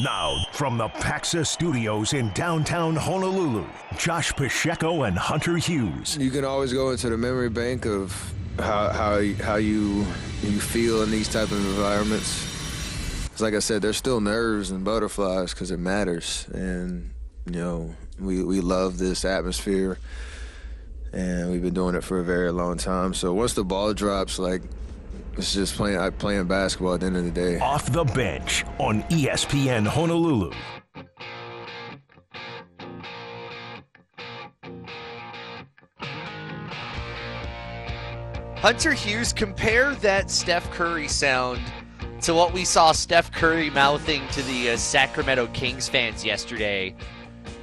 Now, from the Paxa Studios in downtown Honolulu, Josh Pacheco and Hunter Hughes. You can always go into the memory bank of how how how you you feel in these type of environments. It's like I said, there's still nerves and butterflies because it matters, and you know we we love this atmosphere, and we've been doing it for a very long time. So once the ball drops, like it's just playing I playing basketball at the end of the day. Off the bench on ESPN Honolulu. Hunter Hughes, compare that Steph Curry sound to what we saw Steph Curry mouthing to the uh, Sacramento Kings fans yesterday.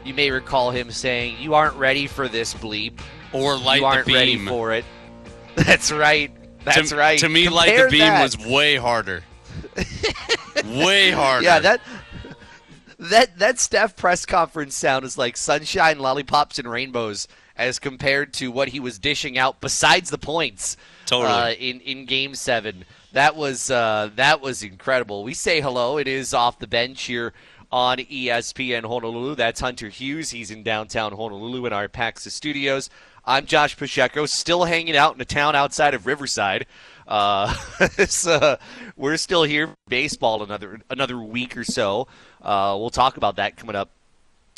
You may recall him saying, "You aren't ready for this bleep, or light you aren't the beam. ready for it." That's right. That's to, right. To me, compare light the beam that. was way harder. way harder. Yeah, that that that Steph press conference sound is like sunshine, lollipops, and rainbows as compared to what he was dishing out besides the points. Totally. Uh, in in Game Seven, that was uh, that was incredible. We say hello. It is off the bench here on ESPN Honolulu. That's Hunter Hughes. He's in downtown Honolulu in our Paxa studios. I'm Josh Pacheco, still hanging out in a town outside of Riverside. Uh, uh, we're still here for baseball another another week or so. Uh, we'll talk about that coming up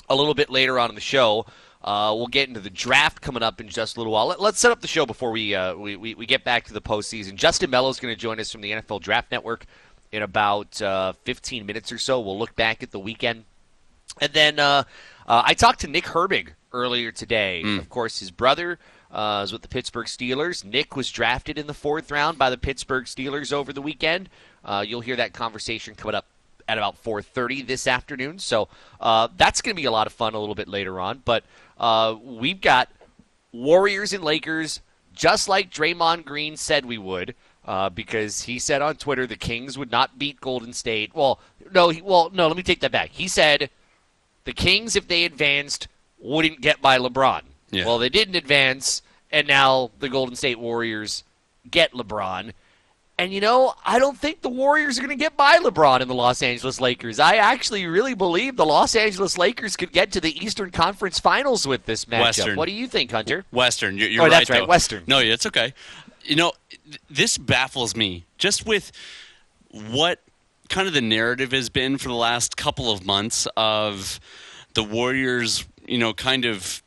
a little bit later on in the show. Uh, we'll get into the draft coming up in just a little while. Let, us set up the show before we, uh, we, we we get back to the postseason. Justin Melo is going to join us from the NFL Draft Network in about uh, 15 minutes or so. We'll look back at the weekend, and then uh, uh, I talked to Nick Herbig earlier today. Of course, his brother uh, is with the Pittsburgh Steelers. Nick was drafted in the fourth round by the Pittsburgh Steelers over the weekend. Uh, you'll hear that conversation coming up at about 4:30 this afternoon. So uh, that's going to be a lot of fun a little bit later on. But uh, we've got Warriors and Lakers, just like Draymond Green said we would. Uh, because he said on Twitter the Kings would not beat Golden State. Well, no, he, well, no. Let me take that back. He said the Kings, if they advanced, wouldn't get by LeBron. Yeah. Well, they didn't advance, and now the Golden State Warriors get LeBron. And you know, I don't think the Warriors are going to get by LeBron and the Los Angeles Lakers. I actually really believe the Los Angeles Lakers could get to the Eastern Conference Finals with this matchup. Western. What do you think, Hunter? Western. You're, you're Oh, right. that's right, though. Western. No, it's okay. You know, th- this baffles me just with what kind of the narrative has been for the last couple of months of the Warriors, you know, kind of,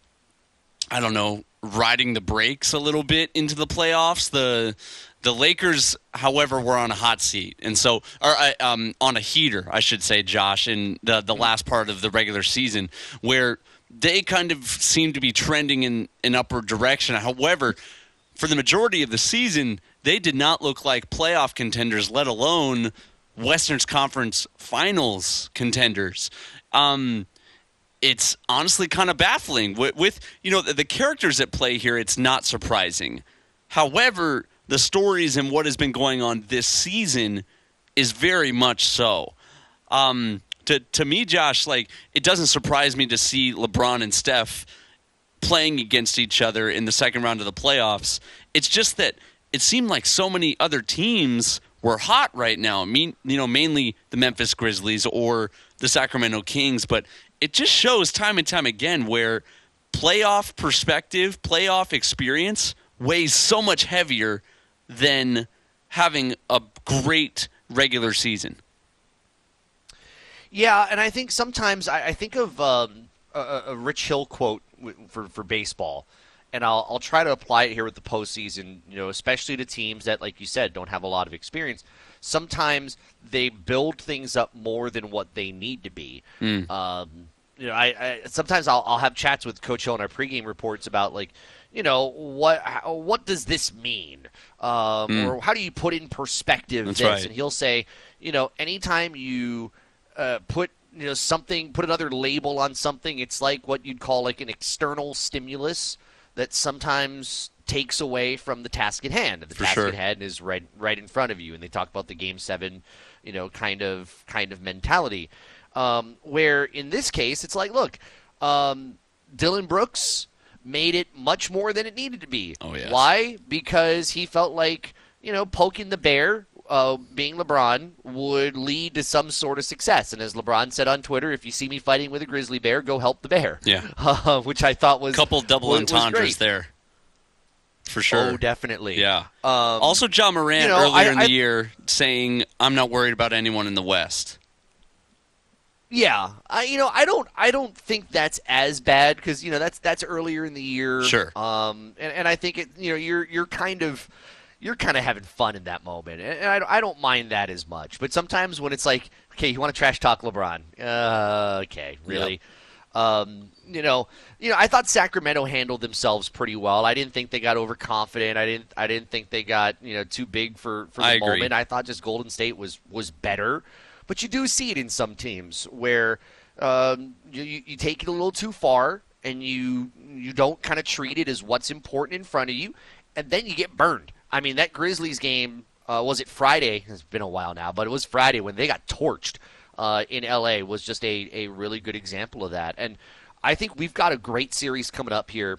I don't know, riding the brakes a little bit into the playoffs. The the Lakers, however, were on a hot seat, and so, or uh, um, on a heater, I should say, Josh, in the the last part of the regular season, where they kind of seemed to be trending in an upward direction. However, for the majority of the season, they did not look like playoff contenders, let alone Western's Conference Finals contenders. Um, it's honestly kind of baffling with, with you know the, the characters at play here. It's not surprising. However, the stories and what has been going on this season is very much so. Um, to to me, Josh, like it doesn't surprise me to see LeBron and Steph playing against each other in the second round of the playoffs. It's just that it seemed like so many other teams were hot right now. I mean, you know, mainly the Memphis Grizzlies or the Sacramento Kings, but it just shows time and time again where playoff perspective, playoff experience weighs so much heavier than having a great regular season. Yeah, and I think sometimes I, I think of um, a, a Rich Hill quote for for baseball, and I'll I'll try to apply it here with the postseason. You know, especially to teams that, like you said, don't have a lot of experience. Sometimes they build things up more than what they need to be. Um, you know, I, I sometimes I'll, I'll have chats with Coach Hill in our pregame reports about like, you know, what how, what does this mean, um, or how do you put in perspective That's this? right. And he'll say, you know, anytime you uh, put you know something, put another label on something, it's like what you'd call like an external stimulus that sometimes takes away from the task at hand. The For task sure. at hand is right right in front of you, and they talk about the game seven, you know, kind of kind of mentality. Um, where in this case, it's like, look, um, Dillon Brooks made it much more than it needed to be. Oh, yes. Why? Because he felt like you know poking the bear uh, being LeBron, would lead to some sort of success. And as LeBron said on Twitter, if you see me fighting with a grizzly bear, go help the bear. Yeah. Uh, which I thought was a couple double was, entendres there. For sure. Oh, definitely. Yeah. Um, also, Ja Morant you know, earlier I- in the I- year saying, "I'm not worried about anyone in the West." Yeah, I you know I don't I don't think that's as bad because you know that's that's earlier in the year. Sure. Um, and, and I think it you know you're you're kind of you're kind of having fun in that moment, and I, don't- I don't mind that as much. But sometimes when it's like, okay, you want to trash talk LeBron? Uh, okay, really? Um, you know, you know, I thought Sacramento handled themselves pretty well. I didn't think they got overconfident. I didn't I didn't think they got you know too big for for the I agree. moment. I thought just Golden State was was better. But you do see it in some teams where um, you, you you take it a little too far and you you don't kind of treat it as what's important in front of you, and then you get burned. I mean, that Grizzlies game uh, was it Friday? It's been a while now, but it was Friday when they got torched uh, in LA. Was just a a really good example of that, and I think we've got a great series coming up here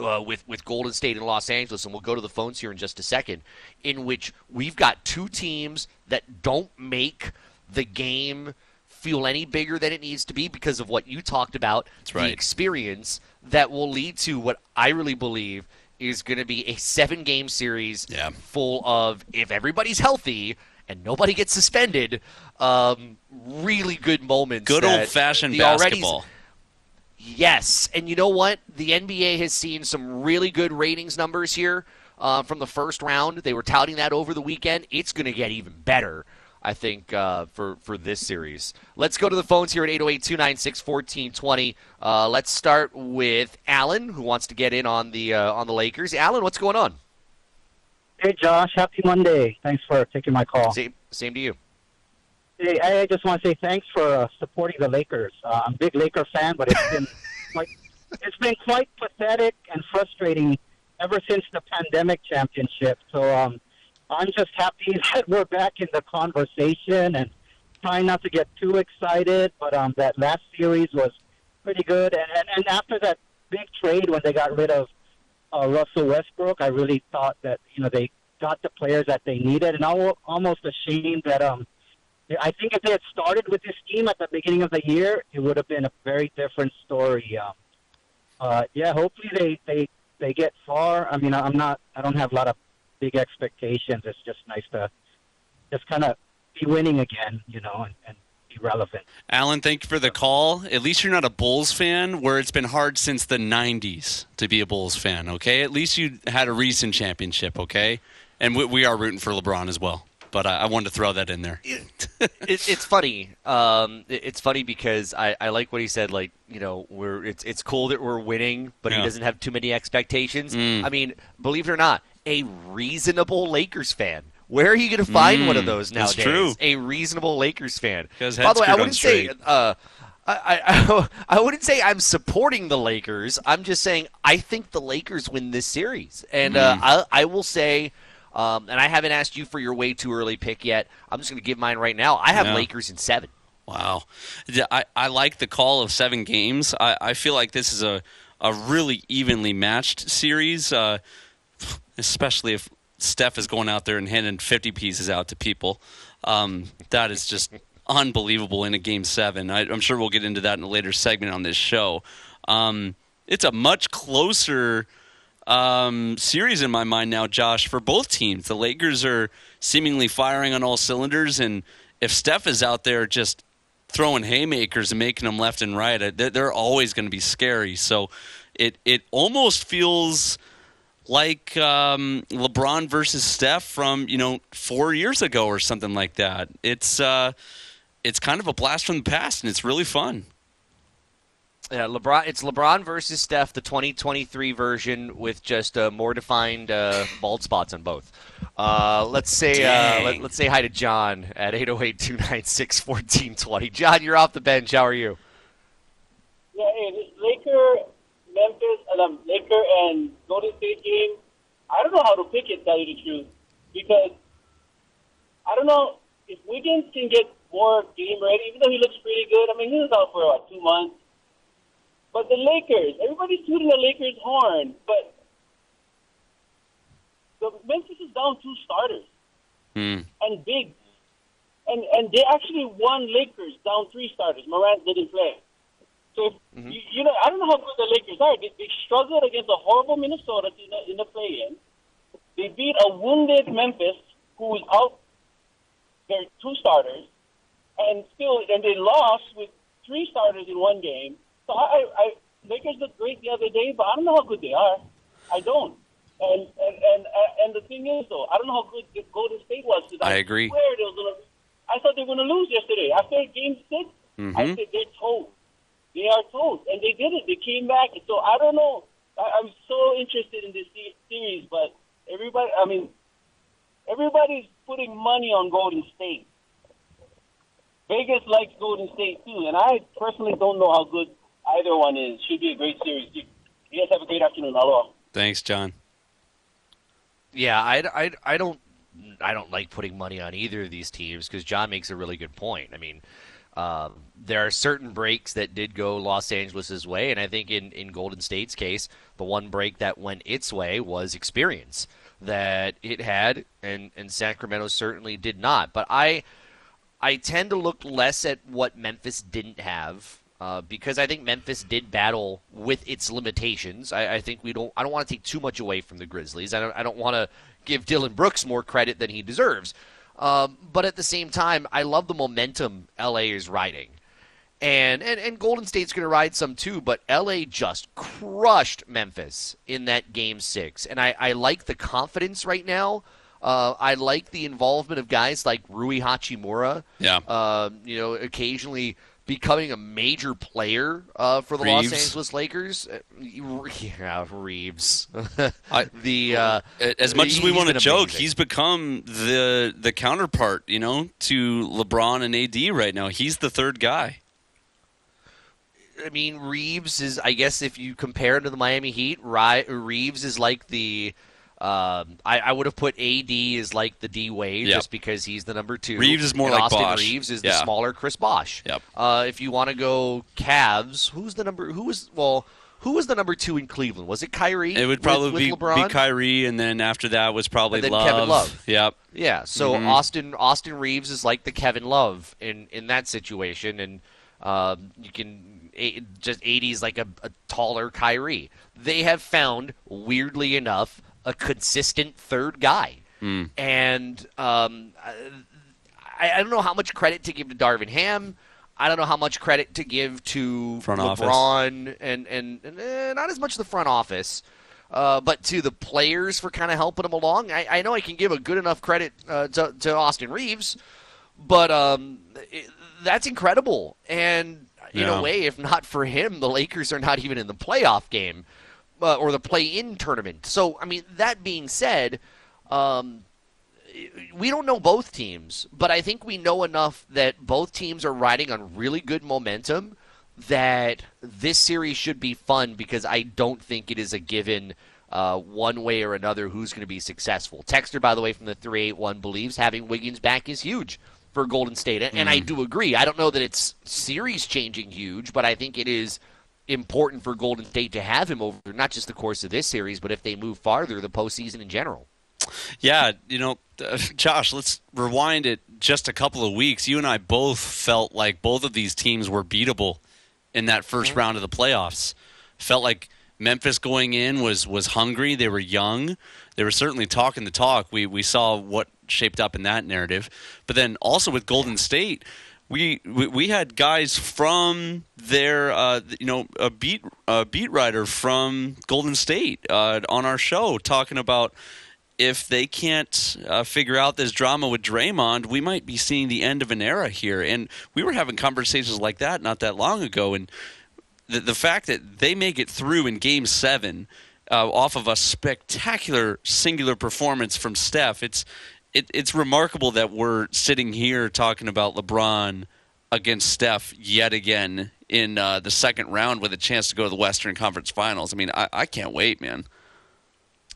uh, with with Golden State and Los Angeles, and we'll go to the phones here in just a second, in which we've got two teams that don't make the game feel any bigger than it needs to be because of what you talked about, the right. experience that will lead to what I really believe is going to be a seven game series Yeah. full of if everybody's healthy and nobody gets suspended, um, really good moments. Good old fashioned basketball. Yes, and you know what? The NBA has seen some really good ratings numbers here uh, from the first round. They were touting that over the weekend. It's going to get even better, I think, uh, for for this series. Let's go to the phones here at 808-296-1420. Uh, let's start with Alan, who wants to get in on the uh, on the Lakers. Alan, what's going on? Hey, Josh. Happy Monday. Thanks for taking my call. Same, same to you. Hey, I I just want to say thanks for uh, supporting the Lakers. Uh, I'm a big Laker fan, but it's been quite it's been quite pathetic and frustrating ever since the pandemic championship. So um, I'm just happy that we're back in the conversation and trying not to get too excited. But um, that last series was pretty good, and, and and after that big trade when they got rid of uh, Russell Westbrook, I really thought that you know they got the players that they needed, and I'm al- almost ashamed that um. I think if they had started with this team at the beginning of the year, it would have been a very different story. Um, uh, yeah, hopefully they, they, they get far. I mean, I'm not, I don't have a lot of big expectations. It's just nice to just kind of be winning again, you know, and, and be relevant. Alan, thank you for the call. At least you're not a Bulls fan, where it's been hard since the '90s to be a Bulls fan. Okay, at least you had a recent championship. Okay, and we, we are rooting for LeBron as well. But I, I wanted to throw that in there. it, it's funny. Um, it- it's funny because I, I like what he said. Like you know, we're it's it's cool that we're winning, but he doesn't have too many expectations. Mm. I mean, believe it or not, a reasonable Lakers fan. Where are you going to find one of Mm, those nowadays? true. A reasonable Lakers fan. By the way, I wouldn't say. Uh, I, I, I wouldn't say I'm supporting the Lakers. I'm just saying I think the Lakers win this series, and Mm. uh, I, I will say, um, and I haven't asked you for your way too early pick yet. I'm just going to give mine right now. I have Yeah. Lakers in seven. Wow. I, I like the call of seven games. I, I feel like this is a, a really evenly matched series, uh, especially if Steph is going out there and handing 50 pieces out to people. Um, that is just unbelievable in a game seven. I, I'm sure we'll get into that in a later segment on this show. Um, it's a much closer um, series in my mind now, Josh, for both teams. The Lakers are seemingly firing on all cylinders, and if Steph is out there just throwing haymakers and making them left and right, they're always going to be scary. So it it almost feels like um, LeBron versus Steph from you know four years ago or something like that. It's uh, it's kind of a blast from the past, and it's really fun. Yeah, LeBron. It's LeBron versus Steph, the 2023 version with just uh, more defined uh, bald spots on both. Uh, let's say uh, Dang. let, us say hi to John at 808-296-1420. John, you're off the bench. How are you? Yeah, hey, Laker, Memphis, and um, Laker and Golden State game. I don't know how to pick it. Tell you the truth, because I don't know if Wiggins can get more game ready. Even though he looks pretty good, I mean he was out for what two months. But the Lakers, everybody's tooting the Lakers' horn, but the Memphis is down two starters. Hmm. and big. And and they actually won Lakers down three starters. Morant didn't play. So if, you, you know, I don't know how good the Lakers are. They, they struggled against a horrible Minnesota in the, in the play-in. They beat a wounded Memphis, who's out their two starters, and still, and they lost with three starters in one game. So I, I, I Lakers looked great the other day, but I don't know how good they are. I don't. And and and and the thing is, though, I don't know how good the Golden State was. 'cause I agree. Swear they was gonna, I thought they were going to lose yesterday. After Game 6 I mm-hmm. said they're toast. They are toast, and they did it. They came back. So I don't know. I, I'm so interested in this series, but everybody, I mean, everybody's putting money on Golden State. Vegas likes Golden State too, and I personally don't know how good either one is. Should be a great series. You you guys have a great afternoon. Aloha. Thanks, John. Yeah, I, I, I don't I don't like putting money on either of these teams because John makes a really good point. I mean, um, there are certain breaks that did go Los Angeles's way, and I think in, in Golden State's case, the one break that went its way was experience that it had, and, and Sacramento certainly did not. But I I tend to look less at what Memphis didn't have uh, because I think Memphis did battle with its limitations. I, I think we don't. I don't want to take too much away from the Grizzlies. I don't. I don't want to give Dillon Brooks more credit than he deserves. Um, but at the same time, I love the momentum LA is riding. And, and, and Golden State's going to ride some too, but LA just crushed Memphis in that game six. And I, I like the confidence right now. Uh, I like the involvement of guys like Rui Hachimura. Yeah. Um, you know, occasionally becoming a major player uh, for the Reaves. Los Angeles Lakers. Uh, yeah, Reaves. The uh, As much as we want to joke, he's become the the counterpart, you know, to LeBron and AD right now. He's the third guy. I mean, Reaves is, I guess, if you compare him to the Miami Heat, Reaves is like the. Um, I, I would have put AD as like the D Wade Yep. just because he's the number two. Reaves is more and like Austin Bosh. Reaves is the smaller Chris Bosh. Yep. Uh, if you want to go Cavs, who's the number? Who was well? Who was the number two in Cleveland? Was it Kyrie? It would probably with be, LeBron? be Kyrie, and then after that was probably And then Love. Kevin Love. Yep. Yeah, so Mm-hmm. Austin Austin Reaves is like the Kevin Love in in that situation, and um, you can just eighties like a, a taller Kyrie. They have found weirdly enough a consistent third guy, Hmm. and um, I, I don't know how much credit to give to Darvin Ham. I don't know how much credit to give to Front office. LeBron and and, and eh, not as much the front office. Uh, but to the players for kind of helping him along, I, I know I can give a good enough credit uh, to, to Austin Reaves, but um, it, that's incredible. And in Yeah. a way, if not for him, the Lakers are not even in the playoff game uh, or the play-in tournament. So, I mean, that being said, um, we don't know both teams, but I think we know enough that both teams are riding on really good momentum that this series should be fun because I don't think it is a given uh, one way or another who's going to be successful. Texter, by the way, from the 381 believes having Wiggins back is huge for Golden State. And, and I do agree. I don't know that it's series changing huge, but I think it is important for Golden State to have him over not just the course of this series, but if they move farther, the postseason in general. Yeah, you know, uh, Josh, let's rewind it just a couple of weeks. You and I both felt like both of these teams were beatable in that 1st round of the playoffs. Felt like Memphis going in was was hungry. They were young. They were certainly talking the talk. We we saw what shaped up in that narrative. But then also with Golden State, we we, had guys from their uh, you know a beat a beat writer from Golden State uh, on our show talking about if they can't uh, figure out this drama with Draymond, we might be seeing the end of an era here. And we were having conversations like that not that long ago. And the, the fact that they make it through in Game Seven uh, off of a spectacular singular performance from Steph, it's it, it's remarkable that we're sitting here talking about LeBron against Steph yet again in uh, the second round with a chance to go to the Western Conference Finals. I mean, I, I can't wait, man.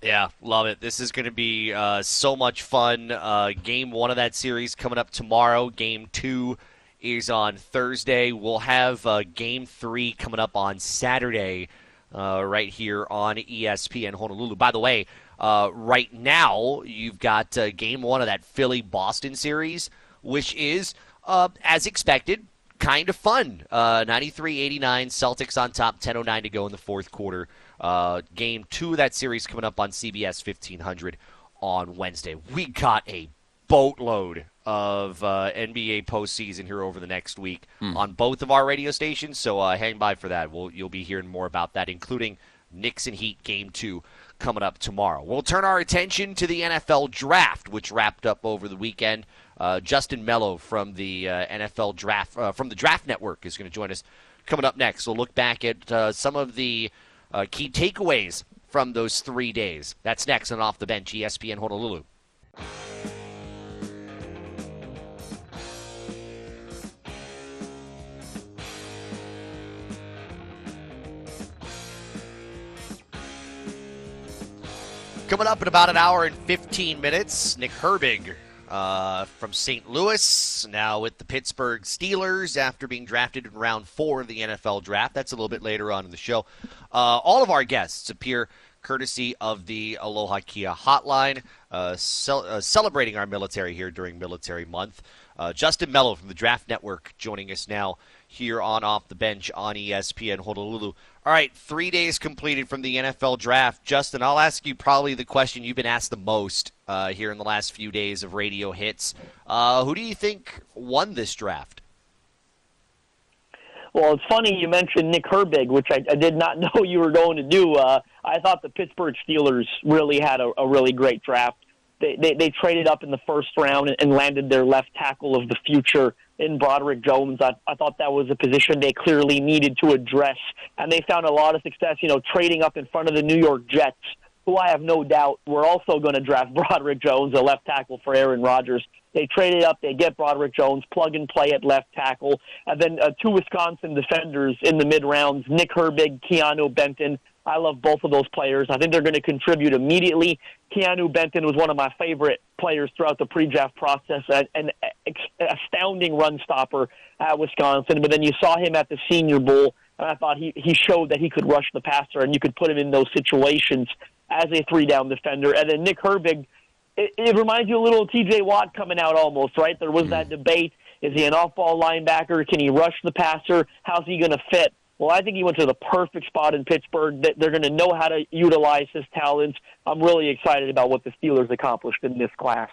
Yeah, love it. This is going to be uh, so much fun. Uh, game one of that series coming up tomorrow. Game two is on Thursday. We'll have uh, game three coming up on Saturday. uh, right here on ESPN Honolulu. By the way, uh, right now you've got uh, game one of that Philly Boston series, which is, uh, as expected, kind of fun. Uh, 93-89, Celtics on top, 10:09 to go in the fourth quarter. Uh, game two of that series coming up on CBS 1500 on Wednesday. We got a boatload of uh, NBA postseason here over the next week on both of our radio stations. So uh, hang by for that. We'll, you'll be hearing more about that, including Knicks and Heat game two coming up tomorrow. We'll turn our attention to the NFL draft, which wrapped up over the weekend. Uh, Justin Melo from the uh, NFL draft uh, from the Draft Network is going to join us coming up next. We'll look back at uh, some of the uh, key takeaways from those three days. That's next on Off the Bench, ESPN Honolulu. Coming up in about an hour and 15 minutes, Nick Herbig uh, from St. Louis, now with the Pittsburgh Steelers after being drafted in round four of the NFL draft. That's a little bit later on in the show. Uh, all of our guests appear courtesy of the Aloha Kia hotline, uh, uh, celebrating our military here during Military Month. Uh, Justin Melo from the Draft Network joining us now here on Off the Bench on ESPN Honolulu. All right, three days completed from the NFL draft. Justin, I'll ask you probably the question you've been asked the most uh, here in the last few days of radio hits. Uh, who do you think won this draft? Well, it's funny you mentioned Nick Herbig, which I, I did not know you were going to do. Uh, I thought the Pittsburgh Steelers really had a, a really great draft. They, they they traded up in the first round and landed their left tackle of the future in Broderick Jones. I, I thought that was a position they clearly needed to address, and they found a lot of success. You know, trading up in front of the New York Jets, who I have no doubt were also going to draft Broderick Jones, a left tackle for Aaron Rodgers. They traded up, they get Broderick Jones, plug and play at left tackle, and then uh, two Wisconsin defenders in the mid rounds, Nick Herbig, Keanu Benton. I love both of those players. I think they're going to contribute immediately. Keanu Benton was one of my favorite players throughout the pre-draft process, an, an astounding run stopper at Wisconsin. But then you saw him at the Senior Bowl, and I thought he he showed that he could rush the passer, and you could put him in those situations as a three-down defender. And then Nick Herbig, it, it reminds you a little of T.J. Watt coming out almost, right? There was that mm-hmm. debate: is he an off-ball linebacker? Can he rush the passer? How's he going to fit? Well, I think he went to the perfect spot in Pittsburgh. That They're going to know how to utilize his talents. I'm really excited about what the Steelers accomplished in this class.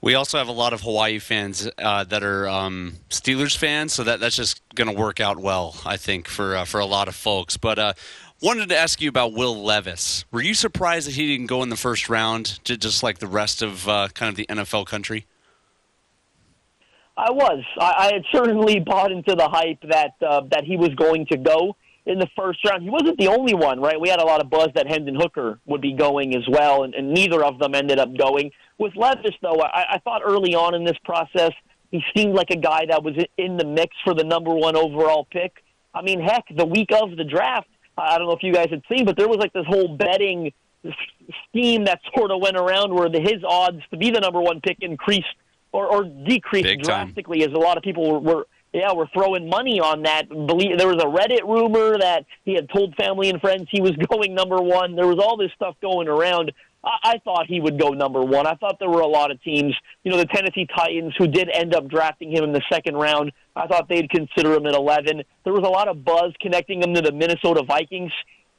We also have a lot of Hawaii fans uh, that are um, Steelers fans, so that that's just going to work out well, I think, for uh, for a lot of folks. But uh, wanted to ask you about Will Levis. Were you surprised that he didn't go in the first round, just like the rest of uh, kind of the NFL country? I was. I, I had certainly bought into the hype that uh, that he was going to go in the first round. He wasn't the only one, right? We had a lot of buzz that Hendon Hooker would be going as well, and, and neither of them ended up going. With Levis, though, I, I thought early on in this process he seemed like a guy that was in the mix for the number one overall pick. I mean, heck, the week of the draft, I don't know if you guys had seen, but there was like this whole betting scheme that sort of went around where the, his odds to be the number one pick increased or, or decreased Big time. drastically as a lot of people were, were yeah, were throwing money on that. Believe there was a Reddit rumor that he had told family and friends he was going number one. There was all this stuff going around. I, I thought he would go number one. I thought there were a lot of teams, you know, the Tennessee Titans who did end up drafting him in the second round. I thought they'd consider him at 11. There was a lot of buzz connecting him to the Minnesota Vikings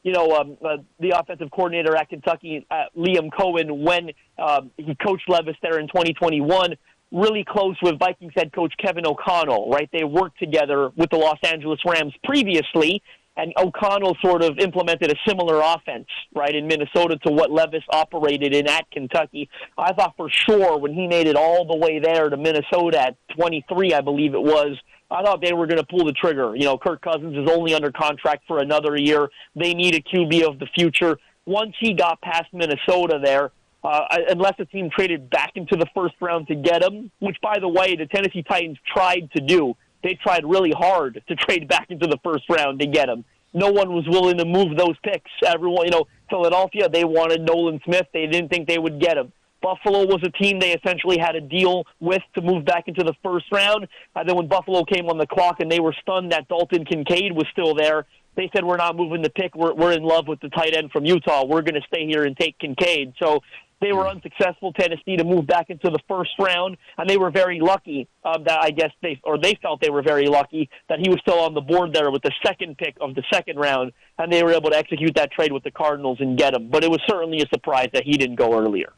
you know, um, uh, the offensive coordinator at Kentucky, uh, Liam Coen, when uh, he coached Levis there in 2021, really close with Vikings head coach Kevin O'Connell, right? They worked together with the Los Angeles Rams previously, and O'Connell sort of implemented a similar offense, right, in Minnesota to what Levis operated in at Kentucky. I thought for sure when he made it all the way there to Minnesota at 23, I believe it was, I thought they were going to pull the trigger. You know, Kirk Cousins is only under contract for another year. They need a QB of the future. Once he got past Minnesota there, uh, unless a team traded back into the first round to get him, which, by the way, the Tennessee Titans tried to do. They tried really hard to trade back into the first round to get him. No one was willing to move those picks. Everyone, you know, Philadelphia, they wanted Nolan Smith. They didn't think they would get him. Buffalo was a team they essentially had a deal with to move back into the first round. And then when Buffalo came on the clock and they were stunned that Dalton Kincaid was still there, they said, We're not moving the pick. We're, we're in love with the tight end from Utah. We're going to stay here and take Kincaid. So they were unsuccessful, Tennessee, to move back into the first round, and they were very lucky um, that I guess they or they felt they were very lucky that he was still on the board there with the second pick of the second round, and they were able to execute that trade with the Cardinals and get him. But it was certainly a surprise that he didn't go earlier.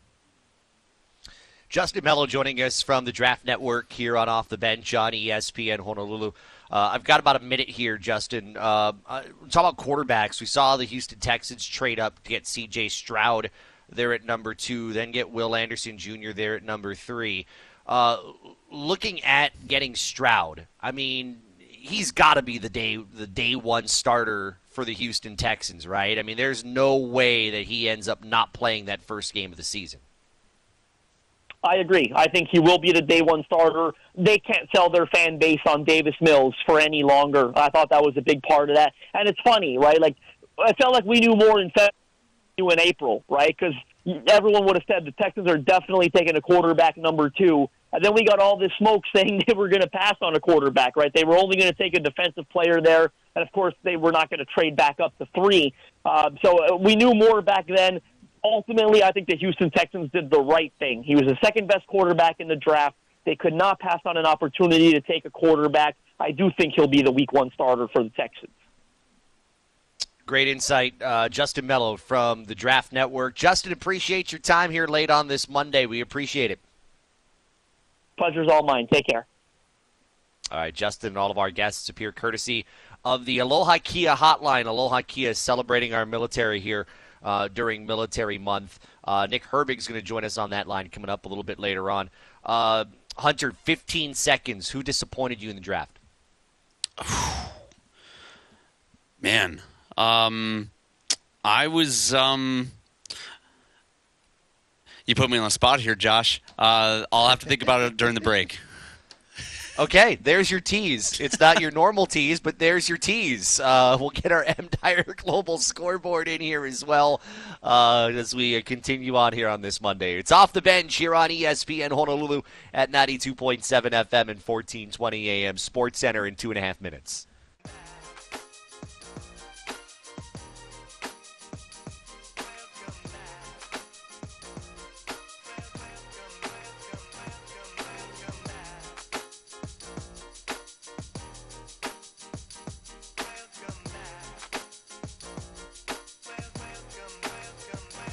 Justin Melo joining us from the Draft Network here on Off the Bench on ESPN Honolulu. Uh, I've got about a minute here, Justin. Uh, uh, talk about quarterbacks. We saw the Houston Texans trade up to get C.J. Stroud there at number two, then get Will Anderson Jr. there at number three. Uh, looking at getting Stroud, I mean, he's got to be the day the day one starter for the Houston Texans, right? I mean, there's no way that he ends up not playing that first game of the season. I agree. I think he will be the day one starter. They can't sell their fan base on Davis Mills for any longer. I thought that was a big part of that. And it's funny, right? Like, I felt like we knew more in February in April, right? Because everyone would have said the Texans are definitely taking a quarterback number two. And then we got all this smoke saying they were going to pass on a quarterback, right? They were only going to take a defensive player there. And of course, they were not going to trade back up to three. Uh, so we knew more back then. Ultimately, I think the Houston Texans did the right thing. He was the second best quarterback in the draft. They could not pass on an opportunity to take a quarterback. I do think he'll be the week one starter for the Texans. Great insight, uh, Justin Melo from the Draft Network. Justin, appreciate your time here late on this Monday. We appreciate it. Pleasure's all mine. Take care. All right, Justin and all of our guests appear courtesy of the Aloha Kia hotline. Aloha Kia is celebrating our military here uh, during Military Month. Uh, Nick Herbig is going to join us on that line coming up a little bit later on. Uh, Hunter, 15 seconds. Who disappointed you in the draft? Man, um, I was. Um, you put me on the spot here, Josh. Uh, I'll have to think about it during the break. Okay, there's your tease. It's not your normal tease, but there's your tease. Uh, we'll get our M Tire Global scoreboard in here as well uh, as we continue on here on this Monday. It's off the bench here on ESPN Honolulu at 92.7 FM and 1420 AM Sports Center in two and a half minutes.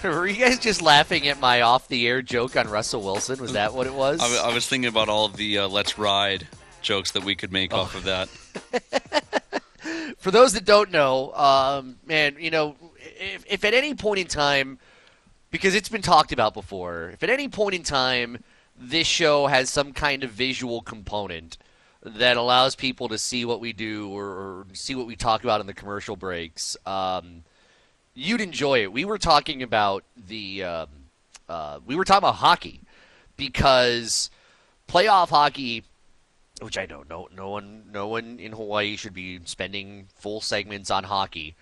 Were you guys just laughing at my off-the-air joke on Russell Wilson? Was that what it was? I was thinking about all the uh, "Let's Ride" jokes that we could make oh. off of that. For those that don't know, um, man, you know, if, if at any point in time, because it's been talked about before, if at any point in time this show has some kind of visual component that allows people to see what we do or, or see what we talk about in the commercial breaks. Um, you'd enjoy it. We were talking about the um, uh, we were talking about hockey because playoff hockey, which I don't know no no one no one in Hawaii should be spending full segments on hockey.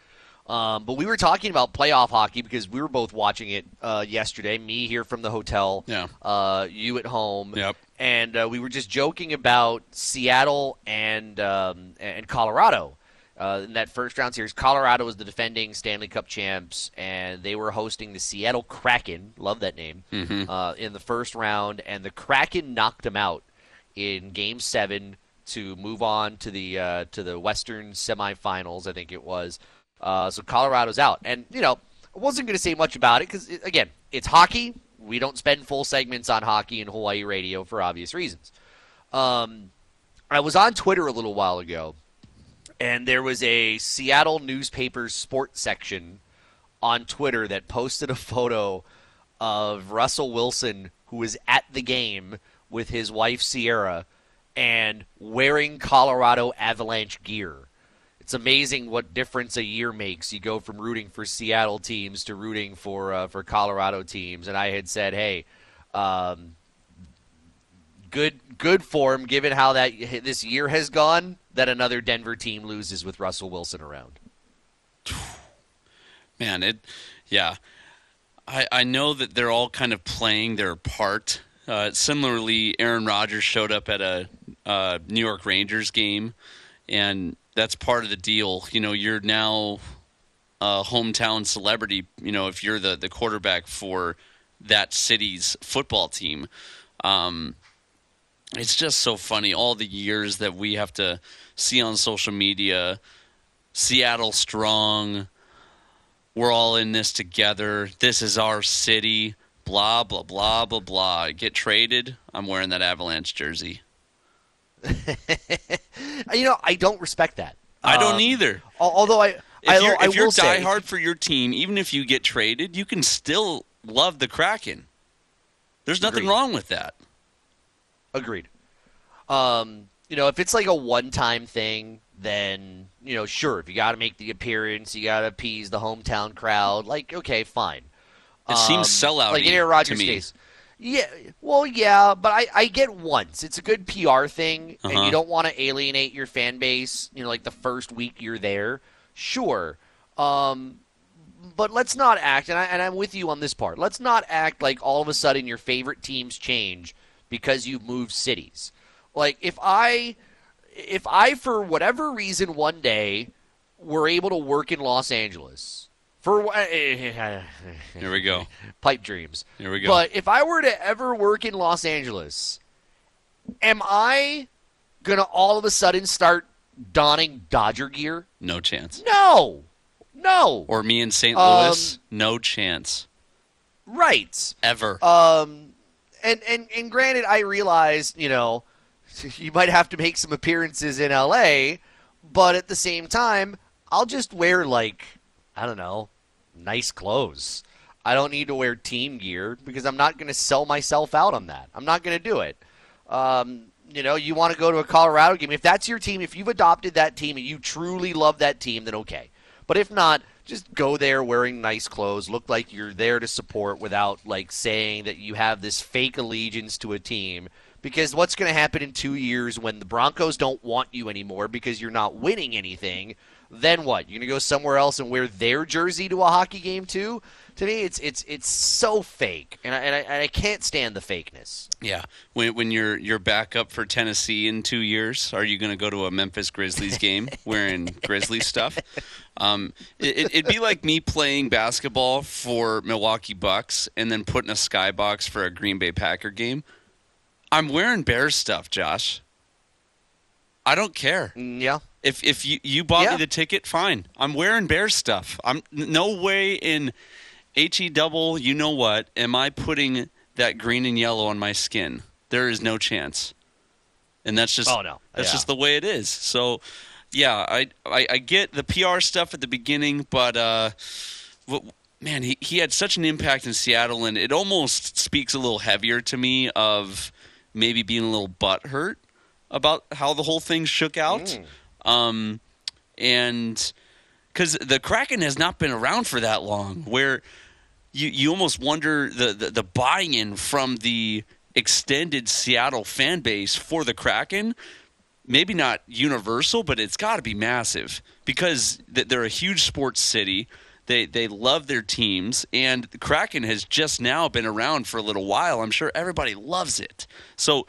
Um, but we were talking about playoff hockey because we were both watching it uh, yesterday. Me here from the hotel, yeah. Uh, you at home, yep. And uh, we were just joking about Seattle and um, and Colorado uh, in that first round series, Colorado was the defending Stanley Cup champs, and they were hosting the Seattle Kraken. Love that name. Mm-hmm. Uh, in the first round, and the Kraken knocked them out in Game Seven to move on to the uh, to the Western semifinals. I think it was. Uh, so Colorado's out, and you know, I wasn't going to say much about it because again, it's hockey. We don't spend full segments on hockey in Hawaii radio for obvious reasons. Um, I was on Twitter a little while ago and there was a Seattle newspaper's sports section on Twitter that posted a photo of Russell Wilson, who was at the game with his wife Ciara and wearing Colorado Avalanche gear. It's amazing what difference a year makes. You go from rooting for Seattle teams to rooting for uh, for Colorado teams. And I had said, hey, um, good good form given how that this year has gone that another Denver team loses with Russell Wilson around. Man, it yeah. I, I know that they're all kind of playing their part. Uh, similarly, Aaron Rodgers showed up at a uh, New York Rangers game, and that's part of the deal. You know, you're now a hometown celebrity. You know, if you're the the quarterback for that city's football team. Um, it's just so funny all the years that we have to see on social media Seattle strong. We're all in this together. This is our city. Blah blah blah blah blah. Get traded. I'm wearing that Avalanche jersey. you know, I don't respect that. I don't Um, either. Although I, If I, you're, I if you're diehard for your team, even if you get traded, you can still love the Kraken. There's nothing Agreed. wrong with that. Agreed. Um, you know, if it's like a one-time thing, then you know, sure. If you got to make the appearance, you got to appease the hometown crowd. Like, okay, fine. It seems Um, sellout Like in Aaron Rodgers' case. Yeah, well, yeah, but I, I get once. It's a good PR thing, and Uh-huh. you don't want to alienate your fan base. You know, like the first week you're there, sure. Um, but let's not act, and, I, and I'm with you on this part. Let's not act like all of a sudden your favorite teams change because you've moved cities. Like if I, if I for whatever reason one day were able to work in Los Angeles for Here we go. pipe dreams. Here we go. But if I were to ever work in Los Angeles, am I gonna all of a sudden start donning Dodger gear? No chance. No, no. Or me in St. Um, Louis? No chance. right. Ever. Um, and and and granted, I realize you know you might have to make some appearances in L.A., but at the same time, I'll just wear like I don't know, nice clothes. I don't need to wear team gear because I'm not going to sell myself out on that. I'm not going to do it. Um, you know, you want to go to a Colorado game. If that's your team, if you've adopted that team and you truly love that team, then okay. But if not, just go there wearing nice clothes, look like you're there to support without like saying that you have this fake allegiance to a team. Because what's going to happen in two years when the Broncos don't want you anymore because you're not winning anything? Then what? You're going to go somewhere else and wear their jersey to a hockey game too? To me, it's it's it's so fake, and I, and I, and I can't stand the fakeness. Yeah. When when you're you're back up for Tennessee in two years, are you going to go to a Memphis Grizzlies game wearing Grizzlies stuff? Um, it, it'd be like me playing basketball for Milwaukee Bucks and then putting a skybox for a Green Bay Packer game. I'm wearing Bears stuff, Josh. I don't care. Mm, Yeah. If if you, you bought Yeah. me the ticket, fine. I'm wearing Bears stuff. I'm no way in H E double. You know what? Am I putting that green and yellow on my skin? There is no chance. And that's just Oh, no. that's Yeah. just the way it is. So, yeah, I, I I get the PR stuff at the beginning, but uh, what, man, he he had such an impact in Seattle, and it almost speaks a little heavier to me of maybe being a little butthurt about how the whole thing shook out. Um, and because the Kraken has not been around for that long, where you you almost wonder the, the, the buy-in from the extended Seattle fan base for the Kraken. Maybe not universal, but it's got to be massive because they're a huge sports city. They they love their teams, and the Kraken has just now been around for a little while. I'm sure everybody loves it. So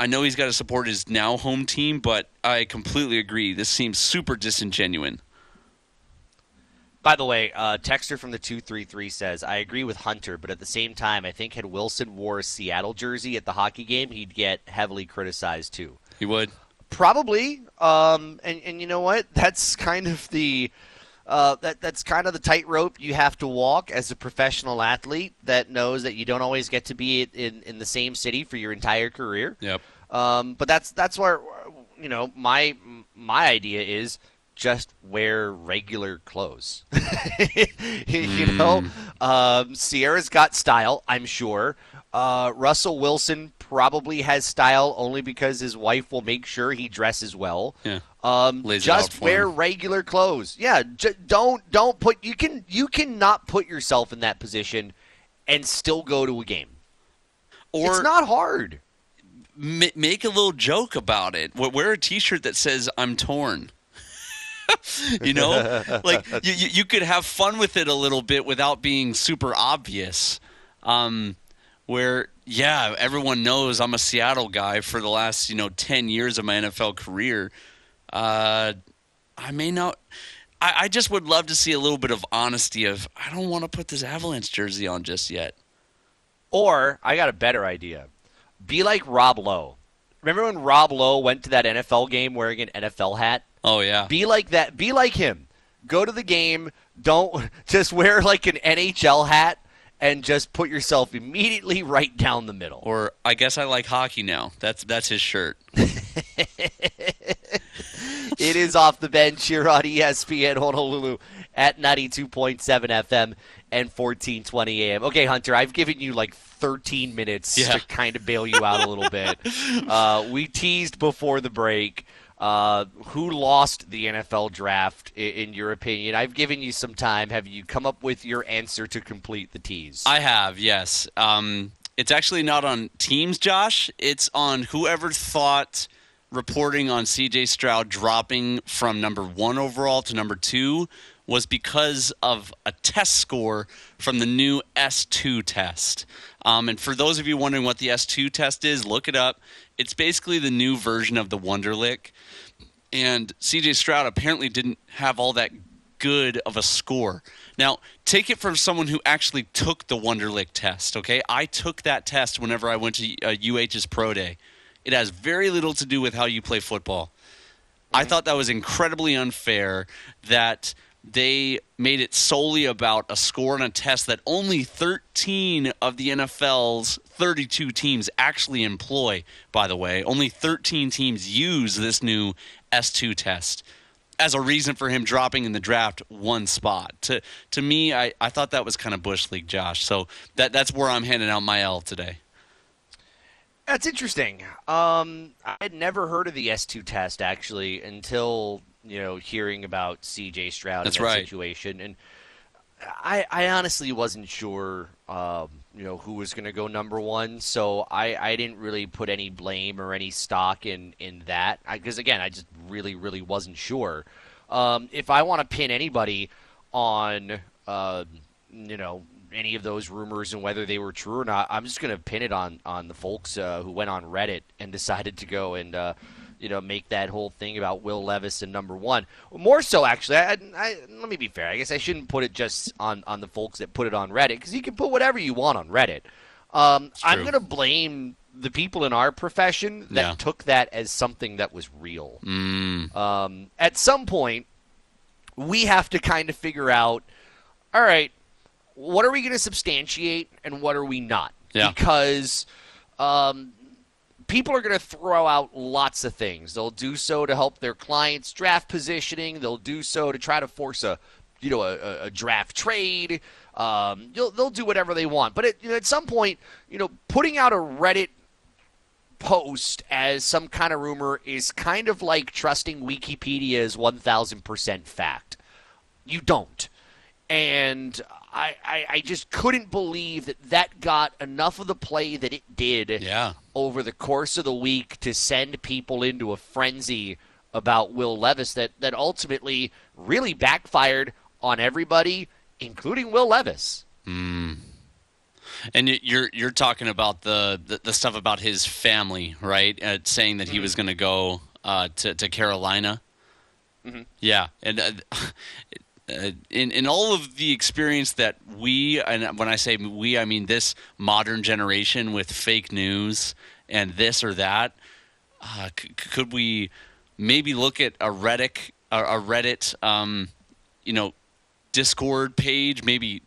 I know he's got to support his now home team, but I completely agree. This seems super disingenuine. By the way, uh, Texter from the 233 says, I agree with Hunter, but at the same time, I think had Wilson wore a Seattle jersey at the hockey game, he'd get heavily criticized too. He would. Probably. Um, and, and you know what? That's kind of the. Uh, that that's kind of the tightrope you have to walk as a professional athlete that knows that you don't always get to be in, in the same city for your entire career. Yep. Um, but that's that's where you know my my idea is just wear regular clothes. you know, um, Ciara's got style, I'm sure. Uh, Russell Wilson probably has style only because his wife will make sure he dresses well. Yeah. Um, Lays it out just wear him. regular clothes. Yeah, j- don't don't put you can you cannot put yourself in that position and still go to a game. Or it's not hard. ma- make a little joke about it. Wear a T-shirt that says "I'm torn." you know, like you, you, could have fun with it a little bit without being super obvious. Um, where yeah, everyone knows I'm a Seattle guy for the last you know ten years of my NFL career. Uh, I may not. I, I just would love to see a little bit of honesty. Of I don't want to put this Avalanche jersey on just yet. Or I got a better idea. Be like Rob Lowe. Remember when Rob Lowe went to that NFL game wearing an NFL hat? Oh yeah. Be like that. Be like him. Go to the game. Don't just wear like an NHL hat and just put yourself immediately right down the middle. Or I guess I like hockey now. That's that's his shirt. it is off the bench here on ESPN Honolulu at 92.7 FM and 1420 AM. Okay, Hunter, I've given you like 13 minutes Yeah. to kind of bail you out a little bit. Uh, we teased before the break. Uh, who lost the NFL draft, i- in your opinion? I've given you some time. Have you come up with your answer to complete the tease? I have, yes. Um, it's actually not on teams, Josh. It's on whoever thought reporting on CJ Stroud dropping from number one overall to number two was because of a test score from the new S2 test. Um, and for those of you wondering what the S2 test is, look it up. It's basically the new version of the Wonderlic. And CJ Stroud apparently didn't have all that good of a score. Now, take it from someone who actually took the Wonderlic test, okay? I took that test whenever I went to uh, UH's Pro Day. It has very little to do with how you play football. I thought that was incredibly unfair that they made it solely about a score on a test that only 13 of the NFL's 32 teams actually employ, by the way. Only 13 teams use this new S2 test as a reason for him dropping in the draft one spot. To to me, I, I thought that was kind of Bush League, Josh. So that that's where I'm handing out my L today. That's interesting. Um, I had never heard of the S2 test actually until you know hearing about CJ Stroud That's in that right. situation, and I, I honestly wasn't sure, um, you know, who was going to go number one. So I, I didn't really put any blame or any stock in in that because again, I just really, really wasn't sure. Um, if I want to pin anybody on, uh, you know, any of those rumors and whether they were true or not, I'm just going to pin it on on the folks uh, who went on Reddit and decided to go and. Uh, you know, make that whole thing about Will Levis and number one. More so, actually. I, I, let me be fair. I guess I shouldn't put it just on on the folks that put it on Reddit because you can put whatever you want on Reddit. Um, I'm going to blame the people in our profession that Yeah. took that as something that was real. Mm. Um, at some point, we have to kind of figure out, all right, what are we going to substantiate and what are we not? Yeah. Because um, people are going to throw out lots of things. They'll do so to help their clients' draft positioning. They'll do so to try to force a, you know, a, a- draft trade. Um, they'll, do whatever they want. But at, at some point, you know, putting out a Reddit post as some kind of rumor is kind of like trusting Wikipedia as 1000% fact. You don't. And I, I, I just couldn't believe that that got enough of the play that it did Yeah. over the course of the week to send people into a frenzy about Will Levis that, that ultimately really backfired on everybody, including Will Levis. And you're you're talking about the, the, the stuff about his family, right? Uh, saying that he was going to go uh, to to Carolina. Yeah, and uh, uh, in in all of the experience that we and when I say we, I mean this modern generation with fake news and this or that. Uh, c- could we maybe look at a Reddit a, a Reddit um, you know Discord page maybe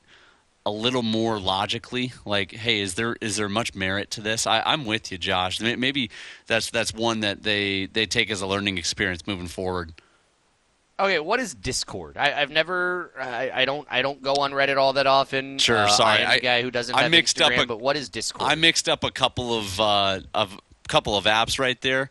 a little more logically? Like hey is there is there much merit to this? I, i'm with you josh. Maybe that's that's one that they they take as a learning experience moving forward Okay, what is Discord? I, I've never, I, I don't, I don't go on Reddit all that often. Sure, Uh, sorry, I am the guy who doesn't I have mixed up a- but what is Discord? i mixed up a couple of uh of couple of apps right there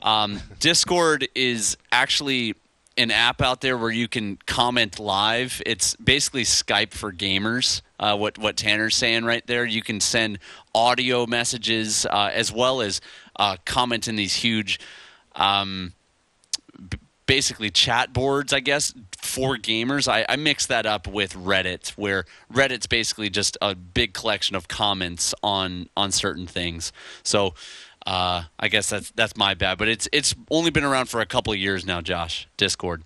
um, discord is actually an app out there where you can comment live it's basically skype for gamers uh, what what tanner's saying right there you can send audio messages uh, as well as uh, comment in these huge um, basically chat boards, I guess, for gamers. I, I mix that up with Reddit, where Reddit's basically just a big collection of comments on on certain things. So uh, I guess that's that's my bad, but it's it's only been around for a couple years now. Josh, Discord.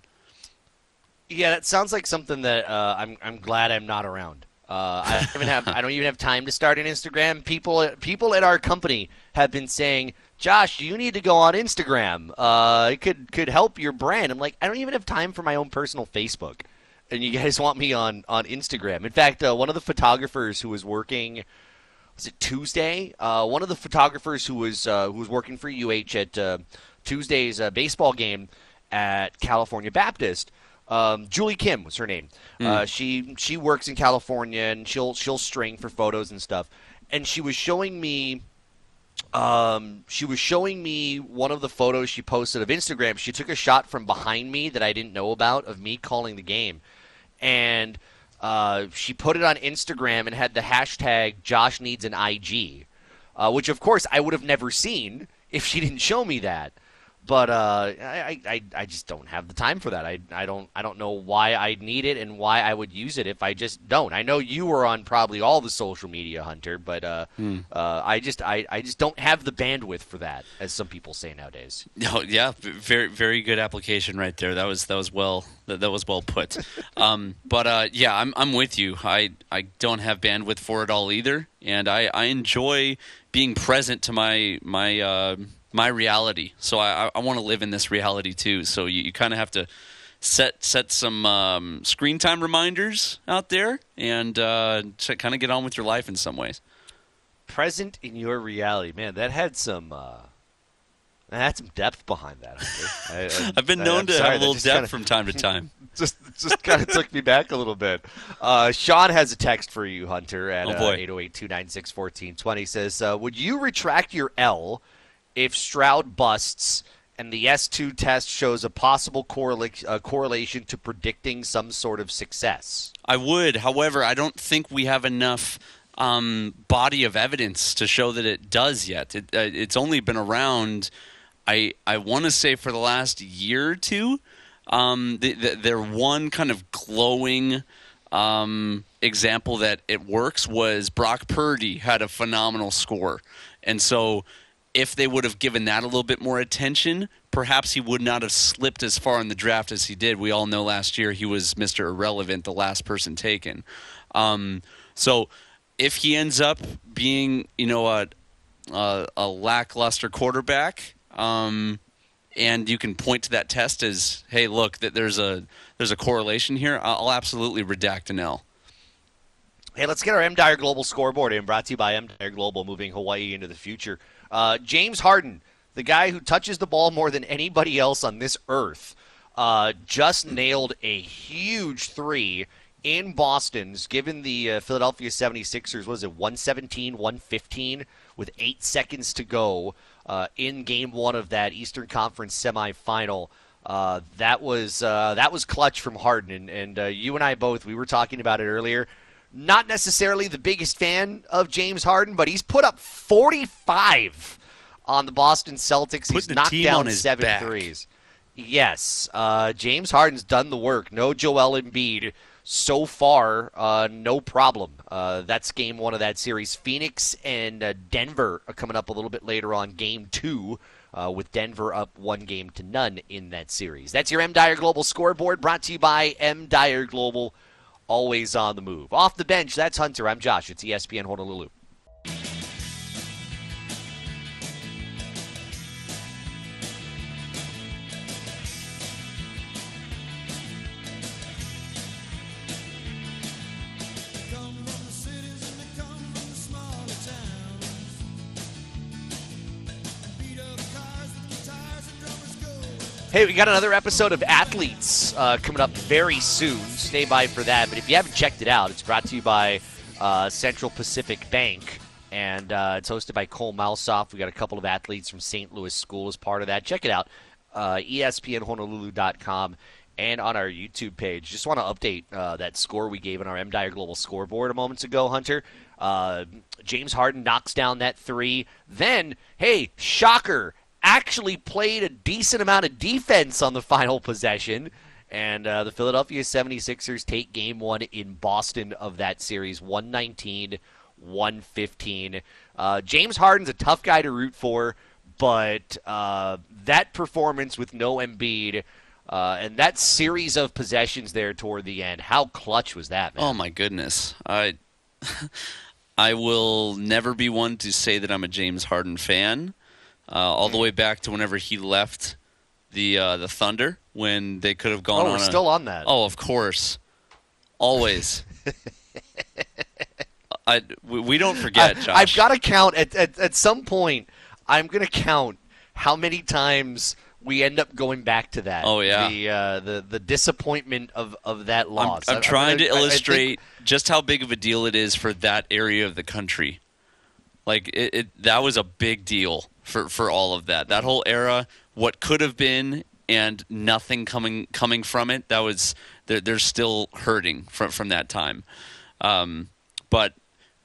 Yeah, that sounds like something that uh, I'm I'm glad I'm not around. Uh, I even have I don't even have time to start an Instagram. People people at our company have been saying, Josh, you need to go on Instagram. Uh, it could could help your brand. I'm like, I don't even have time for my own personal Facebook, and you guys want me on on Instagram. In fact, uh, one of the photographers who was working was it Tuesday? Uh, one of the photographers who was uh, who was working for UH at uh, Tuesday's uh, baseball game at California Baptist. Um, Julie Kim was her name. Uh, she she works in California and she'll she'll string for photos and stuff. And she was showing me um, she was showing me one of the photos she posted of Instagram. She took a shot from behind me that I didn't know about of me calling the game, and uh, she put it on Instagram and had the hashtag Josh needs an IG, uh, which of course I would have never seen if she didn't show me that. But uh, I, I, I just don't have the time for that. I, I don't I don't know why I need it and why I would use it if I just don't. I know you were on probably all the social media, Hunter, but uh, uh, I just I, I just don't have the bandwidth for that, as some people say nowadays. No, yeah, very very good application right there. That was that was well that, that was well put. um, but uh, yeah, I'm I'm with you. I I don't have bandwidth for it all either, and I, I enjoy being present to my my uh, my reality. So I I want to live in this reality too. So you, you kind of have to set set some um, screen time reminders out there and uh, kind of get on with your life in some ways. Present in your reality, man. That had some uh, that had some depth behind that. I, I, I've been known I'm to sorry, have a little depth kinda- from time to time. just just kind of took me back a little bit. Uh, Sean has a text for you, Hunter, at Oh, uh, 808-296-1420. Says, uh, would you retract your L if Stroud busts and the S2 test shows a possible correla- uh, correlation to predicting some sort of success? I would. However, I don't think we have enough um, body of evidence to show that it does yet. It, uh, it's only been around, I I want to say for the last year or two. Um, the, the, their one kind of glowing um, example that it works was Brock Purdy had a phenomenal score, and so if they would have given that a little bit more attention, perhaps he would not have slipped as far in the draft as he did. We all know last year he was Mr. Irrelevant, the last person taken. Um, so if he ends up being, you know, a a, a lackluster quarterback, um, and you can point to that test as, hey, look, that there's a there's a correlation here. I'll absolutely redact an L. Hey, let's get our M Dyer Global scoreboard in. Brought to you by M Dyer Global, moving Hawaii into the future. Uh, James Harden, the guy who touches the ball more than anybody else on this earth, uh, just nailed a huge three in Boston's, given the uh, Philadelphia 76ers, was it 117, 115, with eight seconds to go uh, in game one of that Eastern Conference semifinal. Uh, that was uh, that was clutch from Harden, and, and uh, you and I both we were talking about it earlier. Not necessarily the biggest fan of James Harden, but he's put up 45 on the Boston Celtics. he's knocked down seven back. threes. Yes, uh, James Harden's done the work. No Joel Embiid so far, uh, no problem. Uh, that's game one of that series. Phoenix and uh, Denver are coming up a little bit later on game two, uh, with Denver up one game to none in that series. That's your M Dyer Global scoreboard brought to you by M Dyer Global, always on the move. Off the bench, that's Hunter. I'm Josh. It's ESPN Honolulu. Hey, we got another episode of Athletes uh, coming up very soon. Stay by for that. But if you haven't checked it out, it's brought to you by uh, Central Pacific Bank, and uh, it's hosted by Cole Malsoff. We got a couple of athletes from St. Louis School as part of that. Check it out, uh, ESPNHonolulu.com, and on our YouTube page. Just want to update uh, that score we gave in our M Dyer Global scoreboard a moments ago, Hunter. Uh, James Harden knocks down that three. Then, hey, shocker! Actually played a decent amount of defense on the final possession. And uh, the Philadelphia 76ers take game one in Boston of that series, 119 115. Uh, James Harden's a tough guy to root for, but uh, that performance with no Embiid uh, and that series of possessions there toward the end, how clutch was that, man? Oh my goodness. I I will never be one to say that I'm a James Harden fan. Uh, all the way back to whenever he left the uh, the Thunder when they could have gone oh, on we're a- still on that. Oh, of course. Always. I, we, we don't forget, Josh. I, have got to count at, at at some point. I'm going to count how many times we end up going back to that. Oh, yeah. the uh, the the disappointment of of that I'm, loss. I'm I- trying gonna- to I- I think- illustrate just how big of a deal it is for that area of the country. Like it, it that was a big deal for, for all of that. That whole era, what could have been, and nothing coming coming from it. That was they're, they're still hurting from from that time. Um, but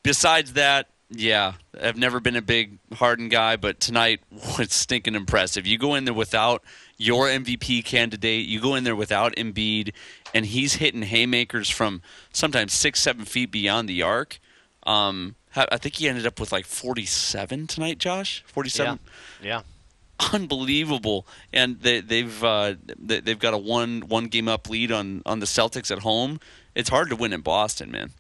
besides that, yeah, I've never been a big Harden guy, but tonight was stinking impressive. You go in there without your MVP candidate, you go in there without Embiid, and he's hitting haymakers from sometimes six, seven feet beyond the arc. Um, I think he ended up with like 47 tonight, Josh. 47 yeah. unbelievable. And they, they've uh, they, they've got a one one game up lead on on the Celtics at home. It's hard to win in Boston, man.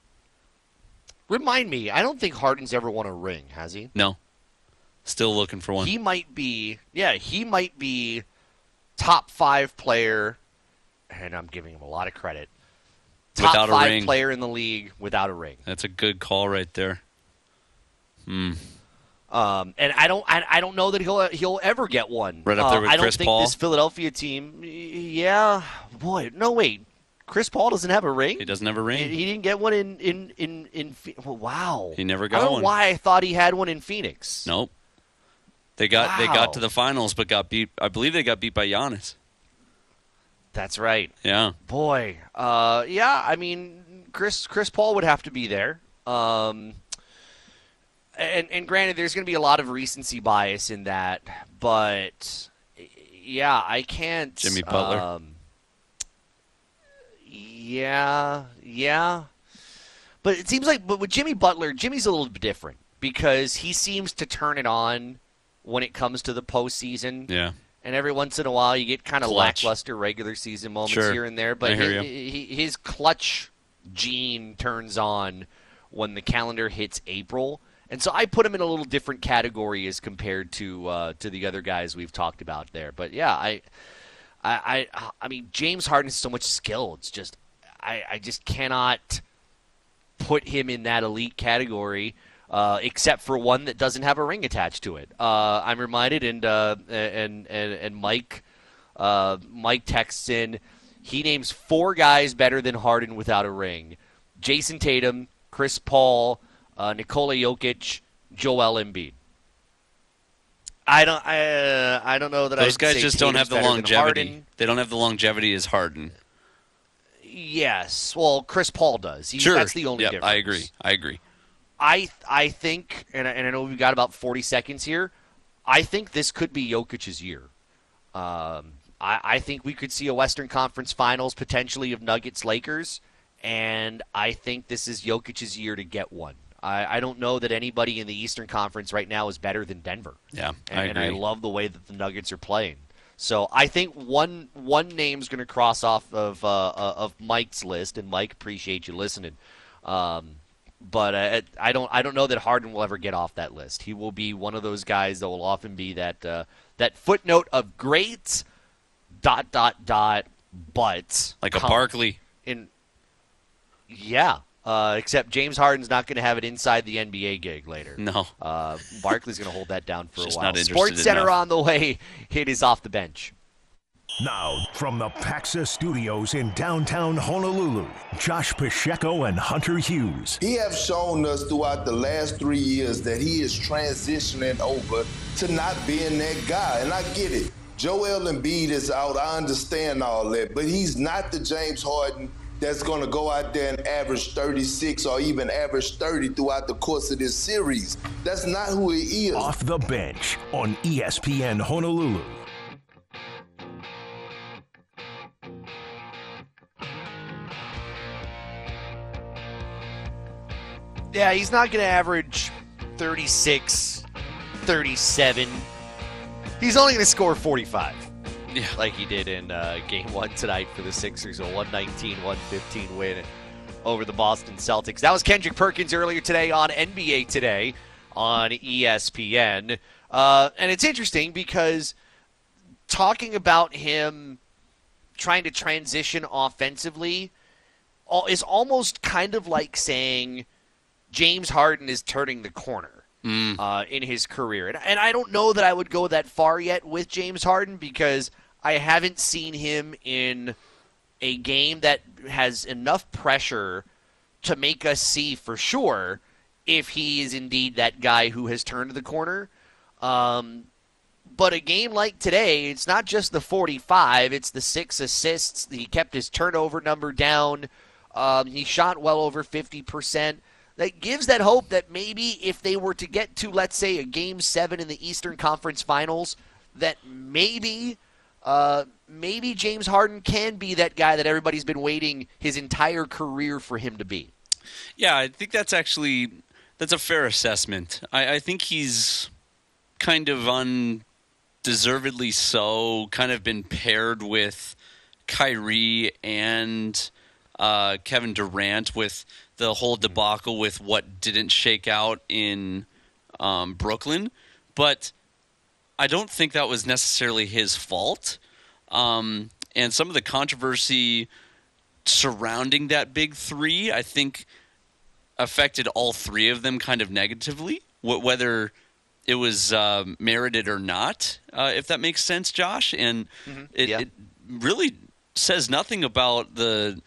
Remind me, I don't think Harden's ever won a ring, has he? No, still looking for one. He might be, yeah, he might be top five player, and I'm giving him a lot of credit. Top Without five player in the league without a ring. That's a good call right there. Um, and I don't, I, I don't know that he'll he'll ever get one. Right up there Uh, with I don't Chris think Paul? this Philadelphia team. Yeah, boy, no wait, Chris Paul doesn't have a ring. He doesn't have a ring. he didn't get one in in in in. Well, wow, He never got I don't know one. why I thought he had one in Phoenix. Nope. They got they got to the finals, but got beat. I believe they got beat by Giannis. That's right. Yeah, Boy, uh, yeah. I mean, Chris Chris Paul would have to be there. Um, and and granted, there's going to be a lot of recency bias in that, but yeah, I can't. Jimmy Butler. Um, yeah, yeah. But it seems like, but with Jimmy Butler, Jimmy's a little bit different because he seems to turn it on when it comes to the postseason yeah. and every once in a while you get kind of Clutch. lackluster regular season moments Sure. here and there. But I hear hi- you. hi- his clutch gene turns on when the calendar hits April, and so I put him in a little different category as compared to uh, to the other guys we've talked about there. But yeah, I, I, I, I mean James Harden has so much skill. It's just I, I just cannot put him in that elite category, uh, except for one that doesn't have a ring attached to it. Uh, I'm reminded, and uh, and and and Mike, uh, Mike texts in. He names four guys better than Harden without a ring: Jayson Tatum, Chris Paul, uh, Nikola Jokic, Joel Embiid. I don't. I, uh, I don't know that Those I'd guys say just don't have the longevity. They don't have the longevity as Harden. Yes, well, Chris Paul does. He, Sure, that's the only Yep, difference. I agree. I agree. I I think, and I, and I know we've got about 40 seconds here. I think this could be Jokic's year. Um, I, I think we could see a Western Conference Finals potentially of Nuggets Lakers, and I think this is Jokic's year to get one. I, I don't know that anybody in the Eastern Conference right now is better than Denver. Yeah, and, I and I love the way that the Nuggets are playing. So I think one one name's going to cross off of uh, uh, of Mike's list, and Mike, appreciate you listening. Um, but uh, I don't I don't know that Harden will ever get off that list. He will be one of those guys that will often be that uh, that footnote of greats. dot dot dot but Like a. Barkley. in yeah. Uh, except James Harden's not going to have it inside the NBA gig later. No. Uh, Barkley's going to hold that down for Just a while. not interested Sports Center enough. on the way. It is off the bench. Now, from the Paxa Studios in downtown Honolulu, Josh Pacheco and Hunter Hughes. He has shown us throughout the last three years that he is transitioning over to not being that guy. And I get it. Joel Embiid is out. I understand all that. But he's not the James Harden that's going to go out there and average 36 or even average 30 throughout the course of this series. That's not who he is. Off the bench on ESPN Honolulu. Yeah, he's not going to average 36, 37. He's only going to score 45. Yeah. Like he did in uh, game one tonight for the Sixers, a 119 115 win over the Boston Celtics. That was Kendrick Perkins earlier today on NBA Today on ESPN. Uh, and it's interesting because talking about him trying to transition offensively is almost kind of like saying James Harden is turning the corner uh, in his career. And, and I don't know that I would go that far yet with James Harden because I haven't seen him in a game that has enough pressure to make us see for sure if he is indeed that guy who has turned the corner. Um, but a game like today, it's not just the 45, it's the six assists. He kept his turnover number down. Um, he shot well over 50%. That gives that hope that maybe if they were to get to, let's say, a game seven in the Eastern Conference Finals, that maybe, uh, maybe James Harden can be that guy that everybody's been waiting his entire career for him to be. Yeah, I think that's actually that's a fair assessment. I, I think he's kind of undeservedly so, kind of been paired with Kyrie and uh, Kevin Durant with the whole debacle with what didn't shake out in um, Brooklyn, but I don't think that was necessarily his fault. Um, and some of the controversy surrounding that big three, I think, affected all three of them kind of negatively, wh- whether it was uh, merited or not, uh, if that makes sense, Josh. And it, Yeah. it really says nothing about the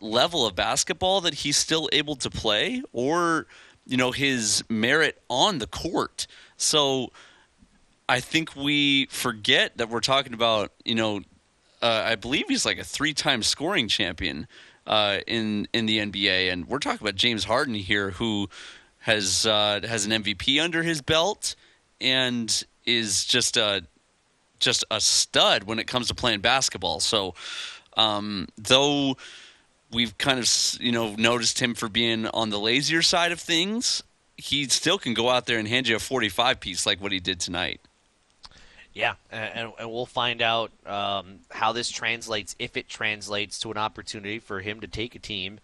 level of basketball that he's still able to play or you know his merit on the court. So i think we forget that we're talking about you know uh, i believe he's like a three-time scoring champion uh, in in the nba and we're talking about james harden here who has uh, has an mvp under his belt and is just a just a stud when it comes to playing basketball. So um, though we've kind of you know noticed him for being on the lazier side of things. He still can go out there and hand you a 45 piece like what he did tonight. Yeah, and, and we'll find out um, how this translates, if it translates to an opportunity for him to take a team,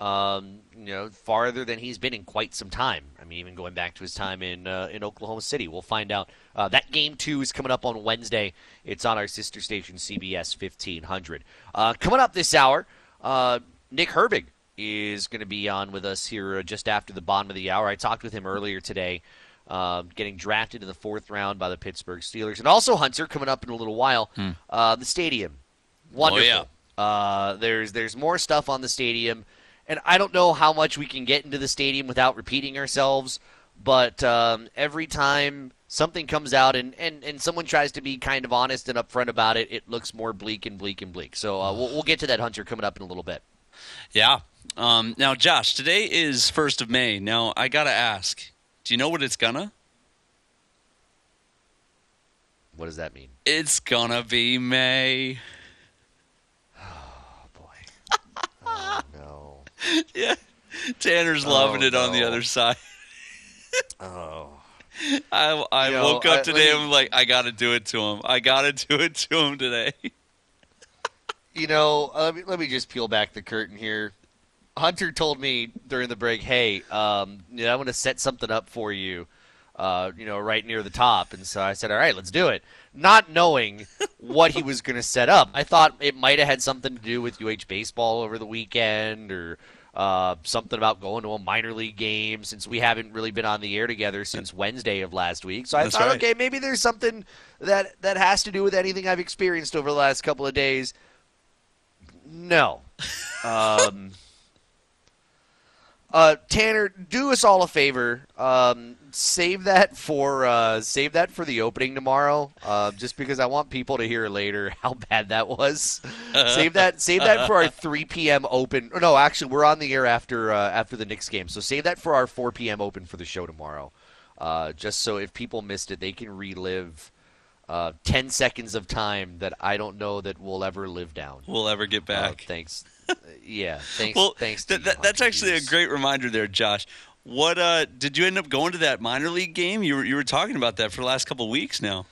um, you know, farther than he's been in quite some time. I mean, even going back to his time in uh, in Oklahoma City, we'll find out. Uh, that game two is coming up on Wednesday. It's on our sister station, CBS 1500. Uh, coming up this hour, uh, Nick Herbig is going to be on with us here uh, just after the bottom of the hour. I talked with him earlier today uh, getting drafted in the fourth round by the Pittsburgh Steelers. And also, Hunter, coming up in a little while, uh, the stadium. Wonderful. Uh, there's there's more stuff on the stadium, and I don't know how much we can get into the stadium without repeating ourselves. But um, every time something comes out and, and, and someone tries to be kind of honest and upfront about it, it looks more bleak and bleak and bleak. So uh, we'll, we'll get to that, Hunter, coming up in a little bit. Yeah. Um, now, Josh, today is first of May. Now, I gotta ask, do you know what it's gonna? What does that mean? It's gonna be May. Oh, boy no. Yeah. Tanner's loving Oh, it on the other side. Oh. I, I You know, woke up I- today and I'm like, I gotta do it to him. I gotta do it to him today. You know, let me, let me just peel back the curtain here. Hunter told me during the break, "Hey, um, you know, I'm going to set something up for you, uh, you know, right near the top." And so I said, "All right, let's do it." Not knowing what he was going to set up, I thought it might have had something to do with UH baseball over the weekend, or uh, something about going to a minor league game since we haven't really been on the air together since Wednesday of last week. So I That's thought, right. okay, maybe there's something that that has to do with anything I've experienced over the last couple of days. No. Um, Uh, Tanner, do us all a favor. Um, save that for uh, save that for the opening tomorrow. Uh, just because I want people to hear later how bad that was. save that. Save that for our 3 p.m. open. No, actually, we're on the air after uh, after the Knicks game. So save that for our 4 p.m. open for the show tomorrow. Uh, just so if people missed it, they can relive uh, 10 seconds of time that I don't know that we'll ever live down. We'll ever get Uh, back. thanks. Uh, yeah. Thanks. well, thanks. th- th- that's actually a great reminder there, Josh. What uh, did you end up going to that minor league game? You were you were talking about that for the last couple of weeks now.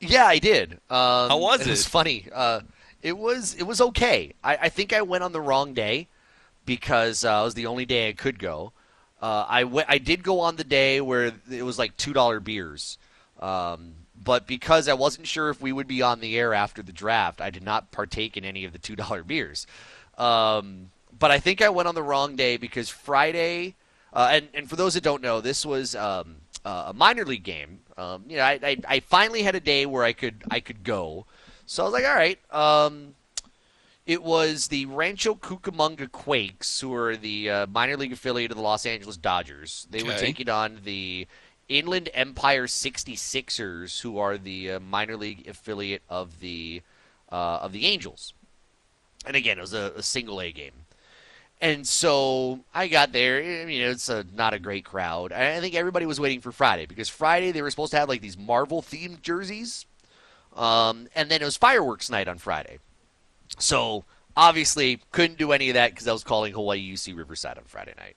Yeah, I did. Um, How was It was funny. Uh, it was it was okay. I, I think I went on the wrong day because uh, it was the only day I could go. Uh, I went, I did go on the day where it was like two dollar beers, um, but because I wasn't sure if we would be on the air after the draft, I did not partake in any of the two dollar beers. Um, but I think I went on the wrong day because Friday, uh, and and for those that don't know, this was um, uh, a minor league game. Um, you know, I, I I finally had a day where I could I could go, so I was like, all right. Um, it was the Rancho Cucamonga Quakes, who are the uh, minor league affiliate of the Los Angeles Dodgers. They were taking on the Inland Empire 66ers, who are the uh, minor league affiliate of the uh, of the Angels. And again, it was a, a single A game. And so I got there. I mean, it's a, not a great crowd. I think everybody was waiting for Friday because Friday they were supposed to have like these Marvel themed jerseys, um, and then it was fireworks night on Friday. So obviously couldn't do any of that because I was calling Hawaii UC Riverside on Friday night.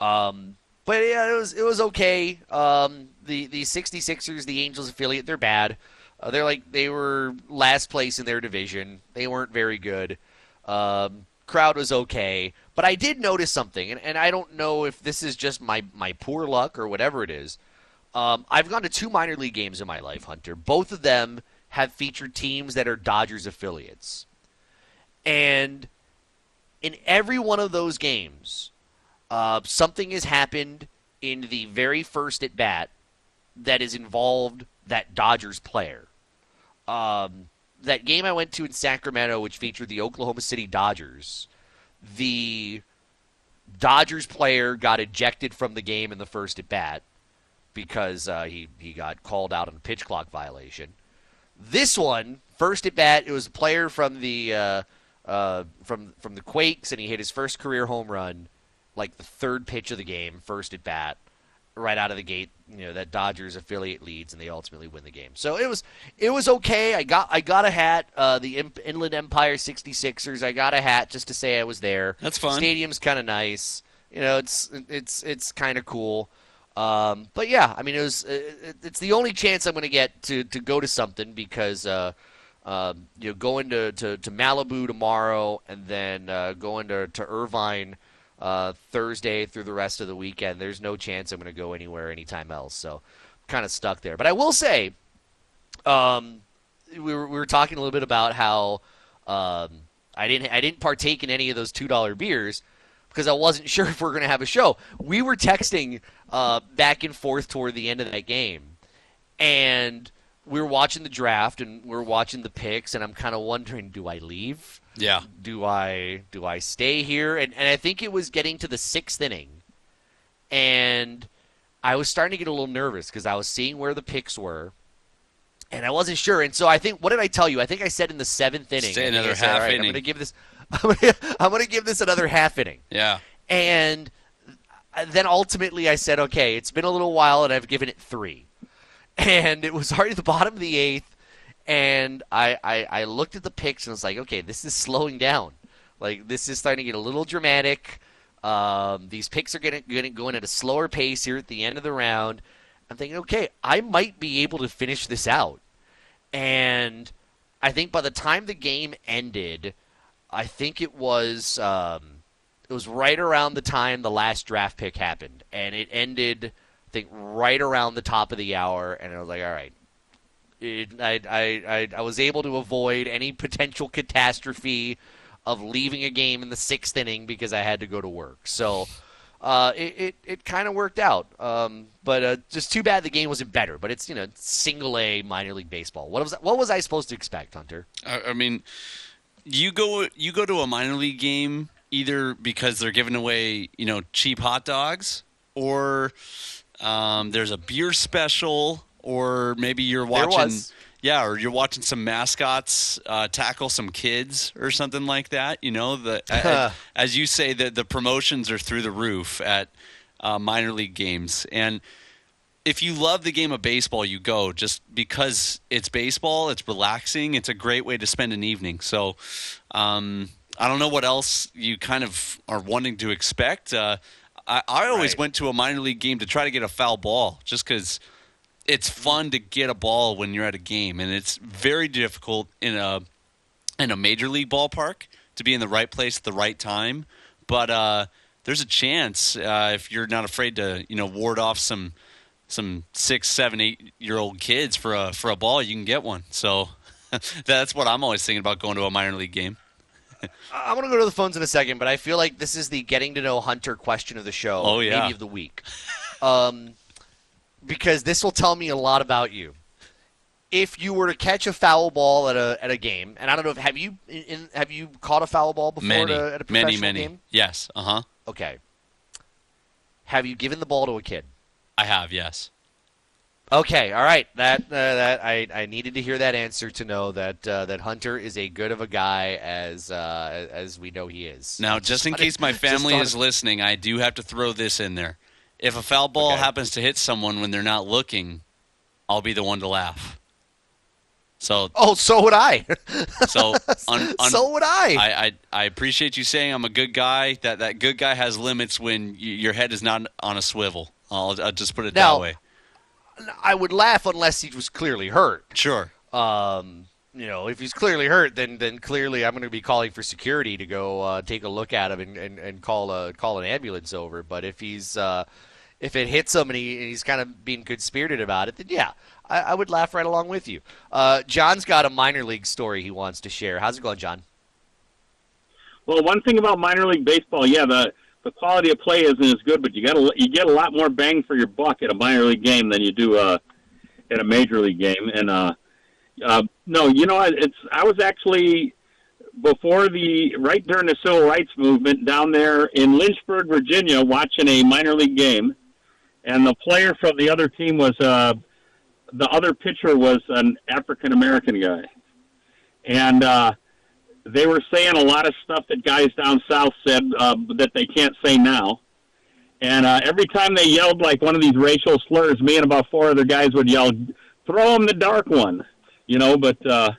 Um, but yeah, it was it was okay. Um, the the 66ers, the Angels affiliate, they're bad. Uh, they're like they were last place in their division. They weren't very good. Um, crowd was okay, but I did notice something, and, and I don't know if this is just my my poor luck or whatever it is. Um, I've gone to two minor league games in my life, Hunter. Both of them have featured teams that are Dodgers affiliates. And in every one of those games, uh, something has happened in the very first at bat that has involved that Dodgers player. Um, that game I went to in Sacramento, which featured the Oklahoma City Dodgers, the Dodgers player got ejected from the game in the first at bat because uh, he he got called out on a pitch clock violation. This one, first at bat, it was a player from the uh, uh, from from the Quakes, and he hit his first career home run, like the third pitch of the game, first at bat, right out of the gate. You know that Dodgers affiliate leads, and they ultimately win the game. So it was it was okay. I got I got a hat, uh, the Inland Empire 66ers. I got a hat just to say I was there. That's fun. Stadium's kind of nice. You know, it's it's it's kind of cool. Um, but yeah, I mean, it was it, it's the only chance I'm going to get to to go to something because uh, um, you know going to, to, to Malibu tomorrow and then uh, going to to Irvine uh, Thursday through the rest of the weekend. There's no chance I'm going to go anywhere anytime else. So kind of stuck there. But I will say, um, we were we were talking a little bit about how um, I didn't I didn't partake in any of those two dollar beers because I wasn't sure if we are going to have a show. We were texting uh, back and forth toward the end of that game, and we were watching the draft and we are watching the picks, and I'm kind of wondering, do I leave? Yeah. Do I do I stay here? And and I think it was getting to the sixth inning, and I was starting to get a little nervous because I was seeing where the picks were. And I wasn't sure, and so I think. What did I tell you? I think I said in the seventh inning. Stay I think I another said, half right, I'm going to give this. I'm to, I'm going to give this another half inning. Yeah. And then ultimately I said, okay, it's been a little while and I've given it three. And it was already the bottom of the eighth. And I, I, I looked at the picks and was like, okay, this is slowing down. Like, this is starting to get a little dramatic. Um, these picks are getting, getting going at a slower pace here at the end of the round. I'm thinking, okay, I might be able to finish this out. And I think by the time the game ended, I think it was um, it was right around the time the last draft pick happened, and it ended I think right around the top of the hour, and I was like, all right. It, I, I, I, I was able to avoid any potential catastrophe of leaving a game in the sixth inning because I had to go to work. So uh, it, it, it kind of worked out. Um, but uh, just too bad the game wasn't better. But it's you know single A minor league baseball. What was what was I supposed to expect, Hunter? I, I mean, you go you go to a minor league game either because they're giving away you know cheap hot dogs, or um, there's a beer special, or maybe you're watching. Yeah, or you're watching some mascots uh, tackle some kids or something like that. You know, the a- as you say, the the promotions are through the roof at uh, minor league games, and if you love the game of baseball, you go just because it's baseball. It's relaxing. It's a great way to spend an evening. So, um, I don't know what else you kind of are wanting to expect. Uh, I, I always Right. went to a minor league game to try to get a foul ball, just because it's fun to get a ball when you're at a game, and it's very difficult in a in a major league ballpark to be in the right place at the right time. But uh, there's a chance uh, if you're not afraid to, you know, ward off some some six, seven, eight year old kids for a for a ball, you can get one. So that's what I'm always thinking about going to a minor league game. I'm going to go to the phones in a second, but I feel like this is the getting to know Hunter question of the show. Oh, yeah. Maybe of the week. Um, because this will tell me a lot about you. If you were to catch a foul ball at a at a game, and I don't know if have you in, have you caught a foul ball before Many, at a, at a many, professional many. game? Yes. Uh huh. Okay. Have you given the ball to a kid? I have. Yes. Okay, all right. That uh, that I, I needed to hear that answer to know that uh, that Hunter is a good of a guy as uh, as we know he is. Now, just in case my family is listening, I do have to throw this in there. If a foul ball Okay. happens to hit someone when they're not looking, I'll be the one to laugh. So, Oh, so would I. so, un, un- so would I. I, I I appreciate you saying I'm a good guy. That that good guy has limits when your head is not on a swivel. I'll, I'll just put it Now- that way. I would laugh unless he was clearly hurt. Sure. Um, you know, if he's clearly hurt, then then clearly I'm going to be calling for security to go uh, take a look at him and, and, and call a call an ambulance over. But if he's uh, if it hits him and, he, and he's kind of being good spirited about it, then yeah, I, I would laugh right along with you. Uh, John's got a minor league story he wants to share. How's it going, John? Well, one thing about minor league baseball, yeah, the the quality of play isn't as good, but you got you get a lot more bang for your buck at a minor league game than you do uh, at a major league game. And uh, uh, no, you know, it's I was actually before the right during the civil rights movement down there in Lynchburg, Virginia, watching a minor league game, and the player from the other team was uh, the other pitcher was an African American guy, and. Uh, they were saying a lot of stuff that guys down south said uh, that they can't say now. And uh, every time they yelled like one of these racial slurs, me and about four other guys would yell, "Throw him the dark one," you know, but uh,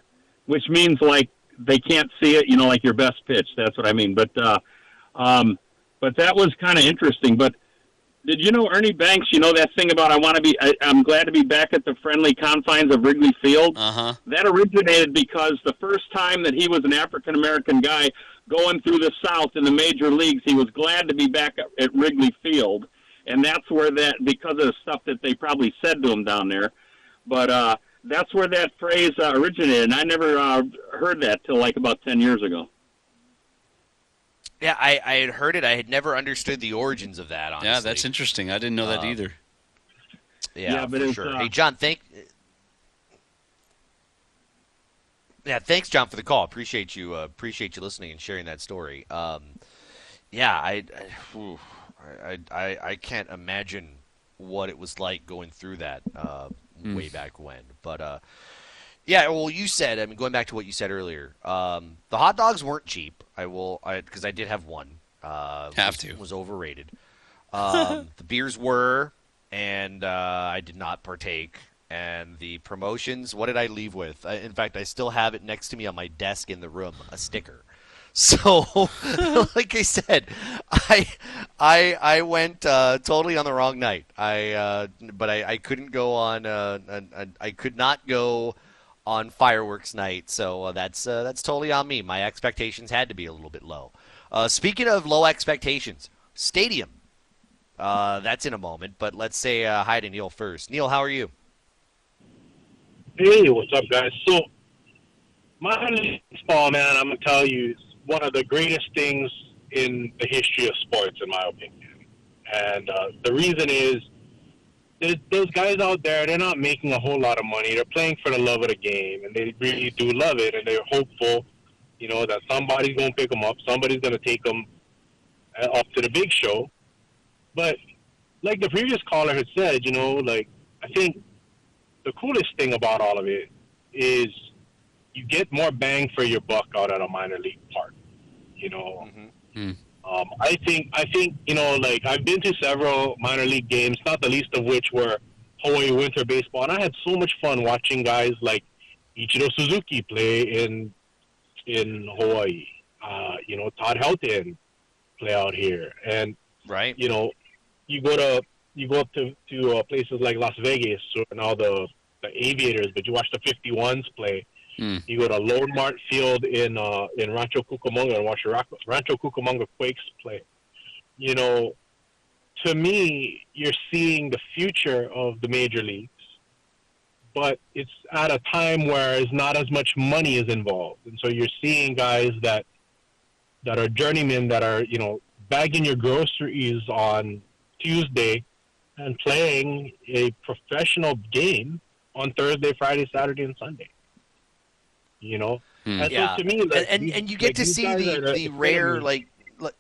which means like they can't see it, you know, like your best pitch. That's what I mean. But uh, um, but that was kind of interesting. But did you know Ernie Banks? You know that thing about I want to be. I, I'm glad to be back at the friendly confines of Wrigley Field Uh huh. that originated because the first time that he was an African American guy going through the South in the major leagues, he was glad to be back at, at Wrigley Field, and that's where that because of the stuff that they probably said to him down there. But uh, that's where that phrase uh, originated, and I never uh, heard that till like about ten years ago. Yeah, I, I had heard it. I had never understood the origins of that. Honestly. Yeah, that's interesting. I didn't know that Uh, either. Yeah, Yeah, but for sure. uh, hey, John, thank. Yeah, thanks, John, for the call. Appreciate you. Uh, appreciate you listening and sharing that story. Um, yeah, I, I, I, I, I can't imagine what it was like going through that uh, way back when. But uh, yeah, well, you said. I mean, going back to what you said earlier, um, the hot dogs weren't cheap. I will, because I, did have one. Uh, Have was, to. was overrated. Um, the beers were, and uh, I did not partake. And the promotions, what did I leave with? I, in fact, I still have it next to me on my desk in the room, a sticker. So, like I said, I I I went uh, totally on the wrong night. I uh, but I, I couldn't go on. Uh, I could not go on fireworks night. So uh, that's uh, that's totally on me. My expectations had to be a little bit low. Uh, speaking of low expectations, stadium. Uh, that's in a moment, but let's say uh, hi to Neil first. Neil, how are you? Hey, what's up, guys? So, my baseball, man, I'm gonna tell you, is one of the greatest things in the history of sports, in my opinion. And uh, the reason is, there's those guys out there. They're not making a whole lot of money. They're playing for the love of the game, and they really do love it. And they're hopeful, you know, that somebody's gonna pick them up. Somebody's gonna take them uh, up to the big show. But like the previous caller had said, you know, like I think the coolest thing about all of it is you get more bang for your buck out at a minor league park. You know, Hmm. Um, I think I think you know, like I've been to several minor league games, not the least of which were Hawaii Winter Baseball, and I had so much fun watching guys like Ichiro Suzuki play in in Hawaii. Uh, you know, Todd Helton play out here, and right. you know, you go to you go up to to uh, places like Las Vegas or now the the Aviators, but you watch the 51s play. Hmm. You go to LoanMart Field in uh, in Rancho Cucamonga and watch the Rancho Cucamonga Quakes play. You know, to me, you're seeing the future of the major leagues, but it's at a time where it's not as much money is involved, and so you're seeing guys that that are journeymen that are you know bagging your groceries on Tuesday and playing a professional game on Thursday, Friday, Saturday, and Sunday. You know, hmm. and Yeah. so to me, like, and, and, these- and you get like, to see the, are uh, the the rare like, like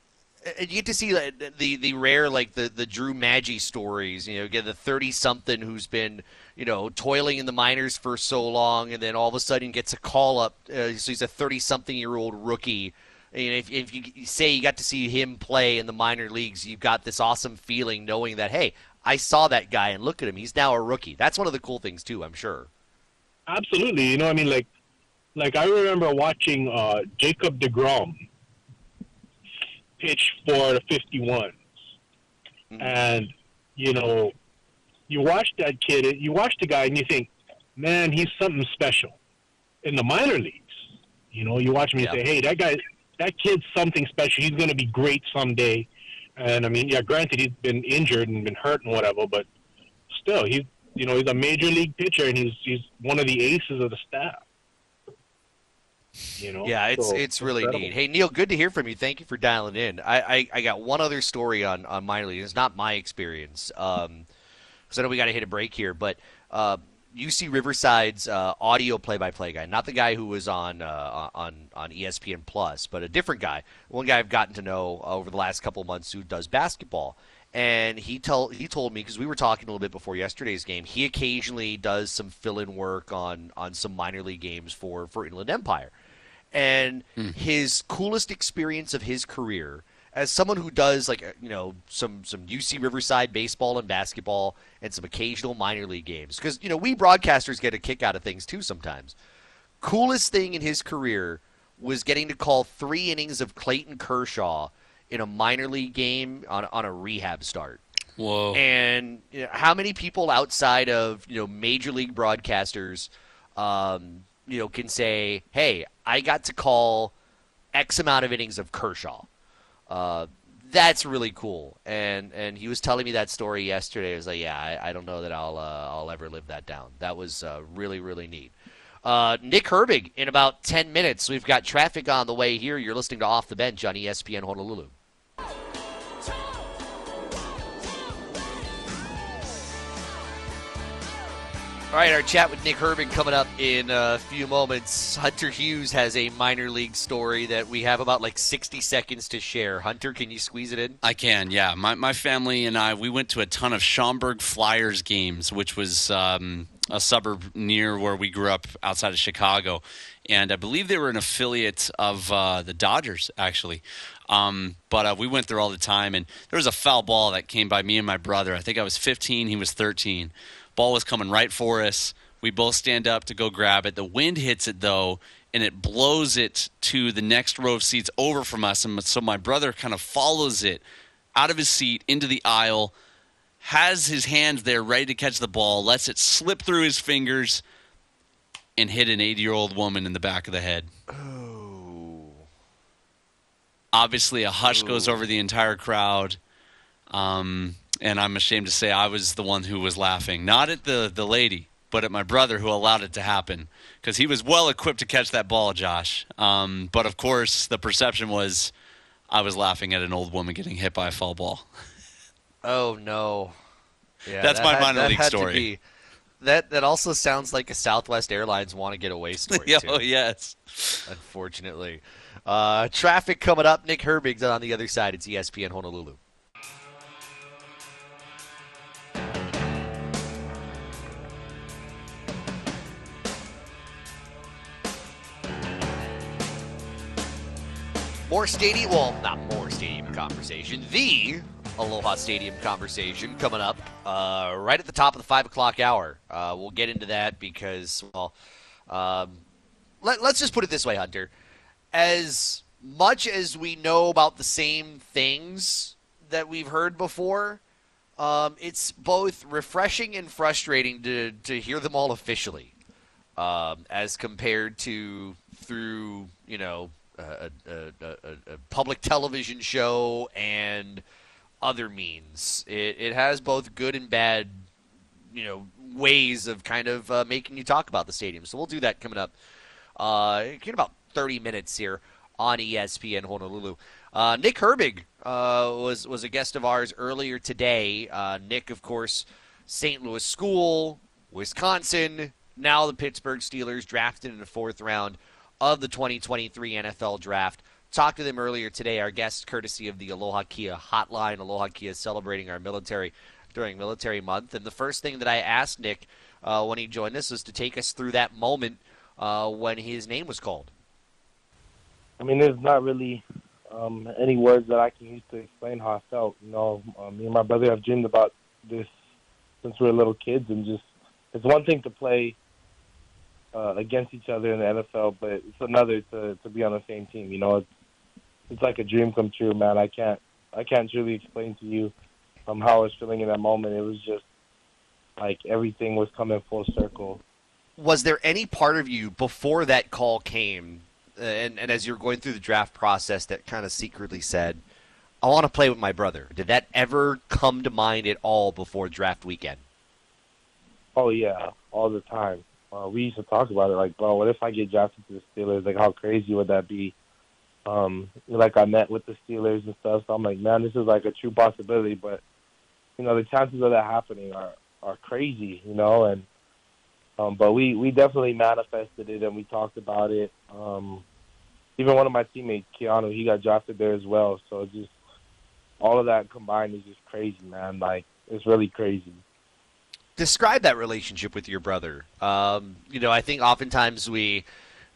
and you get to see like, the the rare like the the Drew Maggi stories. You know, get the thirty something who's been you know toiling in the minors for so long, and then all of a sudden gets a call up. Uh, so he's a thirty something year old rookie. And if, if you say you got to see him play in the minor leagues, you've got this awesome feeling knowing that hey, I saw that guy and look at him, he's now a rookie. That's one of the cool things too, I'm sure. Absolutely. You know, I mean, like, like I remember watching uh, Jacob Degrom pitch for the 51s, and you know, you watch that kid, you watch the guy, and you think, man, he's something special. In the minor leagues, you know, you watch him and Yeah. you say, hey, that guy, that kid's something special. He's going to be great someday. And I mean, yeah, granted, he's been injured and been hurt and whatever, but still, he's you know he's a major league pitcher and he's he's one of the aces of the staff. You know, Yeah, it's So, it's really incredible. neat. Hey Neil, good to hear from you. Thank you for dialing in. I I, I got one other story on on minor league. It's not my experience. Um, so I know we got to hit a break here, but uh, UC Riverside's uh, audio play-by-play guy, not the guy who was on uh, on on ESPN Plus, but a different guy. One guy I've gotten to know over the last couple of months who does basketball. And he tell he told me because we were talking a little bit before yesterday's game. He occasionally does some fill-in work on on some minor league games for for Inland Empire and his coolest experience of his career as someone who does like uh, you know some some UC Riverside baseball and basketball and some occasional minor league games because you know we broadcasters get a kick out of things too sometimes. Coolest thing in his career was getting to call three innings of Clayton Kershaw in a minor league game on on a rehab start. Whoa. And you know, how many people outside of you know major league broadcasters, um, you know, can say, "Hey, I got to call X amount of innings of Kershaw." Uh, that's really cool. And and he was telling me that story yesterday. I was like, "Yeah, I, I don't know that I'll uh, I'll ever live that down." That was uh, really really neat. Uh, Nick Herbig in about 10 minutes. We've got traffic on the way here. You're listening to Off the Bench on ESPN Honolulu. All right, our chat with Nick Herbig coming up in a few moments. Hunter Hughes has a minor league story that we have about like 60 seconds to share. Hunter, can you squeeze it in? I can, yeah. My my family and I we went to a ton of Schaumburg Flyers games, which was um, a suburb near where we grew up outside of Chicago, and I believe they were an affiliate of uh, the Dodgers actually. Um, but uh, we went there all the time, and there was a foul ball that came by me and my brother. I think I was 15, he was 13. Ball was coming right for us. We both stand up to go grab it. The wind hits it though, and it blows it to the next row of seats over from us. And so my brother kind of follows it out of his seat into the aisle, has his hands there ready to catch the ball, lets it slip through his fingers, and hit an 80 year old woman in the back of the head. Oh. Obviously, a hush goes over the entire crowd. Um, and I'm ashamed to say I was the one who was laughing, not at the, the lady, but at my brother who allowed it to happen because he was well equipped to catch that ball, Josh. Um, but of course, the perception was I was laughing at an old woman getting hit by a foul ball. Oh no. Yeah, That's that my had- minor league story. That that also sounds like a Southwest Airlines want to get away story. too. oh yes. Unfortunately. Uh, traffic coming up. Nick Herbig's on the other side. It's ESPN Honolulu. More stadium, well, not more stadium conversation. The Aloha Stadium conversation coming up uh, right at the top of the five o'clock hour. Uh, we'll get into that because, well, um, let, let's just put it this way, Hunter. As much as we know about the same things that we've heard before, um, it's both refreshing and frustrating to, to hear them all officially, um, as compared to through you know a, a, a, a, public television show and other means. It, it has both good and bad, you know, ways of kind of uh, making you talk about the stadium. So we'll do that coming up uh, in about 30 minutes here on ESPN Honolulu. Uh, Nick Herbig uh, was was a guest of ours earlier today. Uh, Nick, of course, St. Louis School, Wisconsin. Now the Pittsburgh Steelers drafted in the fourth round of the 2023 NFL Draft. Talked to them earlier today. Our guest, courtesy of the Aloha Kia Hotline. Aloha Kia is celebrating our military during Military Month. And the first thing that I asked Nick uh, when he joined us was to take us through that moment uh, when his name was called. I mean, there's not really um, any words that I can use to explain how I felt. You know, uh, me and my brother have dreamed about this since we were little kids, and just it's one thing to play uh, against each other in the NFL, but it's another to to be on the same team. You know, it's it's like a dream come true, man. I can't I can't truly explain to you um, how I was feeling in that moment. It was just like everything was coming full circle. Was there any part of you before that call came, uh, and, and as you're going through the draft process, that kind of secretly said, "I want to play with my brother"? Did that ever come to mind at all before draft weekend? Oh yeah, all the time uh, we used to talk about it like, bro, what if I get drafted to the Steelers? Like, how crazy would that be? Um, like I met with the Steelers and stuff, so I'm like, man, this is like a true possibility. But you know, the chances of that happening are are crazy, you know. And um, but we we definitely manifested it and we talked about it. Um, even one of my teammates, Keanu, he got drafted there as well. So just all of that combined is just crazy, man. Like it's really crazy describe that relationship with your brother. Um, you know, I think oftentimes we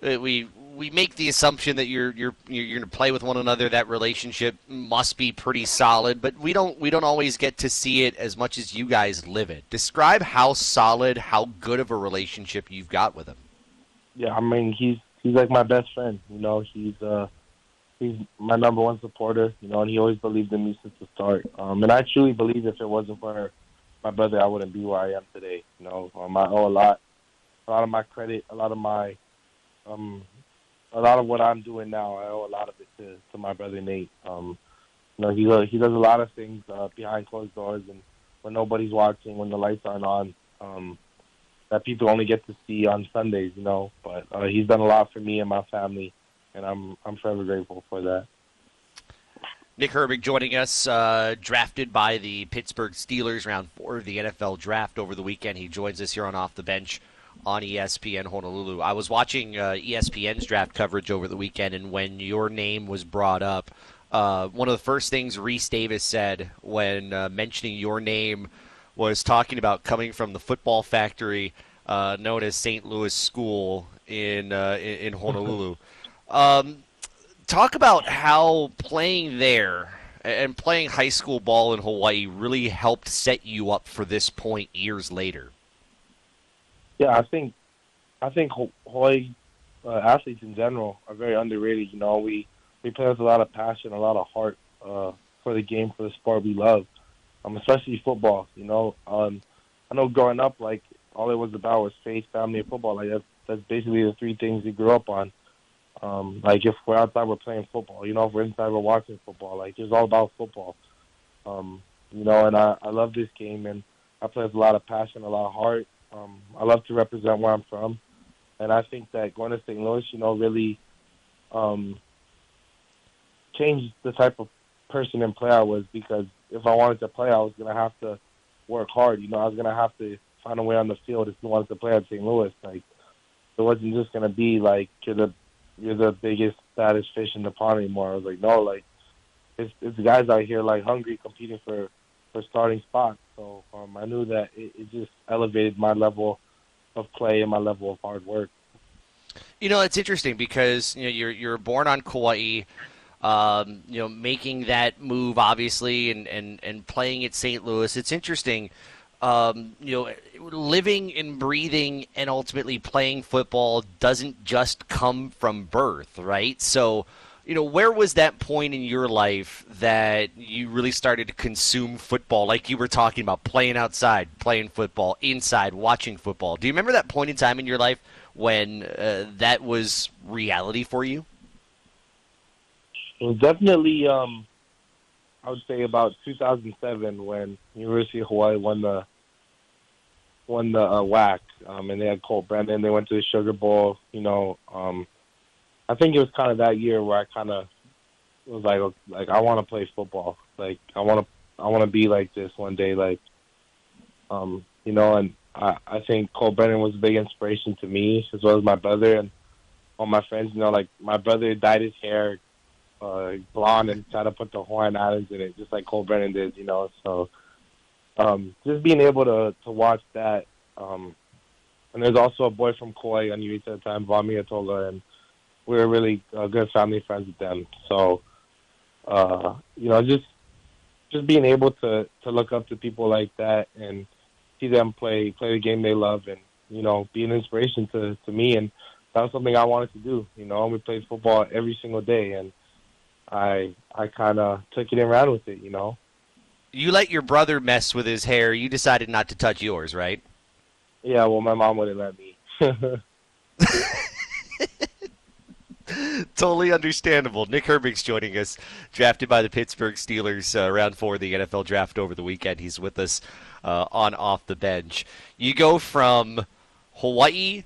we we make the assumption that you're you're you're going to play with one another. That relationship must be pretty solid, but we don't we don't always get to see it as much as you guys live it. Describe how solid, how good of a relationship you've got with him. Yeah, I mean he's he's like my best friend. You know, he's uh he's my number one supporter. You know, and he always believed in me since the start. Um, and I truly believe if it wasn't for my brother, I wouldn't be where I am today. You know, um, I owe a lot, a lot of my credit, a lot of my, um, a lot of what I'm doing now. I owe a lot of it to, to my brother Nate. Um, you know, he uh, he does a lot of things uh, behind closed doors and when nobody's watching, when the lights aren't on. Um, that people only get to see on Sundays, you know. But uh, he's done a lot for me and my family, and I'm I'm forever grateful for that. Nick Herbig joining us, uh, drafted by the Pittsburgh Steelers, round four of the NFL draft over the weekend. He joins us here on Off the Bench on ESPN Honolulu. I was watching uh, ESPN's draft coverage over the weekend, and when your name was brought up, uh, one of the first things Rece Davis said when uh, mentioning your name was talking about coming from the football factory uh, known as St. Louis School in uh, in, Honolulu. Um, talk about how playing there and playing high school ball in Hawaii really helped set you up for this point years later. Yeah, I think I think Hawaii uh, athletes in general are very underrated. You know, we we play with a lot of passion, a lot of heart uh, for the game, for the sport we love, um, especially football. You know, um, I know growing up, like all it was about was faith, family, and football. Like that's that's basically the three things we grew up on. Um, like if we're outside, we're playing football. You know, if we're inside, we're watching football. Like it's all about football. Um, you know, and I, I love this game, and I play with a lot of passion, a lot of heart. Um, I love to represent where I'm from, and I think that going to St. Louis, you know, really um, changed the type of person and player I was. Because if I wanted to play, I was gonna have to work hard. You know, I was gonna have to find a way on the field if you wanted to play at St. Louis. Like it wasn't just gonna be like you're the you're the biggest saddest fish in the pond anymore. I was like, no, like it's it's guys out here like hungry competing for for starting spots. So um, I knew that it, it just elevated my level of play and my level of hard work. You know, it's interesting because you know you're you're born on Kauai. Um, you know, making that move obviously and, and, and playing at St. Louis. It's interesting. Um, you know, living and breathing and ultimately playing football doesn't just come from birth, right? So, you know, where was that point in your life that you really started to consume football, like you were talking about, playing outside, playing football, inside, watching football? Do you remember that point in time in your life when uh, that was reality for you? Well, definitely, um, I would say, about 2007 when University of Hawaii won the won the uh, WAC, um, and they had Colt Brennan. They went to the Sugar Bowl. You know, um, I think it was kind of that year where I kind of was like, like I want to play football. Like I want to, I want to be like this one day. Like, um, you know, and I, I think Colt Brennan was a big inspiration to me as well as my brother and all my friends. You know, like my brother dyed his hair uh, blonde and tried to put the Hawaiian Islands in it, just like Colt Brennan did. You know, so um, just being able to to watch that. Um, and there's also a boy from Kauai on UH at the time, Vami Atola, and we were really uh, good family friends with them. So, uh, you know, just just being able to to look up to people like that and see them play play the game they love, and you know, be an inspiration to to me. And that was something I wanted to do. You know, we played football every single day, and I I kind of took it and ran with it. You know. You let your brother mess with his hair. You decided not to touch yours, right? Yeah, well, my mom wouldn't let me. totally understandable. Nick Herbig's joining us, drafted by the Pittsburgh Steelers, uh, round four of the NFL draft over the weekend. He's with us uh, on off the bench. You go from Hawaii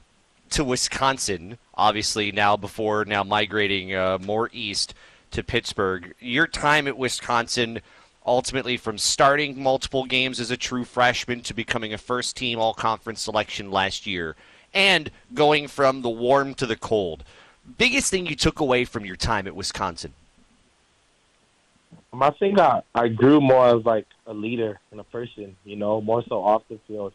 to Wisconsin, obviously now before now migrating uh, more east to Pittsburgh. Your time at Wisconsin ultimately from starting multiple games as a true freshman to becoming a first team all conference selection last year and going from the warm to the cold. Biggest thing you took away from your time at Wisconsin? I think I, I grew more as like a leader and a person, you know, more so off the field.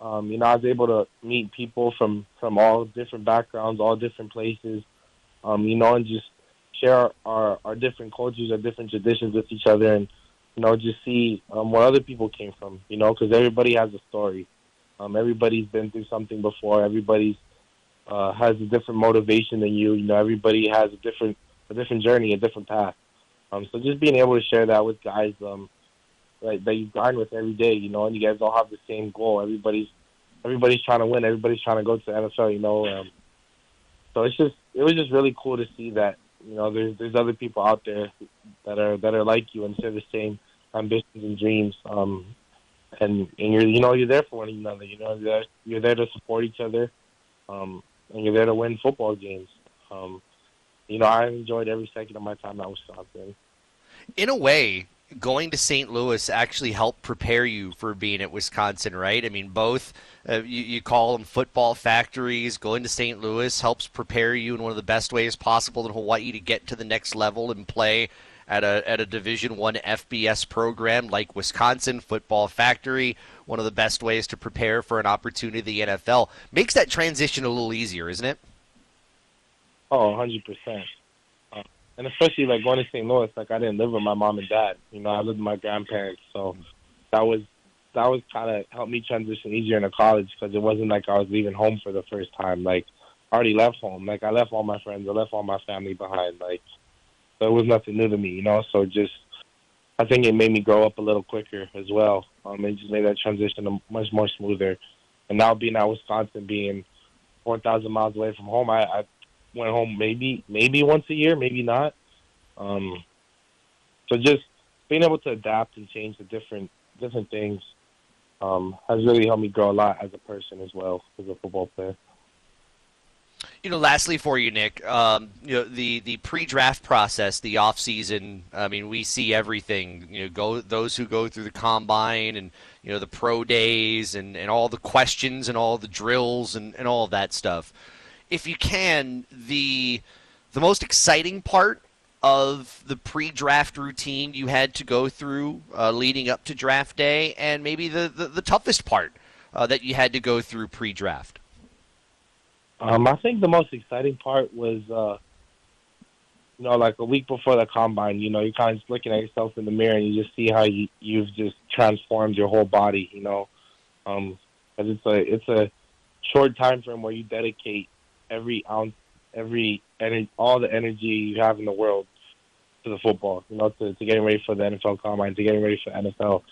Um, you know, I was able to meet people from from all different backgrounds, all different places, um, you know, and just share our, our different cultures, our different traditions with each other, and you know, just see um, where other people came from, you know, because everybody has a story. Um, everybody's been through something before. Everybody's uh, has a different motivation than you. You know, everybody has a different a different journey, a different path. Um, so just being able to share that with guys um, that, that you grind with every day, you know, and you guys all have the same goal. Everybody's everybody's trying to win. Everybody's trying to go to the NFL. You know, um, so it's just it was just really cool to see that you know there's there's other people out there that are that are like you and share the same ambitions and dreams. Um, and and you're you know you're there for one another. You know you're there, you're there to support each other, um, and you're there to win football games. Um, you know I enjoyed every second of my time at Wisconsin. In a way, going to St. Louis actually helped prepare you for being at Wisconsin, right? I mean, both uh, you, you, call them football factories. Going to St. Louis helps prepare you in one of the best ways possible in Hawaii to get to the next level and play at a at a Division One FBS program like Wisconsin Football Factory. One of the best ways to prepare for an opportunity in the NFL makes that transition a little easier, isn't it? Oh, 100 percent. Uh, and especially like going to St. Louis, like I didn't live with my mom and dad. You know, I lived with my grandparents, so that was that was kind of helped me transition easier into college because it wasn't like I was leaving home for the first time. Like I already left home. Like I left all my friends, I left all my family behind. Like so it was nothing new to me, you know. So just, I think it made me grow up a little quicker as well. Um, it just made that transition much more smoother. And now being at Wisconsin, being four thousand miles away from home, I, I went home maybe maybe once a year, maybe not. Um, so just being able to adapt and change the different different things um, has really helped me grow a lot as a person as well as a football player. You know, lastly for you, Nick, um, you know the, the pre-draft process, the off-season. I mean, we see everything. You know, go those who go through the combine and you know the pro days and, and all the questions and all the drills and, and all of that stuff. If you can, the the most exciting part of the pre-draft routine you had to go through uh, leading up to draft day, and maybe the the, the toughest part uh, that you had to go through pre-draft? Um, I think the most exciting part was, uh, you know, like a week before the combine. You know, you're kind of just looking at yourself in the mirror and you just see how you, you've just transformed your whole body. You know, um, cause it's a it's a short time frame where you dedicate every ounce, every energy, all the energy you have in the world to the football. You know, to, to getting ready for the NFL combine, to getting ready for NFL.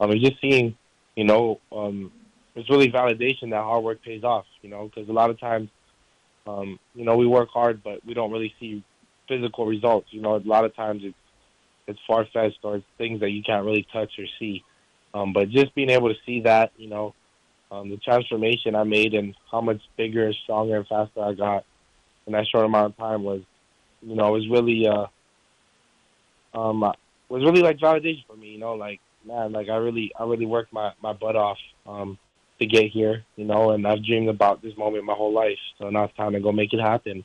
Um, and just seeing, you know, um, it's really validation that hard work pays off. You know, because a lot of times, um, you know, we work hard, but we don't really see physical results. You know, a lot of times it's it's far fetched or it's things that you can't really touch or see. Um, but just being able to see that, you know, um, the transformation I made and how much bigger stronger and faster I got in that short amount of time was, you know, was really, uh, um, was really like validation for me. You know, like man, like I really, I really worked my my butt off um, to get here. You know, and I've dreamed about this moment my whole life. So now it's time to go make it happen.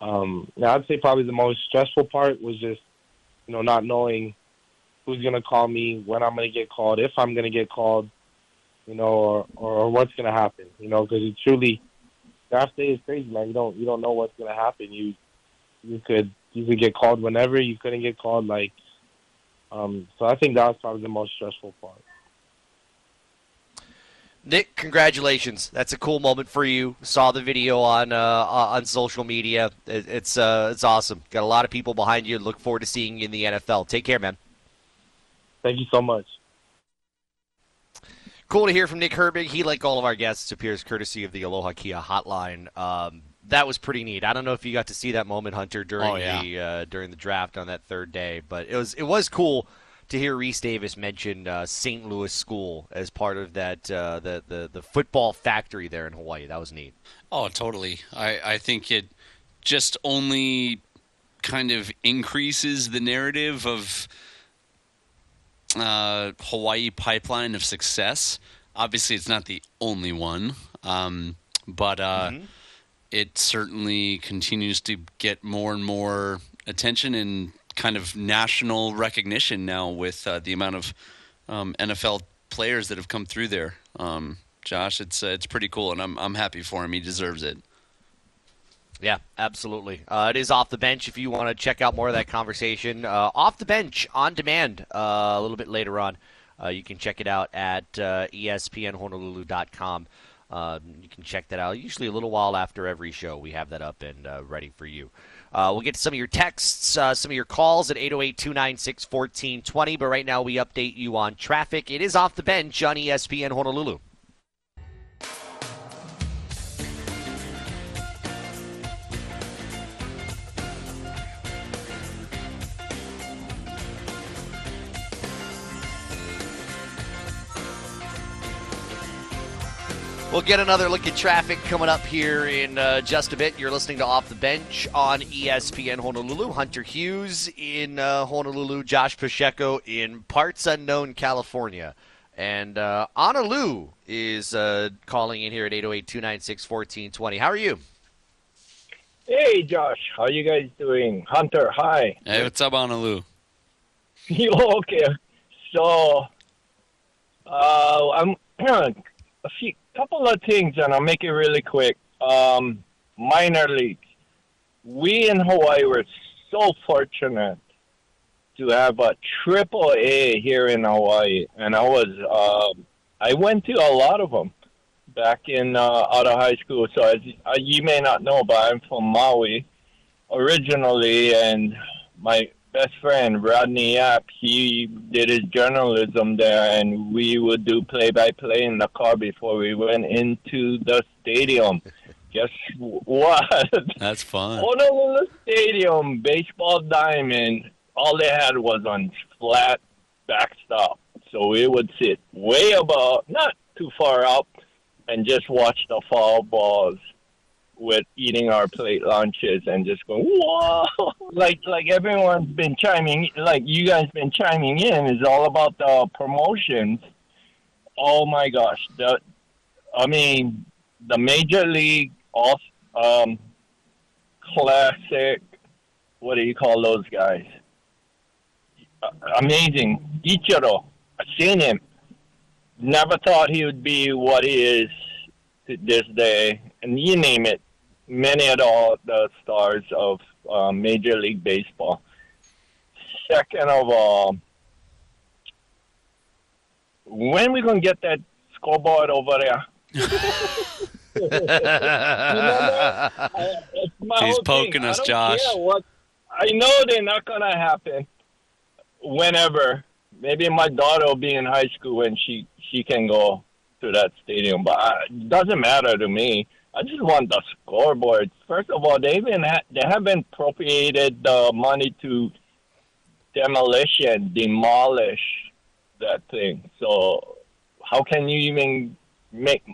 Um, now I'd say probably the most stressful part was just, you know, not knowing who's gonna call me, when I'm gonna get called, if I'm gonna get called, you know, or or, or what's gonna happen, you know, because it truly draft day is crazy, man. You don't you don't know what's gonna happen. You you could you could get called whenever. You couldn't get called like. Um, so I think that was probably the most stressful part. Nick, congratulations! That's a cool moment for you. Saw the video on uh, on social media. It, it's uh, it's awesome. Got a lot of people behind you. Look forward to seeing you in the NFL. Take care, man. Thank you so much. Cool to hear from Nick Herbig. He, like all of our guests, appears courtesy of the Aloha Kia hotline. Um, that was pretty neat. I don't know if you got to see that moment, Hunter, during Oh, yeah. the uh, during the draft on that third day, but it was it was cool to hear Rece Davis mention uh, St. Louis School as part of that uh, the, the the football factory there in Hawaii. That was neat. Oh, totally. I, I think it just only kind of increases the narrative of uh, Hawaii pipeline of success. Obviously, it's not the only one, um, but uh, it certainly continues to get more and more attention and kind of national recognition now with uh, the amount of um, NFL players that have come through there. Um, Josh, it's uh, it's pretty cool, and I'm I'm happy for him. He deserves it. Yeah, absolutely. Uh, it is off the bench. If you want to check out more of that conversation, uh, off the bench on demand uh, a little bit later on. Uh, you can check it out at espnhonolulu.com. Uh, you can check that out. Usually a little while after every show, we have that up and ready for you. Uh, we'll get to some of your texts, uh, some of your calls at 808 296 1420. But right now, we update you on traffic. It is off the bench on ESPN Honolulu. We'll get another look at traffic coming up here in uh, just a bit. You're listening to Off the Bench on ESPN Honolulu. Hunter Hughes in uh, Honolulu, Josh Pacheco in parts unknown California. And uh, Anna Lou is uh, calling in here at 808 296 1420. How are you? Hey, Josh, how are you guys doing? Hunter, hi. Hey, what's up, Honolulu? okay, so uh, I'm a few couple of things, and I'll make it really quick. Um, minor leagues. We in Hawaii were so fortunate to have a triple A here in Hawaii, and I was um, I went to a lot of them back in uh, out of high school. So as uh, you may not know, but I'm from Maui originally, and my best friend Rodney Yap, he did his journalism there, and we would do play-by-play in the car before we went into the stadium. Guess what? That's fun. Honolulu Stadium, baseball diamond, all they had was on flat backstop. So we would sit way above, not too far up, and just watch the foul balls with eating our plate lunches and just going, whoa! like, like everyone's been chiming, like you guys been chiming in, is all about the promotions. Oh my gosh. The, I mean, the Major League all um, Classic, what do you call those guys? Uh, amazing. Ichiro. I've seen him. Never thought he would be what he is to this day. And you name it. Many of the, the stars of uh, Major League Baseball. Second of all, when we gonna get that scoreboard over there? You know? I- He's poking us, Josh. what- I know they're not gonna happen. Whenever, maybe my daughter will be in high school and she she can go to that stadium, but it doesn't matter to me. I just want the scoreboard. First of all, they even ha- they haven't appropriated the money to demolition, demolish that thing. So how can you even make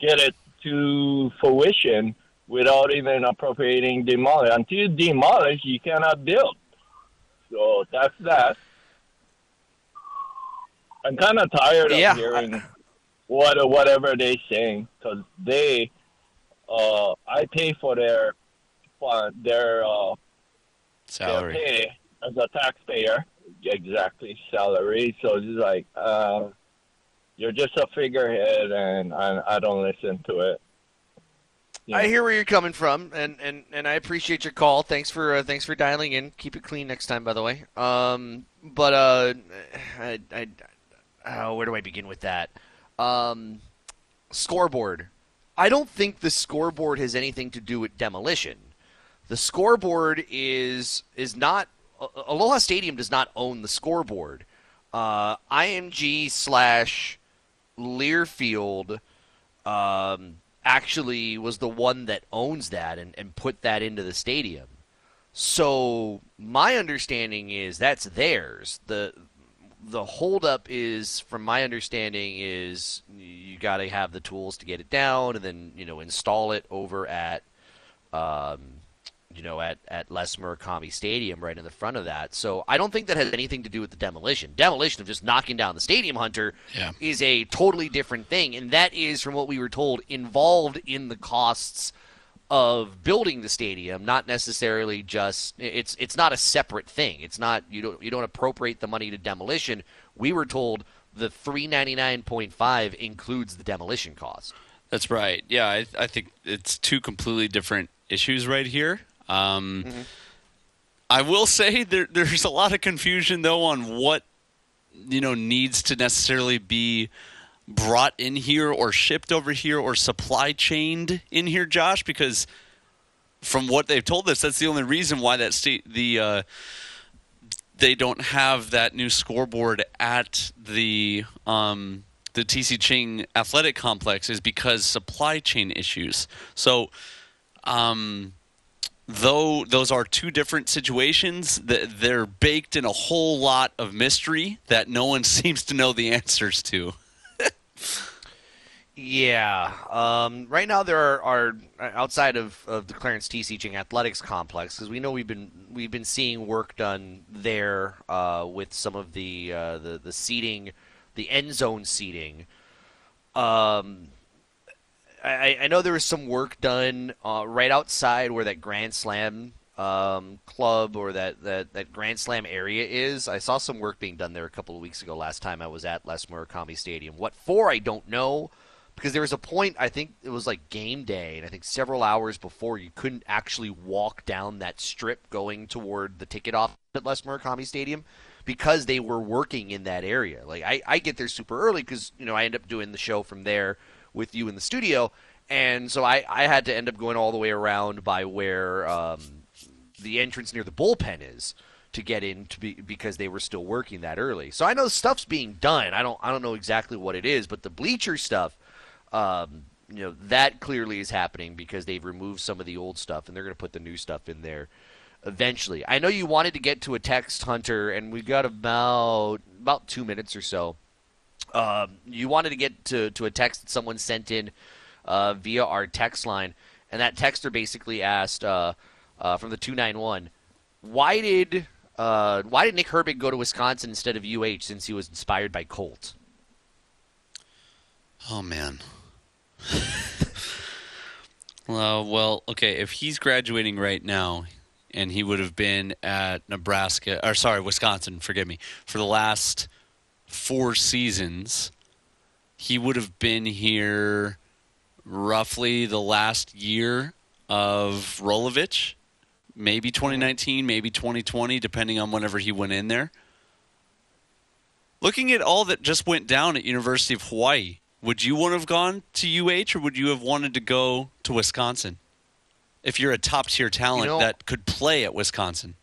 get it to fruition without even appropriating demolish? Until you demolish, you cannot build. So that's that. I'm kind of tired of Yeah. hearing what whatever they saying because they, uh, I pay for their, fund, their uh, Salary. their pay as a taxpayer, exactly salary. So it's like, uh, you're just a figurehead, and I, I don't listen to it. You I hear where you're coming from, and, and, and I appreciate your call. Thanks for uh, thanks for dialing in. Keep it clean next time, by the way. Um, but uh, I, I, oh, where do I begin with that? Um, scoreboard. I don't think the scoreboard has anything to do with demolition. The scoreboard is is not Aloha Stadium does not own the scoreboard. Uh, IMG slash Learfield um, actually was the one that owns that and, and put that into the stadium. So my understanding is that's theirs. The the holdup is, from my understanding, is you got to have the tools to get it down, and then you know install it over at, um, you know, at at Les Murakami Stadium, right in the front of that. So I don't think that has anything to do with the demolition. Demolition of just knocking down the stadium hunter Yeah. is a totally different thing, and that is, from what we were told, involved in the costs of building the stadium, not necessarily just it's it's not a separate thing. It's not you don't you don't appropriate the money to demolition. We were told the three ninety nine point five includes the demolition cost. That's right. Yeah, I, I think it's two completely different issues right here. Um, I will say there, there's a lot of confusion though on what you know needs to necessarily be brought in here or shipped over here or supply chained in here, Josh, because from what they've told us, that's the only reason why that state the uh, they don't have that new scoreboard at the um, the TC Ching Athletic Complex is because supply chain issues. So, um, though those are two different situations, th- they're baked in a whole lot of mystery that no one seems to know the answers to. Yeah. Um, right now there are, are outside of, of the Clarence T.C. Ching Athletics Complex because we know we've been we've been seeing work done there uh, with some of the uh, the the seating, the end zone seating. Um, I, I know there was some work done uh, right outside where that Grand Slam um, club or that, that, that Grand Slam area is. I saw some work being done there a couple of weeks ago. Last time I was at Les Murakami Stadium. What for? I don't know because there was a point I think it was like game day, and I think several hours before you couldn't actually walk down that strip going toward the ticket office at Les Murakami Stadium because they were working in that area. Like I, I get there super early because you know I end up doing the show from there with you in the studio, and so I, I had to end up going all the way around by where um, the entrance near the bullpen is to get in to be because they were still working that early. So I know stuff's being done. I don't I don't know exactly what it is, but the bleacher stuff um, you know that clearly is happening because they've removed some of the old stuff and they're going to put the new stuff in there eventually. I know you wanted to get to a text hunter, and we got about about two minutes or so. Um, you wanted to get to to a text that someone sent in uh, via our text line, and that texter basically asked uh, uh, from the two nine one, why did uh, why did Nick Herbig go to Wisconsin instead of UH since he was inspired by Colt? Oh man. uh, well, okay. If he's graduating right now, and he would have been at Nebraska, or sorry, Wisconsin, forgive me, for the last four seasons, he would have been here roughly the last year of Rolovich, maybe 2019, maybe 2020, depending on whenever he went in there. Looking at all that just went down at University of Hawaii, would you want to have gone to UH or would you have wanted to go to Wisconsin? If you're a top tier talent You know- that could play at Wisconsin.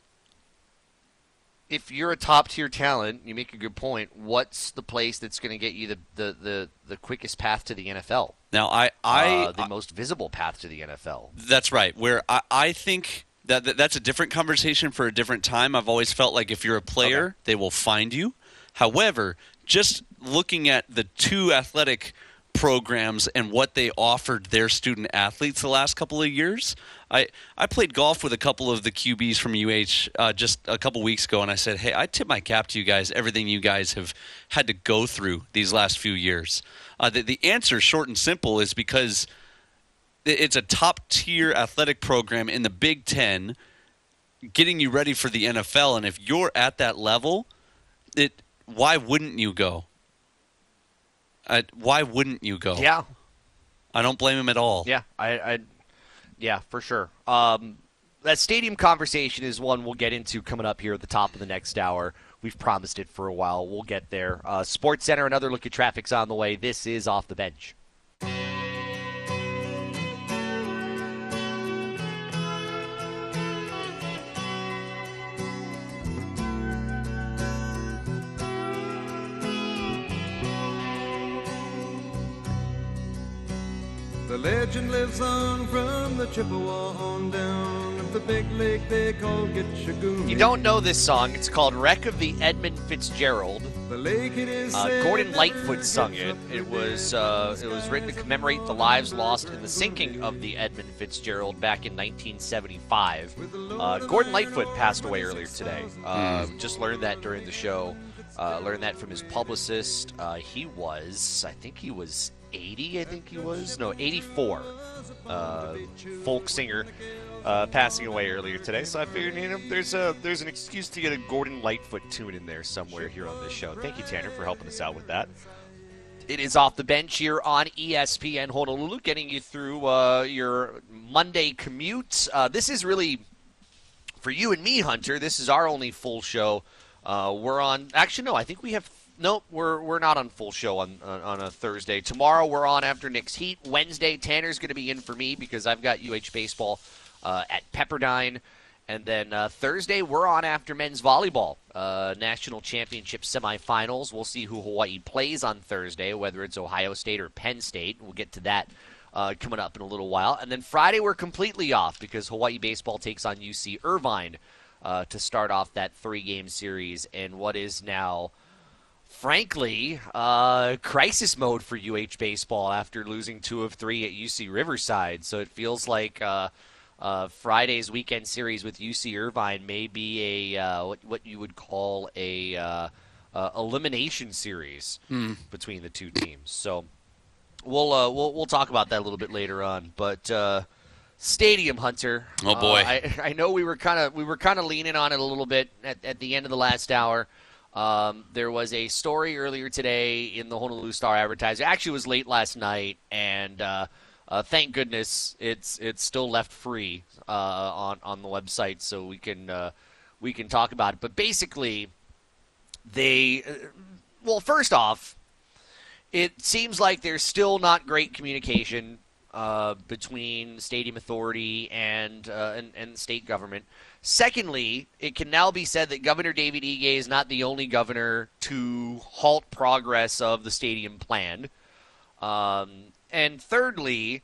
if you're a top tier talent, you make a good point. What's the place that's going to get you the, the, the, the quickest path to the NFL? Now, I, I uh, the most visible path to the NFL. That's right. Where I, I think that, that that's a different conversation for a different time. I've always felt like if you're a player, they will find you. However, just looking at the two athletic programs and what they offered their student athletes the last couple of years. I, I played golf with a couple of the QBs from UH uh, just a couple weeks ago, and I said, Hey, I tip my cap to you guys, everything you guys have had to go through these last few years. Uh, the, the answer, short and simple, is because it's a top tier athletic program in the Big Ten, getting you ready for the NFL. And if you're at that level, it why wouldn't you go? Uh, why wouldn't you go? Yeah. I don't blame him at all. Yeah, I, I yeah, for sure. Um, that stadium conversation is one we'll get into coming up here at the top of the next hour. We've promised it for a while. We'll get there. Uh, Sports Center, another look at traffic's on the way. This is off the bench. The legend lives on from the Chippewa on down of the big lake they call Gitche Gumee. You don't know this song. It's called Wreck of the Edmund Fitzgerald. The lake it is Uh, Gordon that Lightfoot sung it. It was uh, it was written to commemorate the lives lost in the sinking of the Edmund Fitzgerald back in 1975. Uh, Gordon Lightfoot passed away earlier today. Uh, Just learned that during the show. Uh, learned that from his publicist. Uh, he was, I think he was 80. I think he was no 84. Uh, folk singer. Uh, passing away earlier today, so I figured you know there's a there's an excuse to get a Gordon Lightfoot tune in there somewhere here on this show. Thank you, Tanner, for helping us out with that. It is off the bench here on ESPN Honolulu, getting you through uh, your Monday commute. Uh, this is really for you and me, Hunter. This is our only full show. Uh, we're on. Actually, no. I think we have. Nope, we're we're not on full show on on, on a Thursday. Tomorrow we're on after Knicks Heat. Wednesday Tanner's going to be in for me because I've got UH baseball uh, at Pepperdine. And then uh, Thursday, we're on after men's volleyball uh, national championship semifinals. We'll see who Hawaii plays on Thursday, whether it's Ohio State or Penn State. We'll get to that uh, coming up in a little while. And then Friday, we're completely off because Hawaii baseball takes on UC Irvine uh, to start off that three game series in what is now frankly, uh, crisis mode for UH baseball after losing two of three at UC Riverside. So it feels like uh, uh, Friday's weekend series with UC Irvine may be a uh, what what you would call a uh, uh, elimination series Hmm. between the two teams. So we'll uh, we'll we'll talk about that a little bit later on, but. Uh, Stadium Hunter. Oh, boy. I, I know we were kind of we were kind of leaning on it a little bit at, at the end of the last hour. Um, there was a story earlier today in the Honolulu Star Advertiser. Actually, it was late last night, and uh, uh, thank goodness it's it's still left free uh, on on the website, so we can uh, we can talk about it. But basically, they uh, well, first off, it seems like there's still not great communication uh, between Stadium Authority and, and and state government. Secondly, it can now be said that Governor David Ige is not the only governor to halt progress of the stadium plan. Um, and thirdly,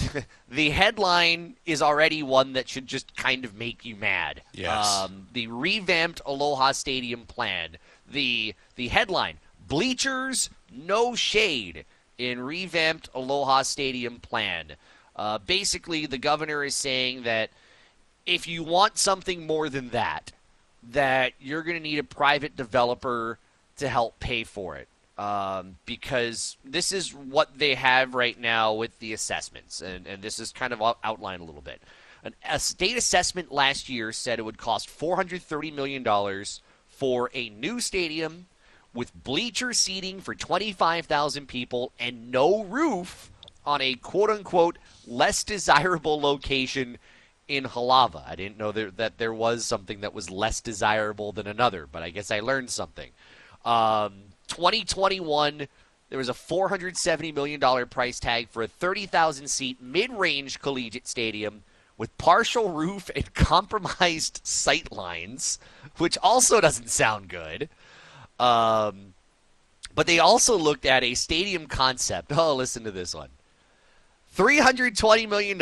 the headline is already one that should just kind of make you mad. Yes. Um, the revamped Aloha Stadium plan. The the headline: Bleachers, no shade in revamped Aloha Stadium plan. Uh, basically, the governor is saying that if you want something more than that, that you're going to need a private developer to help pay for it. Um, because this is what they have right now with the assessments, and, and this is kind of outlined a little bit. An, a state assessment last year said it would cost $430 million for a new stadium with bleacher seating for 25,000 people and no roof on a quote unquote less desirable location in Halawa. I didn't know there, that there was something that was less desirable than another, but I guess I learned something. Um, 2021, there was a $470 million price tag for a 30,000 seat mid range collegiate stadium with partial roof and compromised sight lines, which also doesn't sound good. Um, but they also looked at a stadium concept. Oh, listen to this one $320 million,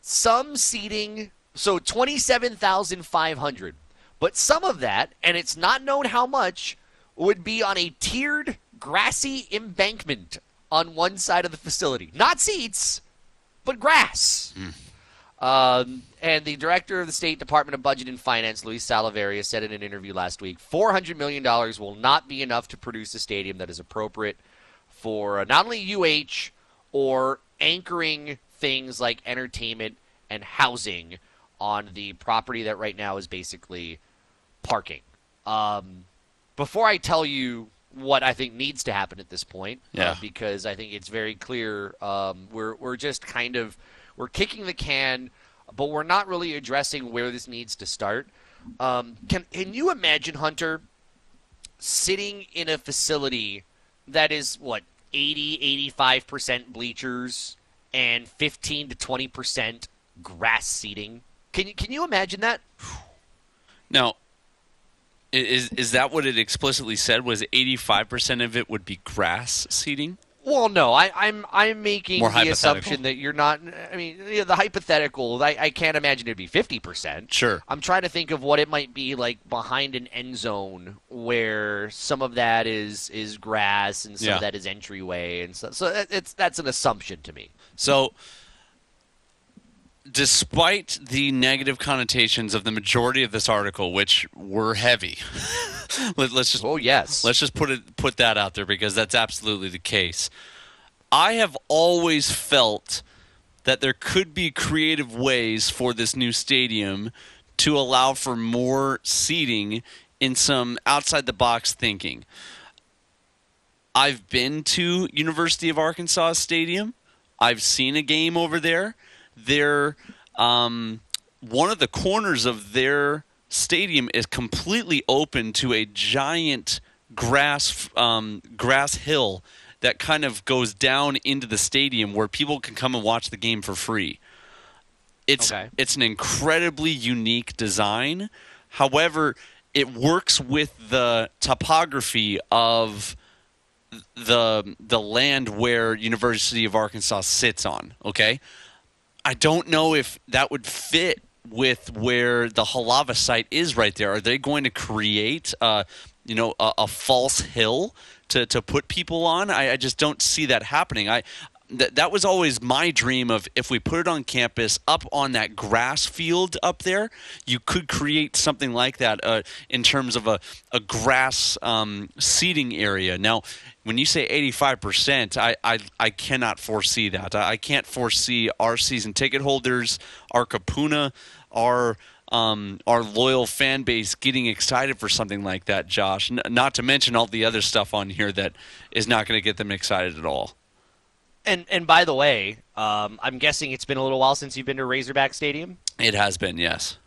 some seating, so 27,500. But some of that, and it's not known how much, would be on a tiered grassy embankment on one side of the facility. Not seats, but grass. Um, and the director of the State Department of Budget and Finance, Luis Salaveria, said in an interview last week $400 million will not be enough to produce a stadium that is appropriate for uh, not only UH or anchoring things like entertainment and housing on the property that right now is basically parking. Um, before I tell you what I think needs to happen at this point, uh, because I think it's very clear um, we're we're just kind of we're kicking the can, but we're not really addressing where this needs to start. Um, can can you imagine Hunter sitting in a facility that is what 80 85% bleachers and 15 to 20% grass seeding. Can you can you imagine that? Now, is is that what it explicitly said? Was eighty five percent of it would be grass seeding? Well, no, I, I'm I'm making More the assumption that you're not. I mean, you know, the hypothetical. I, I can't imagine it'd be fifty percent. Sure. I'm trying to think of what it might be like behind an end zone where some of that is is grass and some Yeah. of that is entryway and so. So it's that's an assumption to me. So, despite the negative connotations of the majority of this article, which were heavy, let, us just oh yes, let's just put it put that out there because that's absolutely the case. I have always felt that there could be creative ways for this new stadium to allow for more seating in some outside the box thinking. I've been to University of Arkansas Stadium. I've seen a game over there. Their um, one of the corners of their stadium is completely open to a giant grass um, grass hill that kind of goes down into the stadium where people can come and watch the game for free. It's Okay. it's an incredibly unique design. However, it works with the topography of the the land where University of Arkansas sits on. Okay, I don't know if that would fit with where the Halawa site is right there. Are they going to create, uh, you know, a, a false hill to to put people on? I, I just don't see that happening. I. That, that was always my dream of if we put it on campus up on that grass field up there you could create something like that uh, in terms of a, a grass um, seating area now when you say 85%, I, I, I cannot foresee that. I, I can't foresee our season ticket holders, our Kapuna, our um, our loyal fan base getting excited for something like that, Josh. N- not to mention all the other stuff on here that is not going to get them excited at all. And and by the way, um, I'm guessing it's been a little while since you've been to Razorback Stadium. It has been, yes.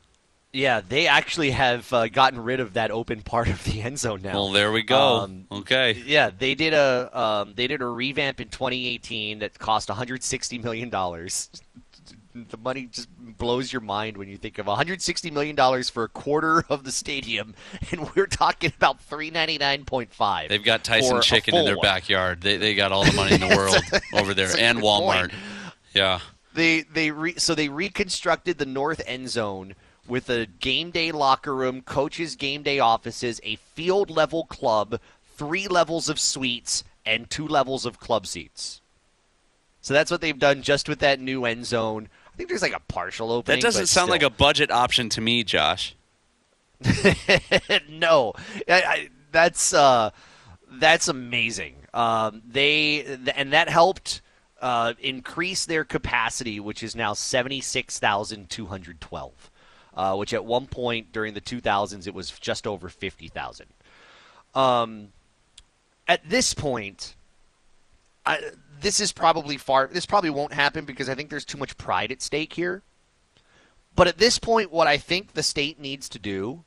Yeah, they actually have uh, gotten rid of that open part of the end zone now. Well, there we go. Um, okay. Yeah, they did a um, they did a revamp in 2018 that cost 160 million dollars. The money just blows your mind when you think of 160 million dollars for a quarter of the stadium, and we're talking about 399.5. They've got Tyson Chicken in their one. backyard. They, they got all the money in the world over there, and Walmart. point. Yeah. They they re, so they reconstructed the north end zone with a game day locker room, coaches game day offices, a field level club, three levels of suites, and two levels of club seats. So that's what they've done just with that new end zone. I think there's like a partial opening. That doesn't sound still. like a budget option to me, Josh. no, I, I, that's uh, that's amazing. Um, they and that helped uh, increase their capacity, which is now 76,212, uh, which at one point during the 2000s it was just over 50,000. Um, at this point, I, this is probably far. This probably won't happen because I think there's too much pride at stake here. But at this point, what I think the state needs to do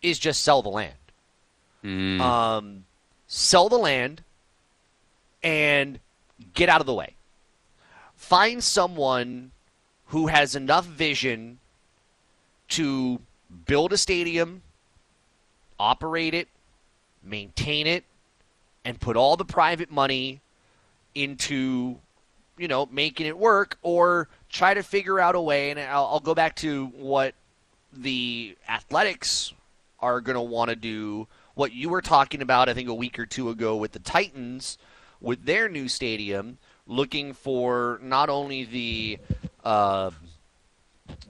is just sell the land. Mm. Um, sell the land and get out of the way. Find someone who has enough vision to build a stadium, operate it, maintain it, and put all the private money into, you know, making it work, or try to figure out a way. And I'll, I'll go back to what the athletics are going to want to do. What you were talking about, I think, a week or two ago with the Titans, with their new stadium, looking for not only the uh,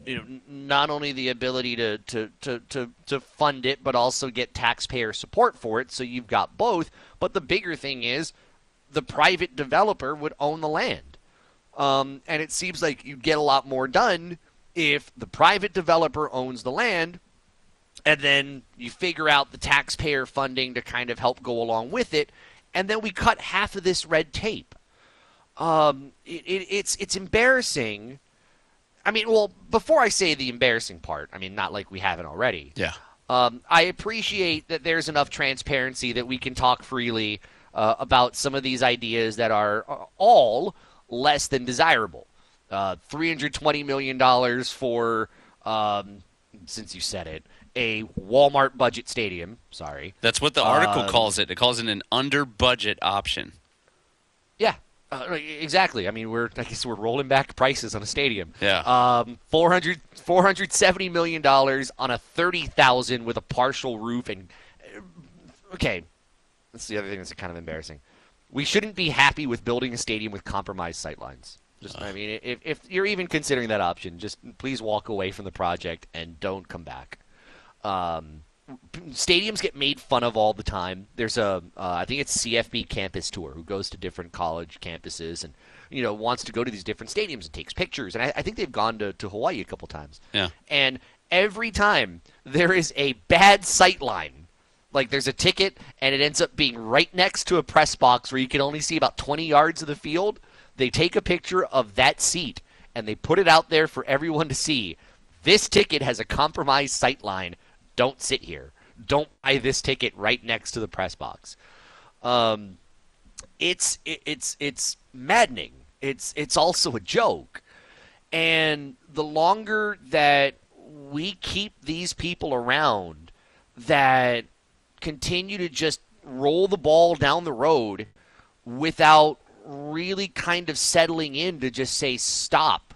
you know, not only the ability to, to, to, to, to fund it, but also get taxpayer support for it. So you've got both. But the bigger thing is the private developer would own the land. Um, and it seems like you'd get a lot more done if the private developer owns the land and then you figure out the taxpayer funding to kind of help go along with it. And then we cut half of this red tape. Um, it, it, it's it's embarrassing. I mean, well, before I say the embarrassing part, I mean, not like we haven't already. Yeah. Um, I appreciate that there's enough transparency that we can talk freely uh, about some of these ideas that are uh, all less than desirable. Uh, $320 million for, um, since you said it, a Walmart budget stadium. Sorry. That's what the article Um, calls it. It calls it an under budget option. Yeah, uh, exactly. I mean, we're I guess we're rolling back prices on a stadium. Yeah. Um, 400, 470 million dollars on a thirty thousand with a partial roof and uh, okay, that's the other thing that's kind of embarrassing. We shouldn't be happy with building a stadium with compromised sightlines. Just, I mean, if, if you're even considering that option, just please walk away from the project and don't come back. Um, stadiums get made fun of all the time. There's a, uh, I think it's CFB campus tour who goes to different college campuses and you know wants to go to these different stadiums and takes pictures. And I, I think they've gone to, to Hawaii a couple times. Yeah. And every time there is a bad sight line, like there's a ticket and it ends up being right next to a press box where you can only see about 20 yards of the field. They take a picture of that seat and they put it out there for everyone to see. This ticket has a compromised sight line. Don't sit here. Don't buy this ticket right next to the press box. Um, it's it, it's it's maddening. It's it's also a joke. And the longer that we keep these people around that continue to just roll the ball down the road without really kind of settling in to just say stop.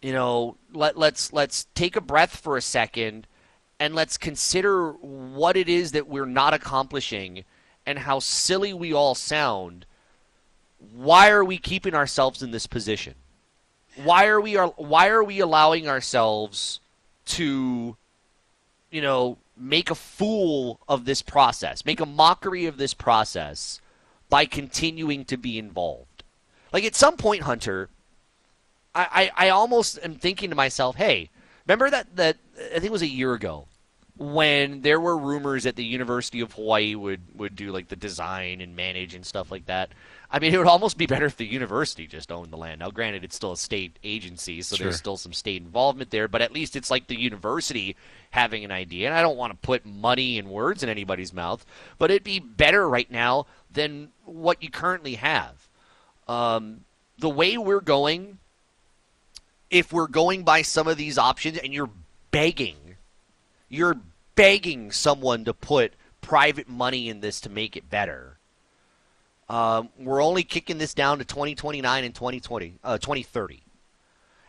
You know, let let's let's take a breath for a second and let's consider what it is that we're not accomplishing and how silly we all sound. Why are we keeping ourselves in this position? Why are we are why are we allowing ourselves to you know, make a fool of this process, make a mockery of this process by continuing to be involved. Like at some point, Hunter, I, I, I almost am thinking to myself, hey, remember that, that I think it was a year ago when there were rumors that the University of Hawaii would, would do like the design and manage and stuff like that. I mean, it would almost be better if the university just owned the land. Now, granted, it's still a state agency, so Sure. there's still some state involvement there, but at least it's like the university having an idea. And I don't want to put money and words in anybody's mouth, but it'd be better right now than what you currently have. Um, the way we're going, if we're going by some of these options and you're begging, you're begging someone to put private money in this to make it better. Um, we're only kicking this down to 2029 and 2020, uh, 2030.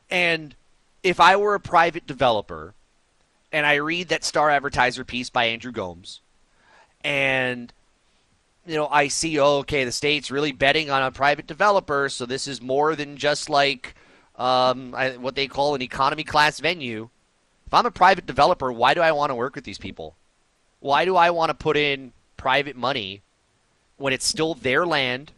And if I were a private developer and I read that Star Advertiser piece by Andrew Gomes, and you know I see, oh, okay, the state's really betting on a private developer, so this is more than just like um, I, what they call an economy class venue. If I'm a private developer, why do I want to work with these people? Why do I want to put in private money when it's still their land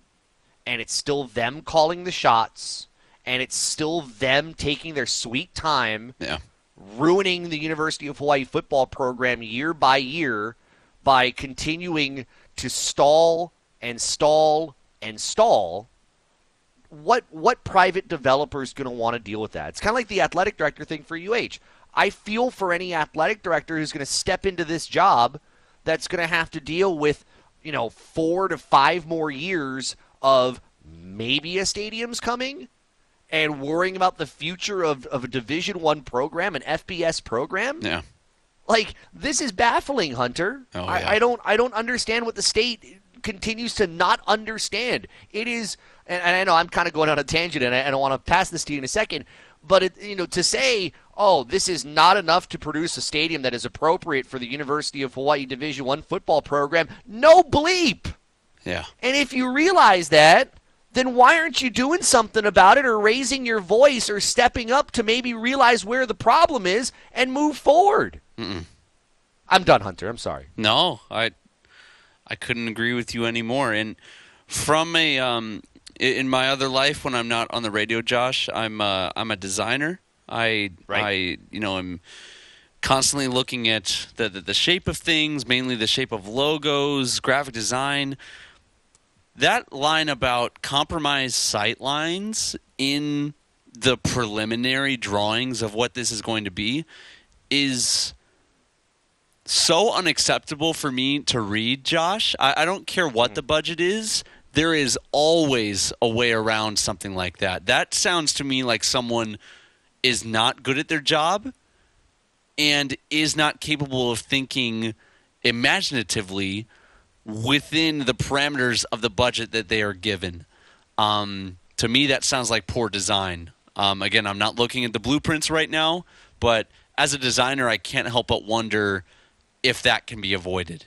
and it's still them calling the shots, and it's still them taking their sweet time, Yeah. ruining the University of Hawaii football program year by year by continuing to stall and stall and stall. What what private developer is going to want to deal with that? It's kind of like the athletic director thing for UH. I feel for any athletic director who's going to step into this job that's going to have to deal with, you know, four to five more years of maybe a stadium's coming and worrying about the future of, of a Division One program, an FBS program. Yeah. Like this is baffling, Hunter. Oh, I, yeah. I don't I don't understand what the state continues to not understand. It is, and, and I know I'm kind of going on a tangent, and I, and I want to pass this to you in a second. But it, you know, to say, oh, this is not enough to produce a stadium that is appropriate for the University of Hawaii Division One football program, no bleep. Yeah. And if you realize that, then why aren't you doing something about it or raising your voice or stepping up to maybe realize where the problem is and move forward? Mm-mm. I'm done, Hunter. I'm sorry. No, I I couldn't agree with you anymore. And from a um, in my other life when I'm not on the radio, Josh, I'm uh, I'm a designer. I I you know am constantly looking at the, the the shape of things, mainly the shape of logos, graphic design. That line about compromised sight lines in the preliminary drawings of what this is going to be is so unacceptable for me to read, Josh. I, I don't care what hmm. the budget is. There is always a way around something like that. That sounds to me like someone is not good at their job and is not capable of thinking imaginatively within the parameters of the budget that they are given. Um, to me, that sounds like poor design. Um, again, I'm not looking at the blueprints right now, but as a designer, I can't help but wonder if that can be avoided.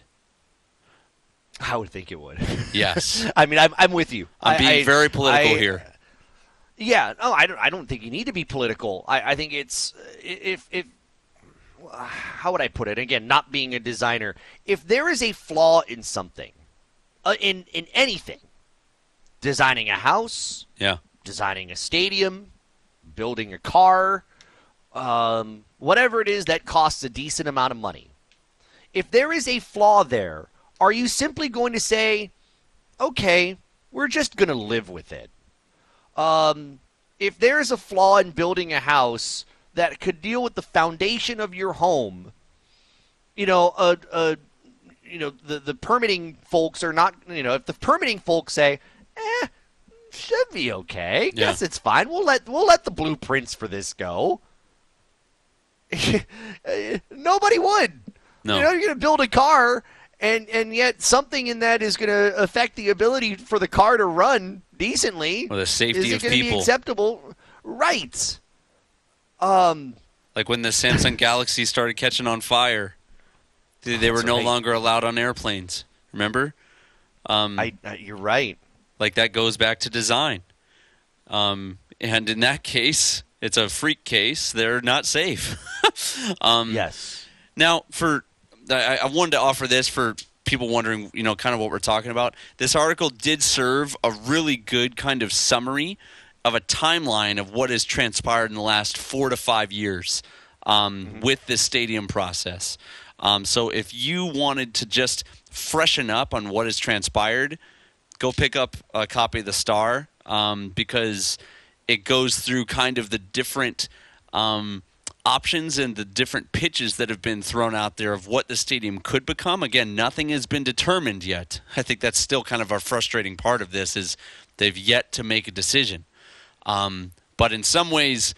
I would think it would. Yes. I mean, I'm, I'm with you. I'm being I- very political I- here. Yeah, no, I don't. I don't think you need to be political. I, I think it's if if how would I put it? Again, not being a designer, if there is a flaw in something, uh, in in anything, designing a house, Yeah. designing a stadium, building a car, um, whatever it is that costs a decent amount of money. If there is a flaw there, are you simply going to say, okay, we're just going to live with it? Um, if there's a flaw in building a house that could deal with the foundation of your home, you know, uh, uh, you know, the the permitting folks are not, you know, if the permitting folks say, eh, should be okay, Yeah. guess it's fine. We'll let we'll let the blueprints for this go. Nobody would. No. You know, you're going to build a car, and and yet something in that is going to affect the ability for the car to run decently. Or the safety is it of gonna Be people. acceptable, right? Um, Like when the Samsung Galaxy started catching on fire, they, they were no right. longer allowed on airplanes. Remember? Um, I, I, you're right. Like that goes back to design. Um, and in that case, it's a freak case. They're not safe. um, yes. Now, for I, I wanted to offer this for people wondering, you know, kind of what we're talking about. This article did serve a really good kind of summary of a timeline of what has transpired in the last four to five years um, with this stadium process. Um, so, if you wanted to just freshen up on what has transpired, go pick up a copy of the Star um, because it goes through kind of the different um, options and the different pitches that have been thrown out there of what the stadium could become. Again, nothing has been determined yet. I think that's still kind of our frustrating part of this is they've yet to make a decision. Um, but in some ways,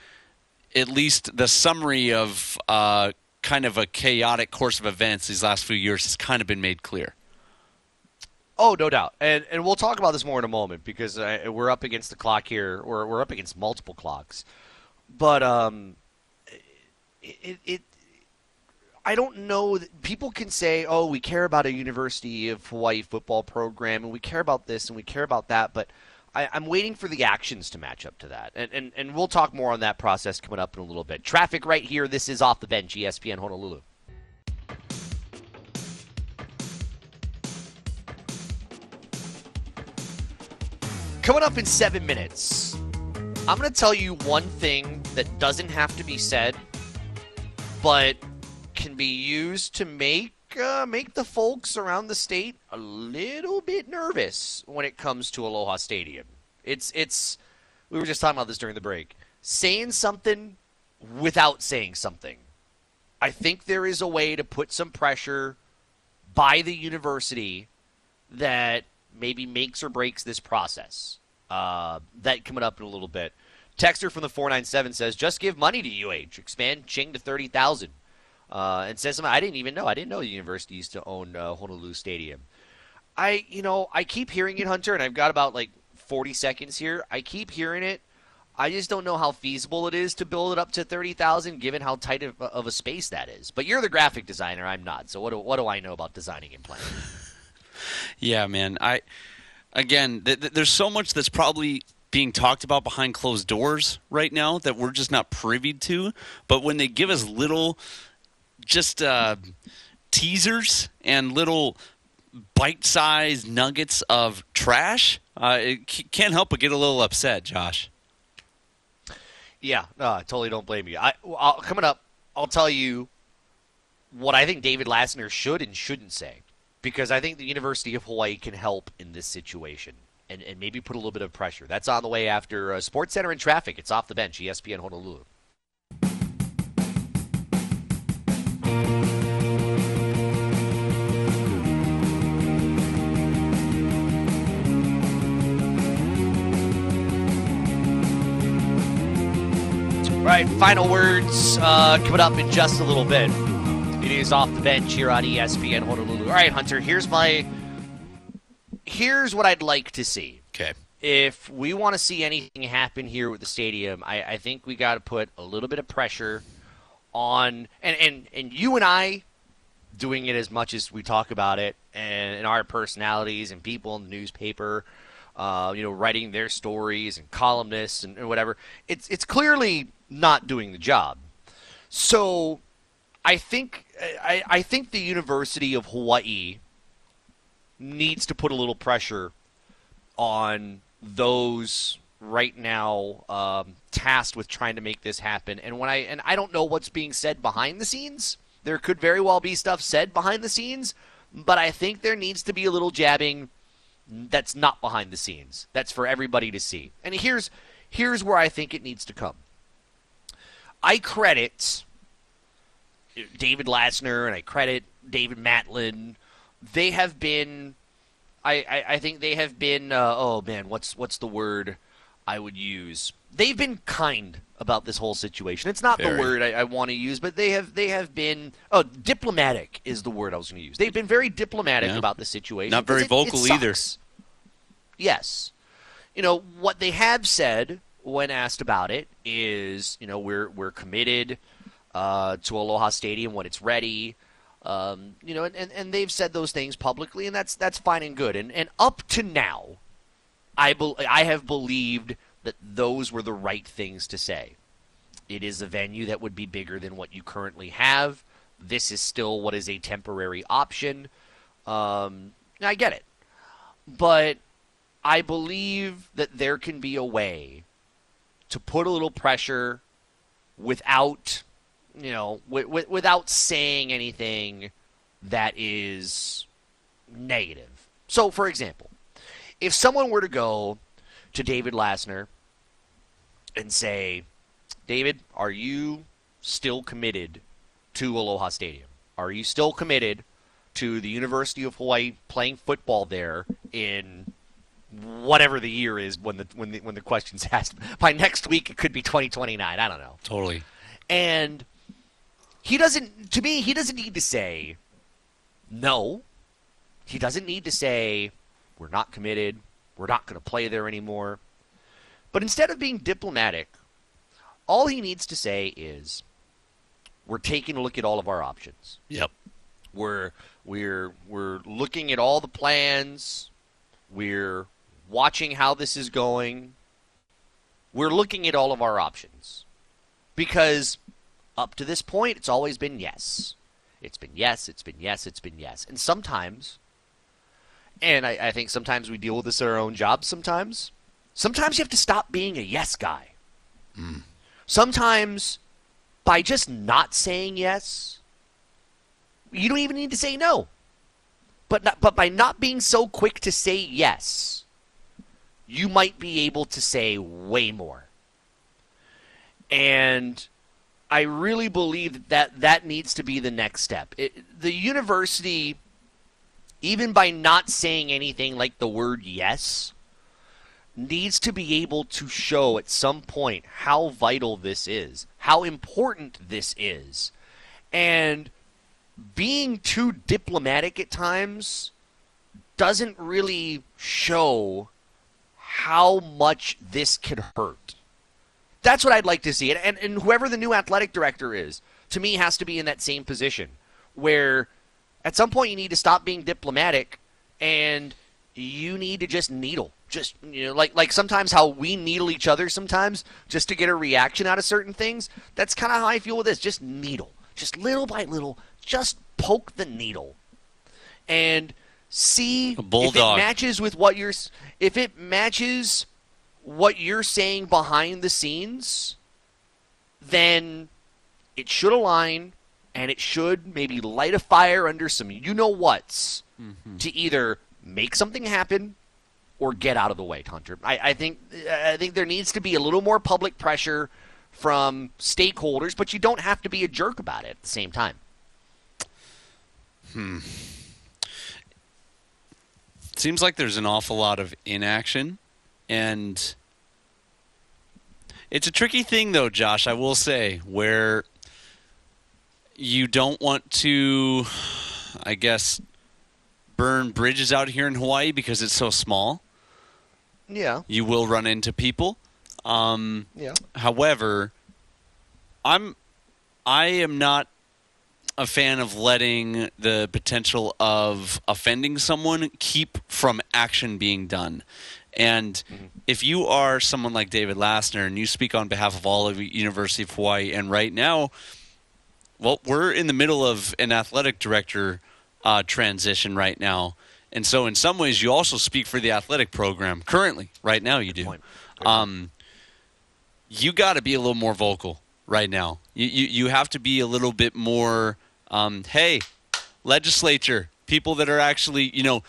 at least the summary of uh, kind of a chaotic course of events these last few years has kind of been made clear. Oh, no doubt, and and we'll talk about this more in a moment because uh, we're up against the clock here. We're we're up against multiple clocks, but um, it, it, I don't know. People can say, "Oh, we care about a University of Hawaii football program, and we care about this, and we care about that," but I, I'm waiting for the actions to match up to that, and, and and we'll talk more on that process coming up in a little bit. Traffic right here. This is off the bench, ESPN Honolulu. Coming up in seven minutes, I'm going to tell you one thing that doesn't have to be said, but can be used to make uh, make the folks around the state a little bit nervous when it comes to Aloha Stadium. It's it's we were just talking about this during the break. Saying something without saying something. I think there is a way to put some pressure by the university that maybe makes or breaks this process. Uh, that coming up in a little bit. Texter from the 497 says, just give money to UH. Expand Ching to 30000 uh, And says something I didn't even know. I didn't know the university used to own uh, Honolulu Stadium. I, you know, I keep hearing it, Hunter, and I've got about like 40 seconds here. I keep hearing it. I just don't know how feasible it is to build it up to 30,000 given how tight of, of, a space that is. But you're the graphic designer, I'm not. So what do, what do I know about designing and planning? yeah, man. I again, th- th- there's so much that's probably being talked about behind closed doors right now that we're just not privy to. But when they give us little just uh, teasers and little bite-sized nuggets of trash, uh, it c- can't help but get a little upset, Josh. Yeah, no, I totally don't blame you. I, I'll, coming up, I'll tell you what I think David Lassner should and shouldn't say, because I think the University of Hawaii can help in this situation and, and maybe put a little bit of pressure. That's on the way after uh, Sports Center and Traffic. It's off the bench, ESPN Honolulu. All right, final words uh, coming up in just a little bit. It is off the bench here on ESPN Honolulu. All right, Hunter, here's my here's what I'd like to see. Okay. If we want to see anything happen here with the stadium, I, I think we got to put a little bit of pressure on and, and and you and I doing it as much as we talk about it and, and our personalities and people in the newspaper uh, you know, writing their stories and columnists and, and whatever. It's it's clearly not doing the job. So I think I, I think the University of Hawaii needs to put a little pressure on those right now um, tasked with trying to make this happen. And when I and I don't know what's being said behind the scenes. There could very well be stuff said behind the scenes, but I think there needs to be a little jabbing that's not behind the scenes. That's for everybody to see. And here's here's where I think it needs to come. I credit David Lassner and I credit David Matlin. They have been I, I, I think they have been uh, oh man, what's what's the word I would use? They've been kind about this whole situation. It's not Very. the word I, I want to use, but they have they have been oh diplomatic is the word I was going to use. They've been very diplomatic Yeah. about the situation. Not very it- it vocal either. Yes. You know, what they have said when asked about it is, you know, we're we're committed uh, to Aloha Stadium when it's ready. Um, you know, and, and, they've said those things publicly, and that's that's fine and good. And and up to now, I bel I have believed that those were the right things to say. It is a venue that would be bigger than what you currently have. This is still what is a temporary option. Um, I get it, but I believe that there can be a way to put a little pressure without, you know, w- w- without saying anything that is negative. So, for example, if someone were to go to David Lassner and say, David, are you still committed to Aloha Stadium? Are you still committed to the University of Hawaii playing football there in whatever the year is when the when the when the question's asked. By next week, it could be 2029. I don't know. Totally. And he doesn't. To me, he doesn't need to say no. He doesn't need to say we're not committed. We're not going to play there anymore. But instead of being diplomatic, all he needs to say is we're taking a look at all of our options. Yep. We're we're we're looking at all the plans. We're watching how this is going. We're looking at all of our options. Because up to this point it's always been yes. It's been yes, it's been yes, it's been yes. And sometimes and I, I think sometimes we deal with this in our own jobs sometimes. sometimes you have to stop being a yes guy. Mm. Sometimes by just not saying yes, you don't even need to say no. But not, but by not being so quick to say yes, you might be able to say way more. And I really believe that that, needs to be the next step. It, the university, even by not saying anything like the word yes, needs to be able to show at some point how vital this is, how important this is. And being too diplomatic at times doesn't really show how much this could hurt. That's what I'd like to see. And, and, and whoever the new athletic director is, to me, has to be in that same position where at some point you need to stop being diplomatic and you need to just needle. Just you know, like like sometimes how we needle each other sometimes just to get a reaction out of certain things. That's kind of how I feel with this. Just needle, just little by little, just poke the needle, and see if it matches with what you're. If it matches what you're saying behind the scenes, then it should align and it should maybe light a fire under some you know what's to either make something happen or get out of the way, Hunter. I, I think I think there needs to be a little more public pressure from stakeholders, but you don't have to be a jerk about it at the same time. Hmm. Seems like there's an awful lot of inaction, and it's a tricky thing, though, Josh. I will say where you don't want to, I guess, burn bridges out here in Hawaii because it's so small. Yeah. You will run into people. Um, Yeah. However, I'm I am not a fan of letting the potential of offending someone keep from action being done. And if you are someone like David Lassner and you speak on behalf of all of University of Hawaii, and right now, well, we're in the middle of an athletic director uh, transition right now. And so, in some ways, you also speak for the athletic program currently. Right now, you do. Um, you got to be a little more vocal right now. You, you you have to be a little bit more. Um, hey, legislature, people that are actually you know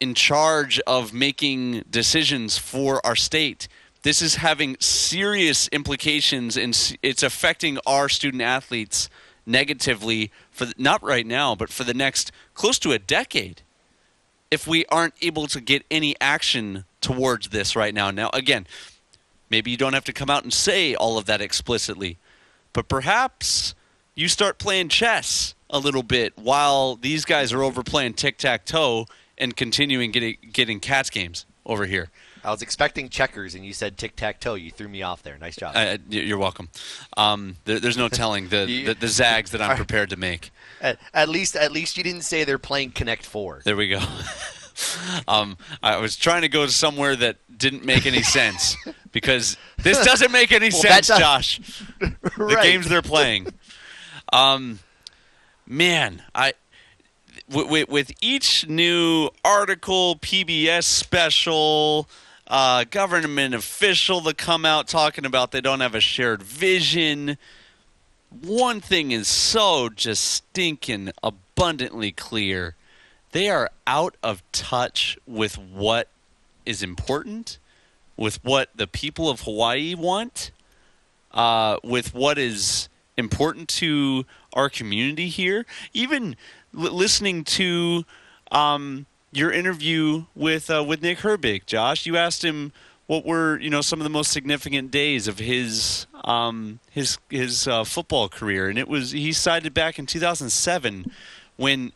in charge of making decisions for our state. This is having serious implications, and it's affecting our student athletes negatively for the, not right now, but for the next close to a decade. If we aren't able to get any action towards this right now, now again, maybe you don't have to come out and say all of that explicitly, but perhaps you start playing chess a little bit while these guys are over playing tic tac toe and continuing getting getting cats games over here. I was expecting checkers, and you said tic tac toe. You threw me off there. Nice job. Uh, you're welcome. Um, there, there's no telling the, You- the the zags that I'm prepared to make. At, at least, at least you didn't say they're playing Connect Four. There we go. um, I was trying to go to somewhere that didn't make any sense because this doesn't make any Well, sense, Josh. The games they're playing. Um, man, I with, with each new article, PBS special, uh, government official that come out talking about they don't have a shared vision. One thing is so just stinking abundantly clear. They are out of touch with what is important, with what the people of Hawaii want, uh, with what is important to our community here. Even l- listening to um, your interview with uh, with Nick Herbig, Josh, you asked him what were you know some of the most significant days of his um, his his uh, football career, and it was he cited back in 2007 when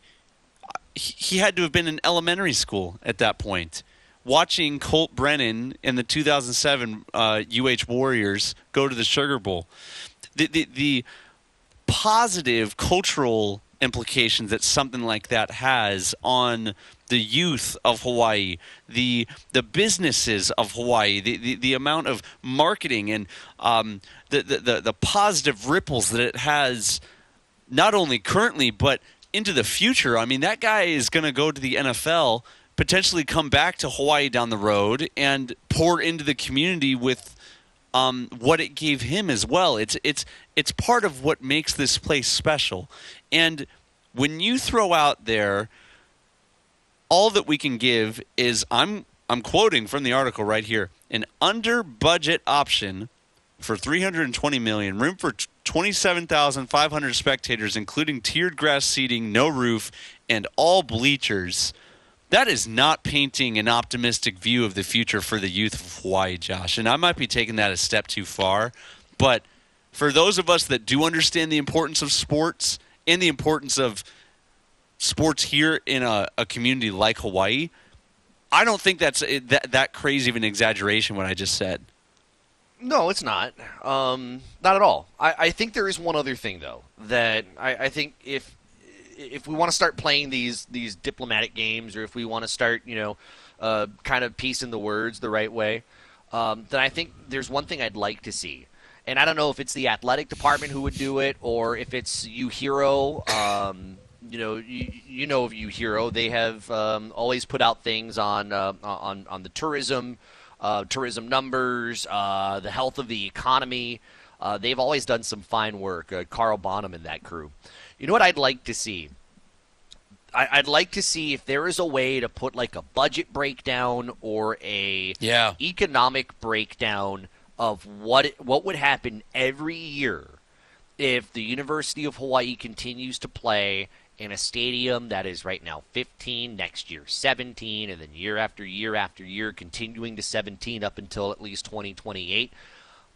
he had to have been in elementary school at that point, watching Colt Brennan and the 2007 uh, UH Warriors go to the Sugar Bowl. The, the, the positive cultural implications that something like that has on the youth of Hawaii, the the businesses of Hawaii, the, the, the amount of marketing and um, the, the, the, positive ripples that it has not only currently but into the future. I mean, that guy is going to go to the NFL, potentially come back to Hawaii down the road and pour into the community with um, what it gave him as well. It's it's it's part of what makes this place special. And when you throw out there all that we can give is I'm I'm quoting from the article right here, an under budget option for 320 million, room for 27,500 spectators including tiered grass seating, no roof and all bleachers. That is not painting an optimistic view of the future for the youth of Hawaii, Josh. And I might be taking that a step too far, but for those of us that do understand the importance of sports and the importance of sports here in a, a community like Hawaii, I don't think that's that, that crazy of an exaggeration what I just said. No, it's not. Um, not at all. I, I think there is one other thing though that I, I think if if we want to start playing these these diplomatic games, or if we want to start, you know, uh, kind of piecing the words the right way, um, then I think there's one thing I'd like to see. And I don't know if it's the athletic department who would do it, or if it's UHERO. Um, you know, you, you know of UHERO. They have um, always put out things on uh, on on the tourism, uh, tourism numbers, uh, the health of the economy. Uh, they've always done some fine work. Uh, Carl Bonham and that crew. You know what I'd like to see? I, would like to see if there is a way to put like a budget breakdown or a yeah. economic breakdown of what it, what would happen every year if the University of Hawaii continues to play in a stadium that is right now 15, next year 17, and then year after year after year continuing to 17 up until at least 2028.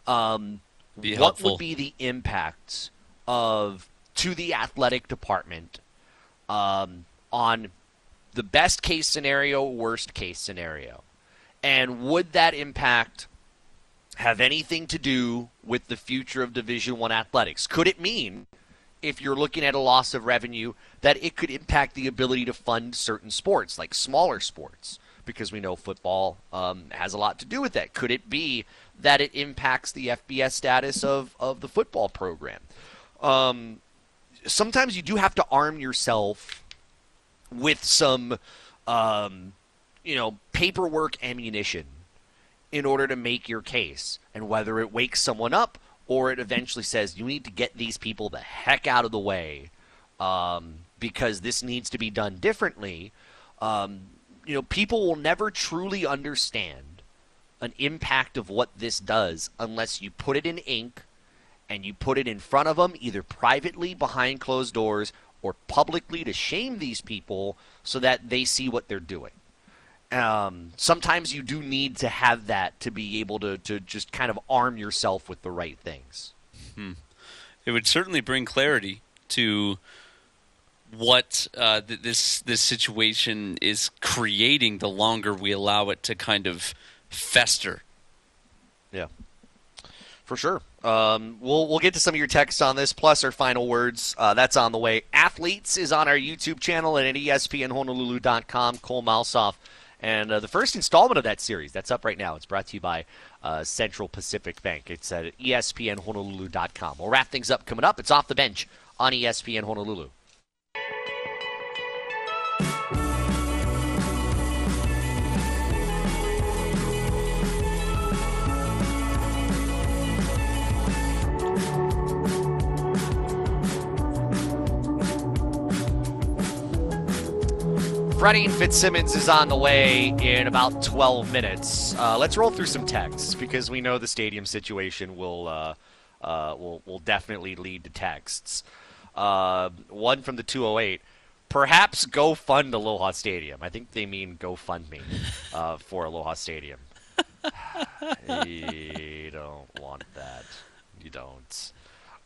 Um, what helpful. would be the impacts of to the athletic department um, on the best case scenario, worst case scenario, and would that impact have anything to do with the future of Division One athletics? Could it mean, if you're looking at a loss of revenue, that it could impact the ability to fund certain sports, like smaller sports? Because we know football um, has a lot to do with that. Could it be that it impacts the FBS status of, of the football program? Um, sometimes you do have to arm yourself with some, um, you know, paperwork ammunition in order to make your case. And whether it wakes someone up or it eventually says you need to get these people the heck out of the way um, because this needs to be done differently. Um, you know, people will never truly understand an impact of what this does unless you put it in ink and you put it in front of them either privately behind closed doors or publicly to shame these people so that they see what they're doing. Um, sometimes you do need to have that to be able to, to just kind of arm yourself with the right things. Hmm. It would certainly bring clarity to what uh, th- this this situation is creating. The longer we allow it to kind of fester. Yeah, for sure. Um, we'll we'll get to some of your texts on this, plus our final words. Uh, that's on the way. Athletes is on our YouTube channel and at ESPNHonolulu.com. Cole Malsoff. And uh, the first installment of that series, that's up right now. It's brought to you by uh, Central Pacific Bank. It's at ESPNHonolulu.com. We'll wrap things up coming up. It's off the bench on ESPN Honolulu. Freddie Fitzsimmons is on the way in about 12 minutes. Uh, let's roll through some texts because we know the stadium situation will uh, uh, will will definitely lead to texts. Uh, one from the 208. Perhaps go fund Aloha Stadium. I think they mean go fund me uh, for Aloha Stadium. you don't want that. You don't.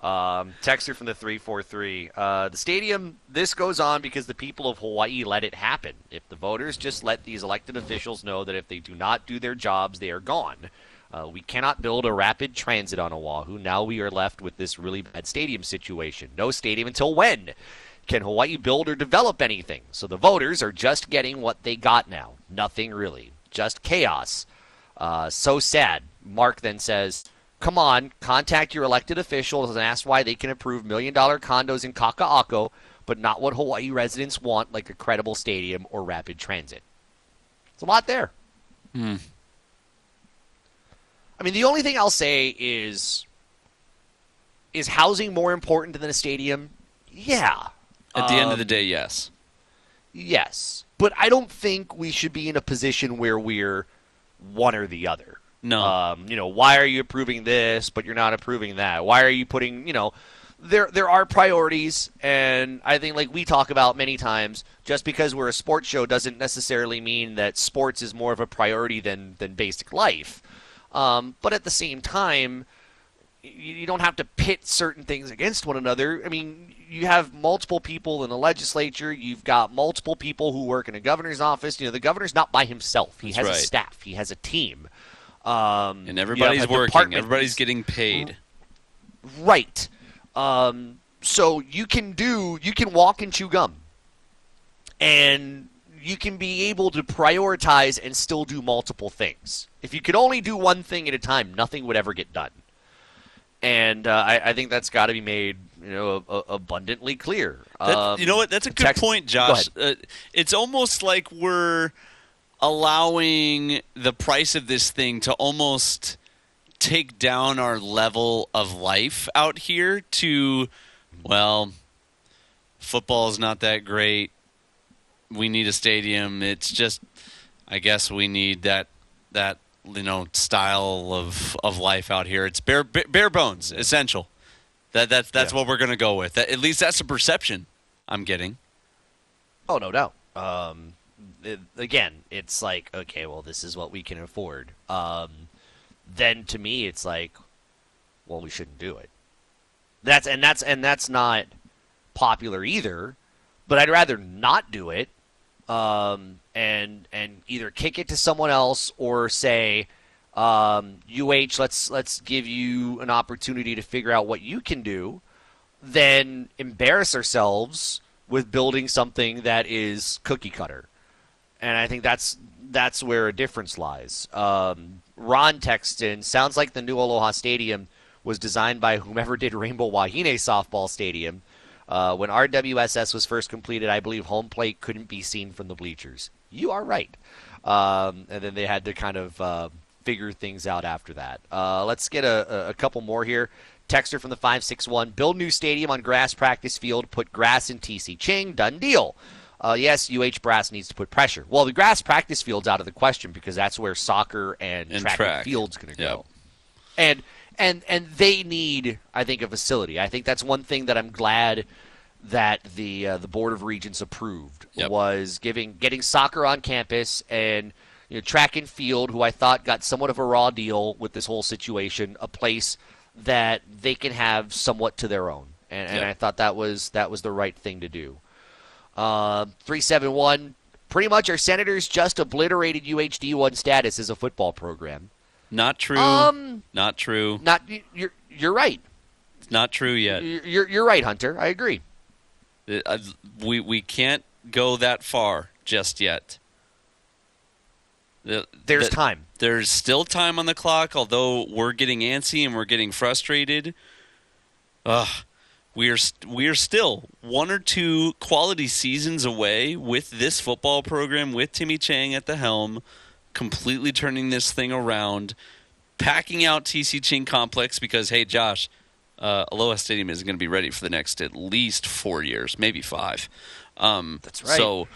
Um, texter from the 343. Uh, the stadium, this goes on because the people of Hawaii let it happen. If the voters just let these elected officials know that if they do not do their jobs, they are gone. Uh, we cannot build a rapid transit on Oahu. Now we are left with this really bad stadium situation. No stadium until when? Can Hawaii build or develop anything? So the voters are just getting what they got now. Nothing really. Just chaos. Uh, so sad. Mark then says, come on, contact your elected officials and ask why they can approve million dollar condos in Kaka'ako, but not what Hawaii residents want, like a credible stadium or rapid transit. It's a lot there. Hmm. I mean, the only thing I'll say is is housing more important than a stadium? Yeah. At the end of Um, the day, yes. Yes. But I don't think we should be in a position where we're one or the other. No. Um, you know, why are you approving this but you're not approving that? Why are you putting, you know, there there are priorities and I think like we talk about many times, just because we're a sports show doesn't necessarily mean that sports is more of a priority than than basic life. Um, but at the same time, you you don't have to pit certain things against one another. I mean, you have multiple people in the legislature. You've got multiple people who work in a governor's office. You know, the governor's not by himself. He That's has a staff. He has a team. Um, And everybody's working. department. Everybody's getting paid. Right. Um, so you can do, you can walk and chew gum. And you can be able to prioritize and still do multiple things. If you could only do one thing at a time, nothing would ever get done. And uh, I, I think that's got to be made, you know, a, a- abundantly clear. That- Um, you know what? That's a good text- point, Josh. ahead. Uh, it's almost like we're allowing the price of this thing to almost take down our level of life out here to, well, football is not that great. We need a stadium. It's just, I guess we need that that you know style of of life out here. It's bare bare, bones, essential. That that's that's what we're gonna go with. That, at least that's the perception I'm getting. Oh, no doubt. Um, again, it's like, okay, well, this is what we can afford. Um, then to me, it's like, well, we shouldn't do it. That's and that's and that's not popular either. But I'd rather not do it, um, and and either kick it to someone else or say, um, UH, let's let's give you an opportunity to figure out what you can do, than embarrass ourselves with building something that is cookie cutter. And I think that's that's where a difference lies. Um, Ron Texton sounds like the new Aloha Stadium was designed by whomever did Rainbow Wahine softball stadium. Uh, when RWSS was first completed, I believe home plate couldn't be seen from the bleachers. You are right. Um, and then they had to kind of uh, figure things out after that. Uh, let's get a, a- couple more here. Texter from the 561 Build new stadium on grass practice field, put grass in TC Ching, done deal. Uh, yes, UH Brass needs to put pressure. Well, the grass practice field's out of the question because that's where soccer and, And track, track. and field's going to Yep. go. And and and they need, I think, a facility. I think that's one thing that I'm glad that the uh, the board of regents approved was giving getting soccer on campus and you know track and field, who I thought got somewhat of a raw deal with this whole situation, a place that they can have somewhat to their own. And, and Yep. I thought that was that was the right thing to do. Uh, three seven one. Pretty much, our senators just obliterated UHD one status as a football program. Not true. Um, not true. Not you're you're right. It's Not true yet. You're you're right, Hunter. I agree. Uh, uh, We we can't go that far just yet. The- There's the- time. There's still time on the clock, although we're getting antsy and we're getting frustrated. Ugh, we are st- we are still one or two quality seasons away with this football program with Timmy Chang at the helm, completely turning this thing around, packing out TC Ching Complex because hey, Josh, uh, Aloha Stadium is going to be ready for the next at least four years, maybe five. Um, That's right. So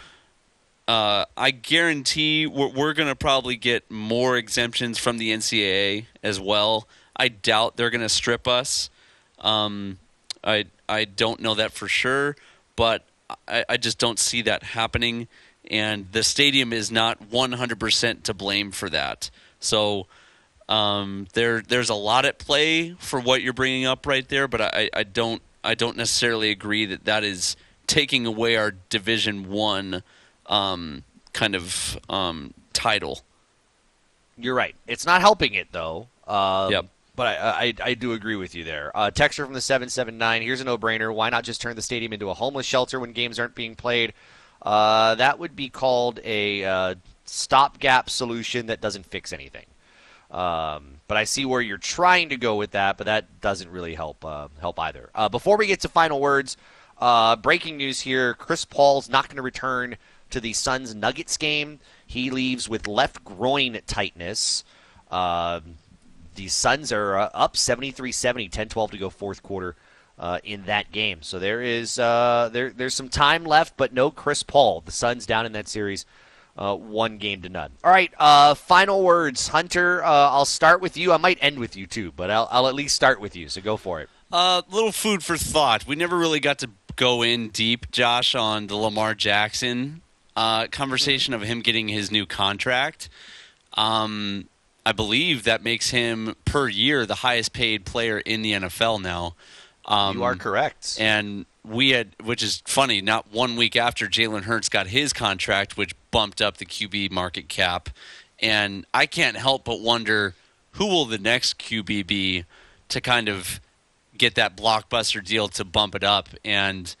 uh, I guarantee we're, we're going to probably get more exemptions from the NCAA as well. I doubt they're going to strip us. Um, I I don't know that for sure, but I, I just don't see that happening. And the stadium is not 100% to blame for that. So um, there there's a lot at play for what you're bringing up right there, but I, I don't I don't necessarily agree that that is taking away our Division One um, kind of um, title. You're right. It's not helping it though. Um, Yep. But I, I I do agree with you there. Uh, Texter from the seven seven nine. Here's a no brainer. Why not just turn the stadium into a homeless shelter when games aren't being played? Uh, that would be called a uh, stopgap solution that doesn't fix anything. Um, but I see where you're trying to go with that, but that doesn't really help uh, help either. Uh, before we get to final words, uh, breaking news here: Chris Paul's not going to return to the Suns Nuggets game. He leaves with left groin tightness. Um, the Suns are uh, up 73-70, 10-12 to go fourth quarter uh, in that game. So there is uh, there there's some time left, but no Chris Paul. The Suns down in that series, uh, one game to none. All right, uh, final words, Hunter. Uh, I'll start with you. I might end with you too, but I'll, I'll at least start with you. So go for it. A little food for thought. We never really got to go in deep, Josh, on the Lamar Jackson conversation of him getting his new contract. Um, I believe that makes him per year the highest paid player in the NFL now. Um, you are correct. And we had, which is funny, not one week after Jalen Hurts got his contract, which bumped up the QB market cap. And I can't help but wonder who will the next QB be to kind of get that blockbuster deal to bump it up. And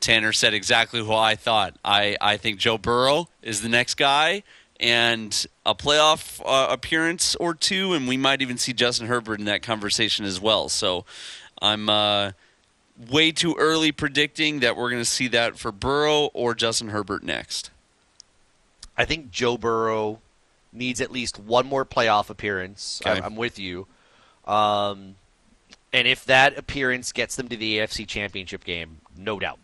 Tanner said exactly who I thought. I, I think Joe Burrow is the next guy and a playoff uh, appearance or two, and we might even see Justin Herbert in that conversation as well. So I'm uh, way too early predicting that we're going to see that for Burrow or Justin Herbert next. I think Joe Burrow needs at least one more playoff appearance. Okay. I'm with you. Um, and if that appearance gets them to the AFC Championship game, no doubt.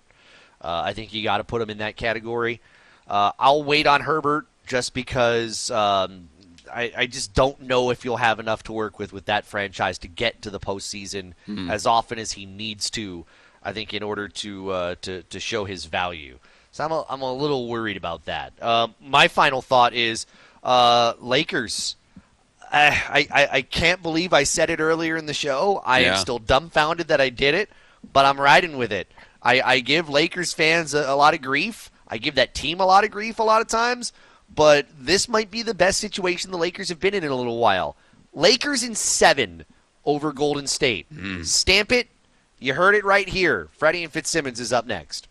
Uh, I think you got to put him in that category. Uh, I'll wait on Herbert just because um, I, I, just don't know if you'll have enough to work with with that franchise to get to the postseason Hmm. as often as he needs to. I think in order to uh, to to show his value. So I'm a, I'm a little worried about that. Um, my final thought is uh, Lakers. I, I I can't believe I said it earlier in the show. I Yeah. am still dumbfounded that I did it, but I'm riding with it. I, I give Lakers fans a, a lot of grief. I give that team a lot of grief a lot of times, but this might be the best situation the Lakers have been in in a little while. Lakers in seven over Golden State. Mm-hmm. Stamp it. You heard it right here. Freddie and Fitzsimmons is up next.